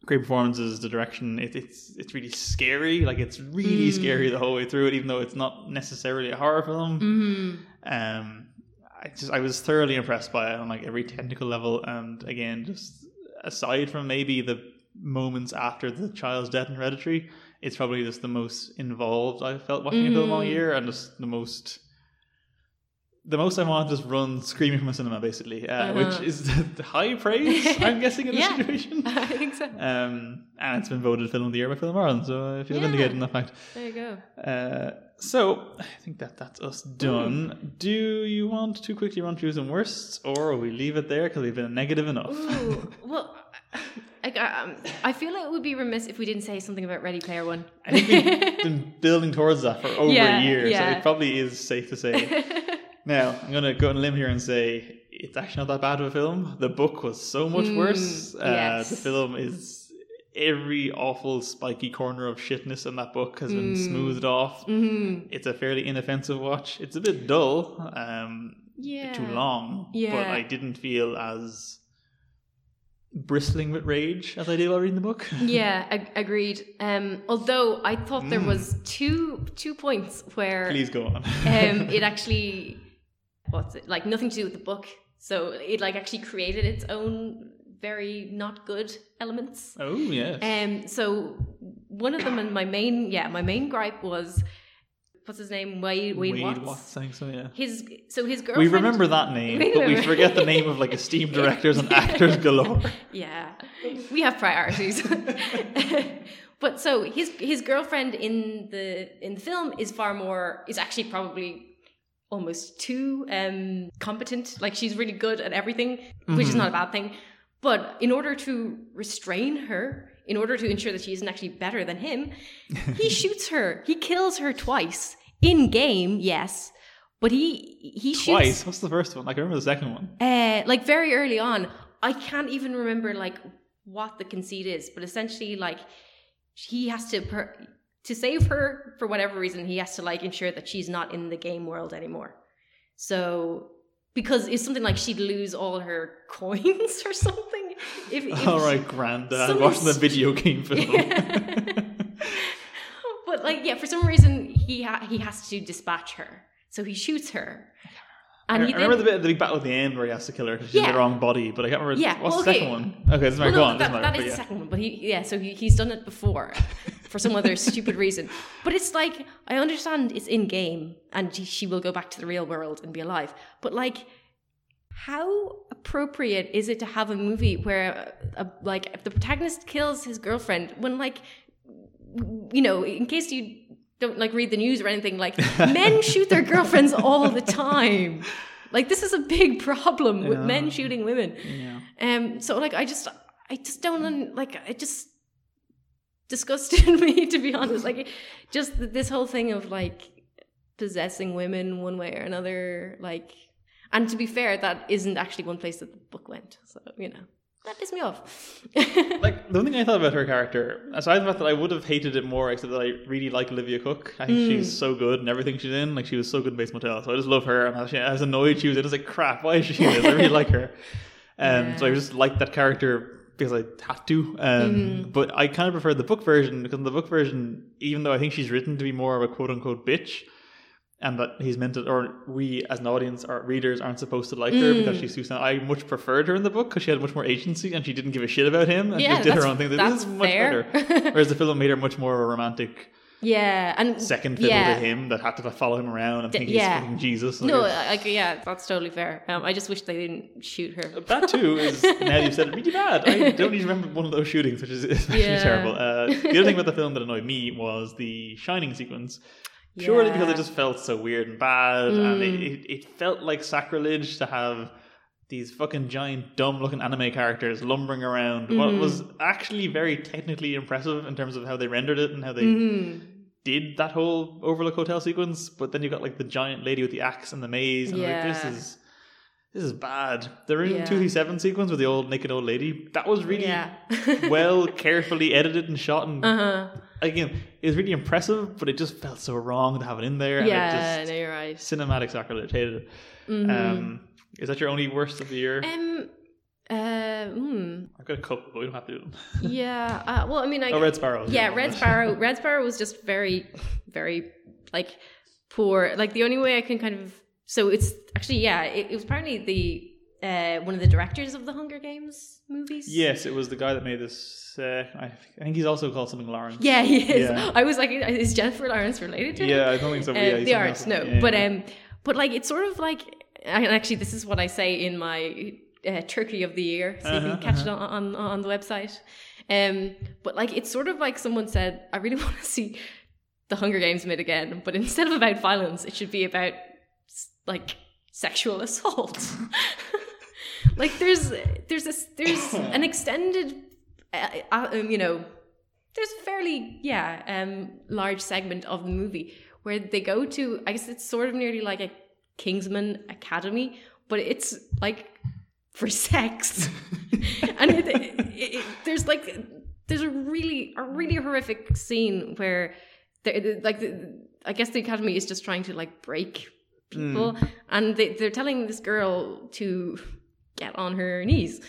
great performances, the direction. It, it's it's really scary. Like it's really Mm. scary the whole way through it, even though it's not necessarily a horror film. Mm. Um, I just I was thoroughly impressed by it on like every technical level, and again, just aside from maybe the moments after the child's death in Hereditary, it's probably just the most involved I felt watching a film all Mm. year, and just the most the most I want is run screaming from a cinema, basically, uh, Uh-huh. which is the high praise, I'm guessing, in this Yeah. situation. I think so. Um, and it's been voted Film of the Year by Film Ireland, so I feel Yeah. vindicated in that fact. There you go. Uh, so I think that that's us done. Do you want to quickly run through some worsts, or we leave it there because we've been negative enough? Ooh, well, um, I feel like it would be remiss if we didn't say something about Ready Player One. I think we've been building towards that for over Yeah, a year, so it probably is safe to say. Now, I'm going to go on a limb here and say it's actually not that bad of a film. The book was so much Mm, worse. Uh, yes. The film is every awful spiky corner of shitness in that book has been Mm. smoothed off. Mhm. It's a fairly inoffensive watch. It's a bit dull, um, Yeah. too long, yeah. but I didn't feel as bristling with rage as I did while reading the book. Yeah, ag- agreed. Um, although I thought there Mm. was two two points where Please go on. um, it actually what's it like nothing to do with the book. So it like actually created its own very not good elements. oh yes. Um, so one of them and my main yeah my main gripe was what's his name Wade Wade, Watts. Watts, I so. Yeah. His so his girlfriend. We remember that name, We but we forget the name of like esteemed directors and actors galore. Yeah, we have priorities. but so his his girlfriend in the in the film is far more is actually probably almost too um competent. Like she's really good at everything, which is Mhm. not a bad thing. But in order to restrain her, in order to ensure that she isn't actually better than him, he shoots her. He kills her twice in game. Yes. But he he shoots Twice. What's the first one? Like I remember the second one. uh, like very early on, I can't even remember like what the conceit is, but essentially, like he has to per- to save her for whatever reason, he has to like ensure that she's not in the game world anymore. So because it's something like she'd lose all her coins or something. If, if All right, granddad, watching the video game film. but like yeah, for some reason he ha- he has to dispatch her, so he shoots her. I, And he remember the then- bit the big battle at the end where he has to kill her because she's in the wrong body, but I can't remember. Yeah, what's well, the okay. second one? Okay, doesn't matter. Well, Go no, on. that, matter. that yeah. the second one, but he yeah, so he, he's done it before for some other stupid reason. But it's like I understand it's in game and she will go back to the real world and be alive, but like. How appropriate is it to have a movie where, uh, like, if the protagonist kills his girlfriend when, like, you know, in case you don't like read the news or anything, like, men shoot their girlfriends all the time. Like, this is a big problem with Yeah. men shooting women. Yeah. Um, so like I just I just don't like it just disgusted me to be honest. Like just this whole thing of like possessing women one way or another, like and to be fair, that isn't actually one place that the book went. So, you know. That pissed me off. Like the one thing I thought about her character, aside from the fact that I would have hated it more, except that I really like Olivia Cooke. I think Mm. she's so good in everything she's in. Like she was so good in Bates Motel, so I just love her. And I was annoyed she was in. I was like, crap, why is she in this? I really like her. Um, So I just liked that character because I had to. Um, Mhm. But I kind of prefer the book version because in the book version, even though I think she's written to be more of a quote unquote bitch. And that he's meant to, or we as an audience, or readers, aren't supposed to like her Mm. because she's too. I much preferred her in the book because she had much more agency and she didn't give a shit about him and yeah, just did her own thing. This that's is much fair. better. Whereas the film made her much more of a romantic yeah, and second fiddle yeah. to him that had to follow him around and D- think he's yeah. fucking Jesus. Like, No, like yeah, that's totally fair. Um, I just wish they didn't shoot her. that too is now you've said it really bad. I don't even remember one of those shootings, which is especially Yeah. terrible. Uh, the other thing about the film that annoyed me was the Shining sequence. Purely because it just felt so weird and bad, and it, Mm. it, it felt like sacrilege to have these fucking giant, dumb looking anime characters lumbering around. What Mhm. was actually very technically impressive in terms of how they rendered it and how they Mhm. Did that whole Overlook Hotel sequence, but then you got like the giant lady with the axe and the maze, and was like, Yeah. this is this is bad. The Room Yeah. two three seven sequence with the old naked old lady that was really Yeah. well, carefully edited and shot, and uh huh. again, it was really impressive, but it just felt so wrong to have it in there, and Yeah, it just no, you're right. cinematic sacrilege. Hated it. Mhm. Um, is that your only worst of the year? Um. Uh. Hmm. I've got a couple, but we don't have to do them. Yeah. Uh, well, I mean, I. oh, Red Sparrow. yeah, Red Sparrow. Red Sparrow was just very, very like poor. Like the only way I can kind of. So it's actually yeah. It, it was apparently the uh one of the directors of the Hunger Games movies. Yes, it was the guy that made this. Uh, I I think he's also called something Lawrence. Yeah, he is. Yeah. I was like, is Jennifer Lawrence related to him? Yeah, I don't think so. Uh, yeah, the arts, no. Yeah, but um, but like it's sort of like and actually, this is what I say in my uh, Turkey of the Year, so you Uh-huh, can catch it on, on on the website. Um, but like, it's sort of like someone said, I really want to see the Hunger Games made again, but instead of about violence, it should be about like sexual assault. like, there's there's this there's an extended, uh, uh, um, you know, there's a fairly yeah um large segment of the movie where they go to i guess it's sort of nearly like a kingsman academy but it's like for sex. And it, it, it- there's like there's a really a really horrific scene where they like the, i guess the academy is just trying to like break people. Hmm. And they, they're telling this girl to get on her knees.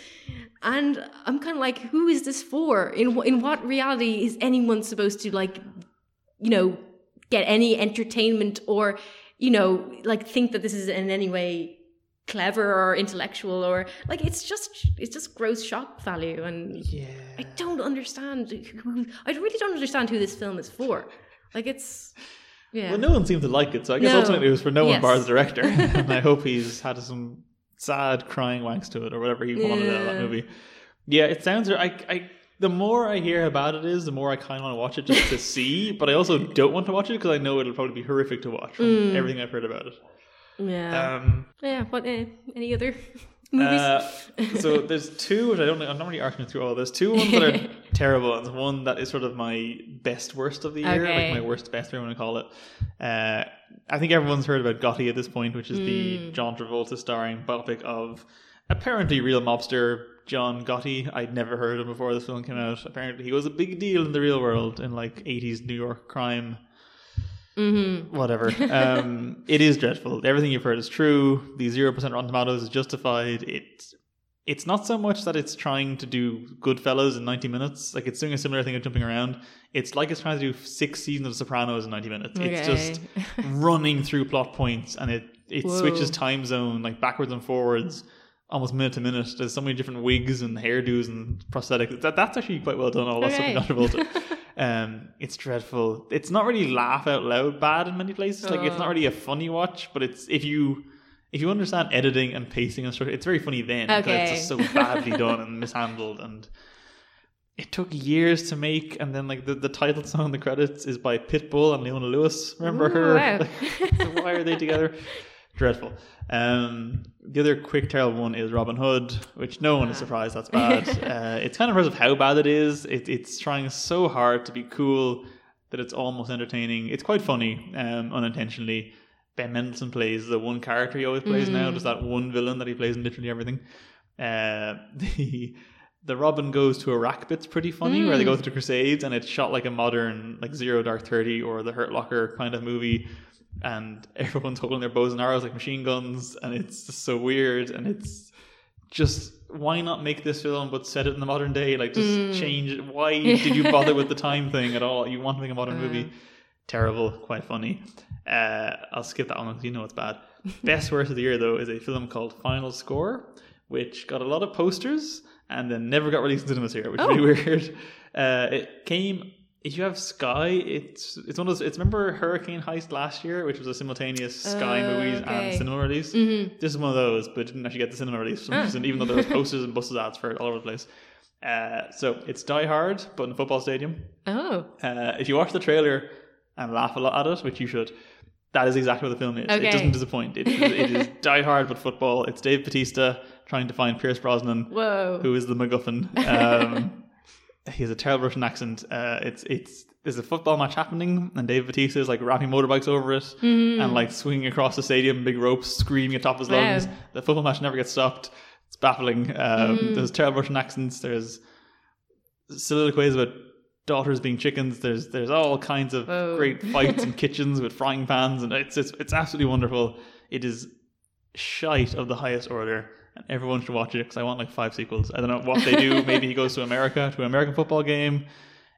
And i'm kind of like who is this for? In in what reality is anyone supposed to like you know get any entertainment or you know like think that this is in any way clever or intellectual or like it's just it's just gross shock value and Yeah. i don't understand i really don't understand who this film is for like it's yeah Well, no one seemed to like it, so I guess No. ultimately it was for no one Yes. bar the director. and I hope he's had some sad crying wanks to it or whatever he wanted out of that movie. Yeah, it sounds. I, I the more I hear how bad it is, the more I kind of want to watch it just to see. But I also don't want to watch it because I know it'll probably be horrific to watch from Mm. everything I've heard about it. Yeah Um, yeah what uh, any other movies uh, so there's two which I don't. I'm not really arguing through all. this. two ones that are terrible, and one that is sort of my best worst of the year, Okay. like my worst best, you want to call it. Uh, I think everyone's heard about Gotti at this point, which is Hmm. the John Travolta starring biopic of apparently real mobster John Gotti. I'd never heard of him before this film came out. Apparently, he was a big deal in the real world in like 80s New York crime mm-hmm. whatever. Um, it is dreadful. Everything you've heard is true. The zero percent Rotten Tomatoes is justified. It's it's not so much that it's trying to do Goodfellas in ninety minutes. Like it's doing a similar thing of jumping around. It's like it's trying to do six seasons of Sopranos in ninety minutes. It's just running through plot points, and it it Whoa. switches time zone like backwards and forwards. Almost minute to minute. There's so many different wigs and hairdos and prosthetics. That that's actually quite well done. All that Okay. stuff in John Travolta. Um, it's dreadful. It's not really laugh out loud bad in many places. Like it's not Oh. really a funny watch, but it's if you if you understand editing and pacing and stuff, it's very funny then. because Okay. It's just so badly done and mishandled and it took years to make and then like the, the title song in the credits is by Pitbull and Leona Lewis. Remember Ooh, her? wow. Like, so why are they together? Dreadful. Um, the other quick terrible one is Robin Hood, which no one is surprised that's bad. uh, it's kind of impressive how bad it is. It, it's trying so hard to be cool that it's almost entertaining. It's quite funny, um, unintentionally. Ben Mendelsohn plays the one character he always plays now, just that one villain that he plays in literally everything. Uh, the the Robin goes to Iraq bit's pretty funny, where they go to the Crusades, and it's shot like a modern like Zero Dark Thirty or the Hurt Locker kind of movie, and everyone's holding their bows and arrows like machine guns, and it's just so weird, and it's just why not make this film but set it in the modern day? Like just change it. Why did you bother with the time thing at all? You want to make a modern movie? Terrible, quite funny. Uh, I'll skip that one because you know it's bad. Best worst of the year though is a film called Final Score, which got a lot of posters and then never got released in cinemas here, which is really weird. Uh, it came. If you have Sky, it's it's one of those. It's remember Hurricane Heist last year, which was a simultaneous Sky Uh, movies okay. and cinema release. Mm-hmm. This is one of those, but didn't actually get the cinema release for some Ah. reason, even though there was posters and buses ads for it all over the place. Uh, so it's Die Hard, but in a football stadium. Oh, Uh, if you watch the trailer and laugh a lot at it, which you should, that is exactly what the film is. Okay. It doesn't disappoint. It, it is Die Hard but football. It's Dave Bautista trying to find Pierce Brosnan, whoa. who is the MacGuffin. Um, he has a terrible Russian accent. Uh, it's it's there's a football match happening, and Dave Bautista is like wrapping motorbikes over it and like swinging across the stadium, big ropes, screaming at top of his Wow. lungs. The football match never gets stopped. It's baffling. Um, There's terrible Russian accents. There's soliloquies about daughters being chickens. There's there's all kinds of Oh. great fights in kitchens with frying pans, and it's, it's it's absolutely wonderful. It is shite of the highest order, and everyone should watch it because I want like five sequels. I don't know what they do. Maybe he goes to America to an American football game.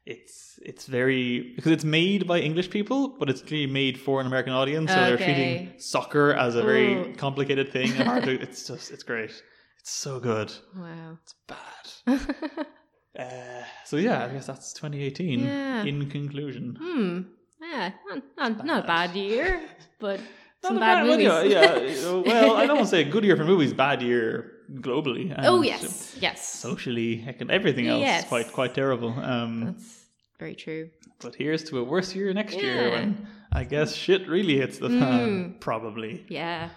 It's it's very because it's made by English people, but it's clearly made for an American audience. So they're Okay. treating soccer as a very Ooh. complicated thing and hard to. It's just it's great. It's so good. wow. It's bad. Uh, so yeah, I guess that's 2018. Yeah. In conclusion, hmm. Yeah, not, not, not a bad year, but some Not bad well, movies. yeah, yeah. Well, I don't want to say a good year for movies, bad year globally. oh yes, yes, Socially, heck, and everything else Yes. quite quite terrible. Um, that's very true. but here's to a worse year next year when I guess shit really hits the fan. Mm. Probably. Yeah,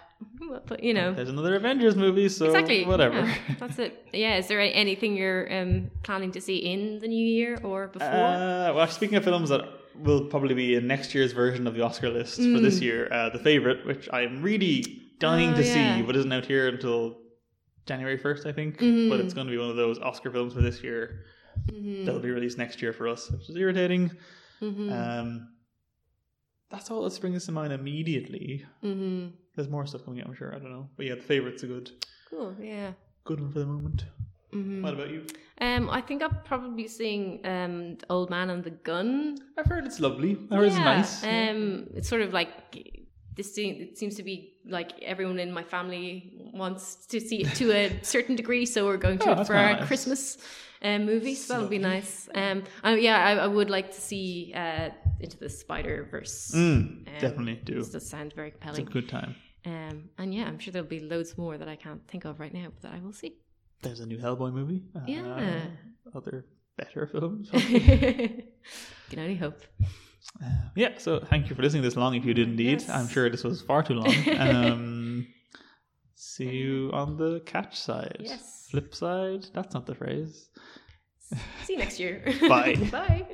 but you know, There's another Avengers movie, so exactly. whatever. yeah, that's it. Yeah, is there anything you're um, planning to see in the new year or before? Uh, well, speaking of films that will probably be in next year's version of the Oscar list for this year, uh, The Favorite, which I'm really dying Mm. Oh, to yeah. see, but isn't out here until January 1st, I think. Mhm. But it's going to be one of those Oscar films for this year Mhm. that'll be released next year for us, which is irritating. Mhm. Um, that's all that springs to mind immediately. Mhm. There's more stuff coming out, I'm sure. I don't know. But yeah, The Favorite's a good, Cool. Yeah. good one for the moment. Mhm. What about you? Um, I think I'll probably be seeing um, Old Man and the Gun. I've heard it's lovely. I heard it's nice. Um, it's sort of like this thing. It seems to be like everyone in my family wants to see it to a certain degree, so we're going to Oh, it for our nice. Christmas um, movie. So that'll be nice. Um, I, yeah, I, I would like to see uh, into the Spider Verse. Mm, definitely do. This does sound very It's a good time. Um, and yeah, I'm sure there'll be loads more that I can't think of right now, but that I will see. There's a new Hellboy movie. Uh, Yeah. Other better films. Can only hope. Uh, yeah, so thank you for listening this long if you did indeed. Yes. I'm sure this was far too long. Um, see you on the catch side. Yes. Flip side? That's not the phrase. See you next year. Bye. Bye.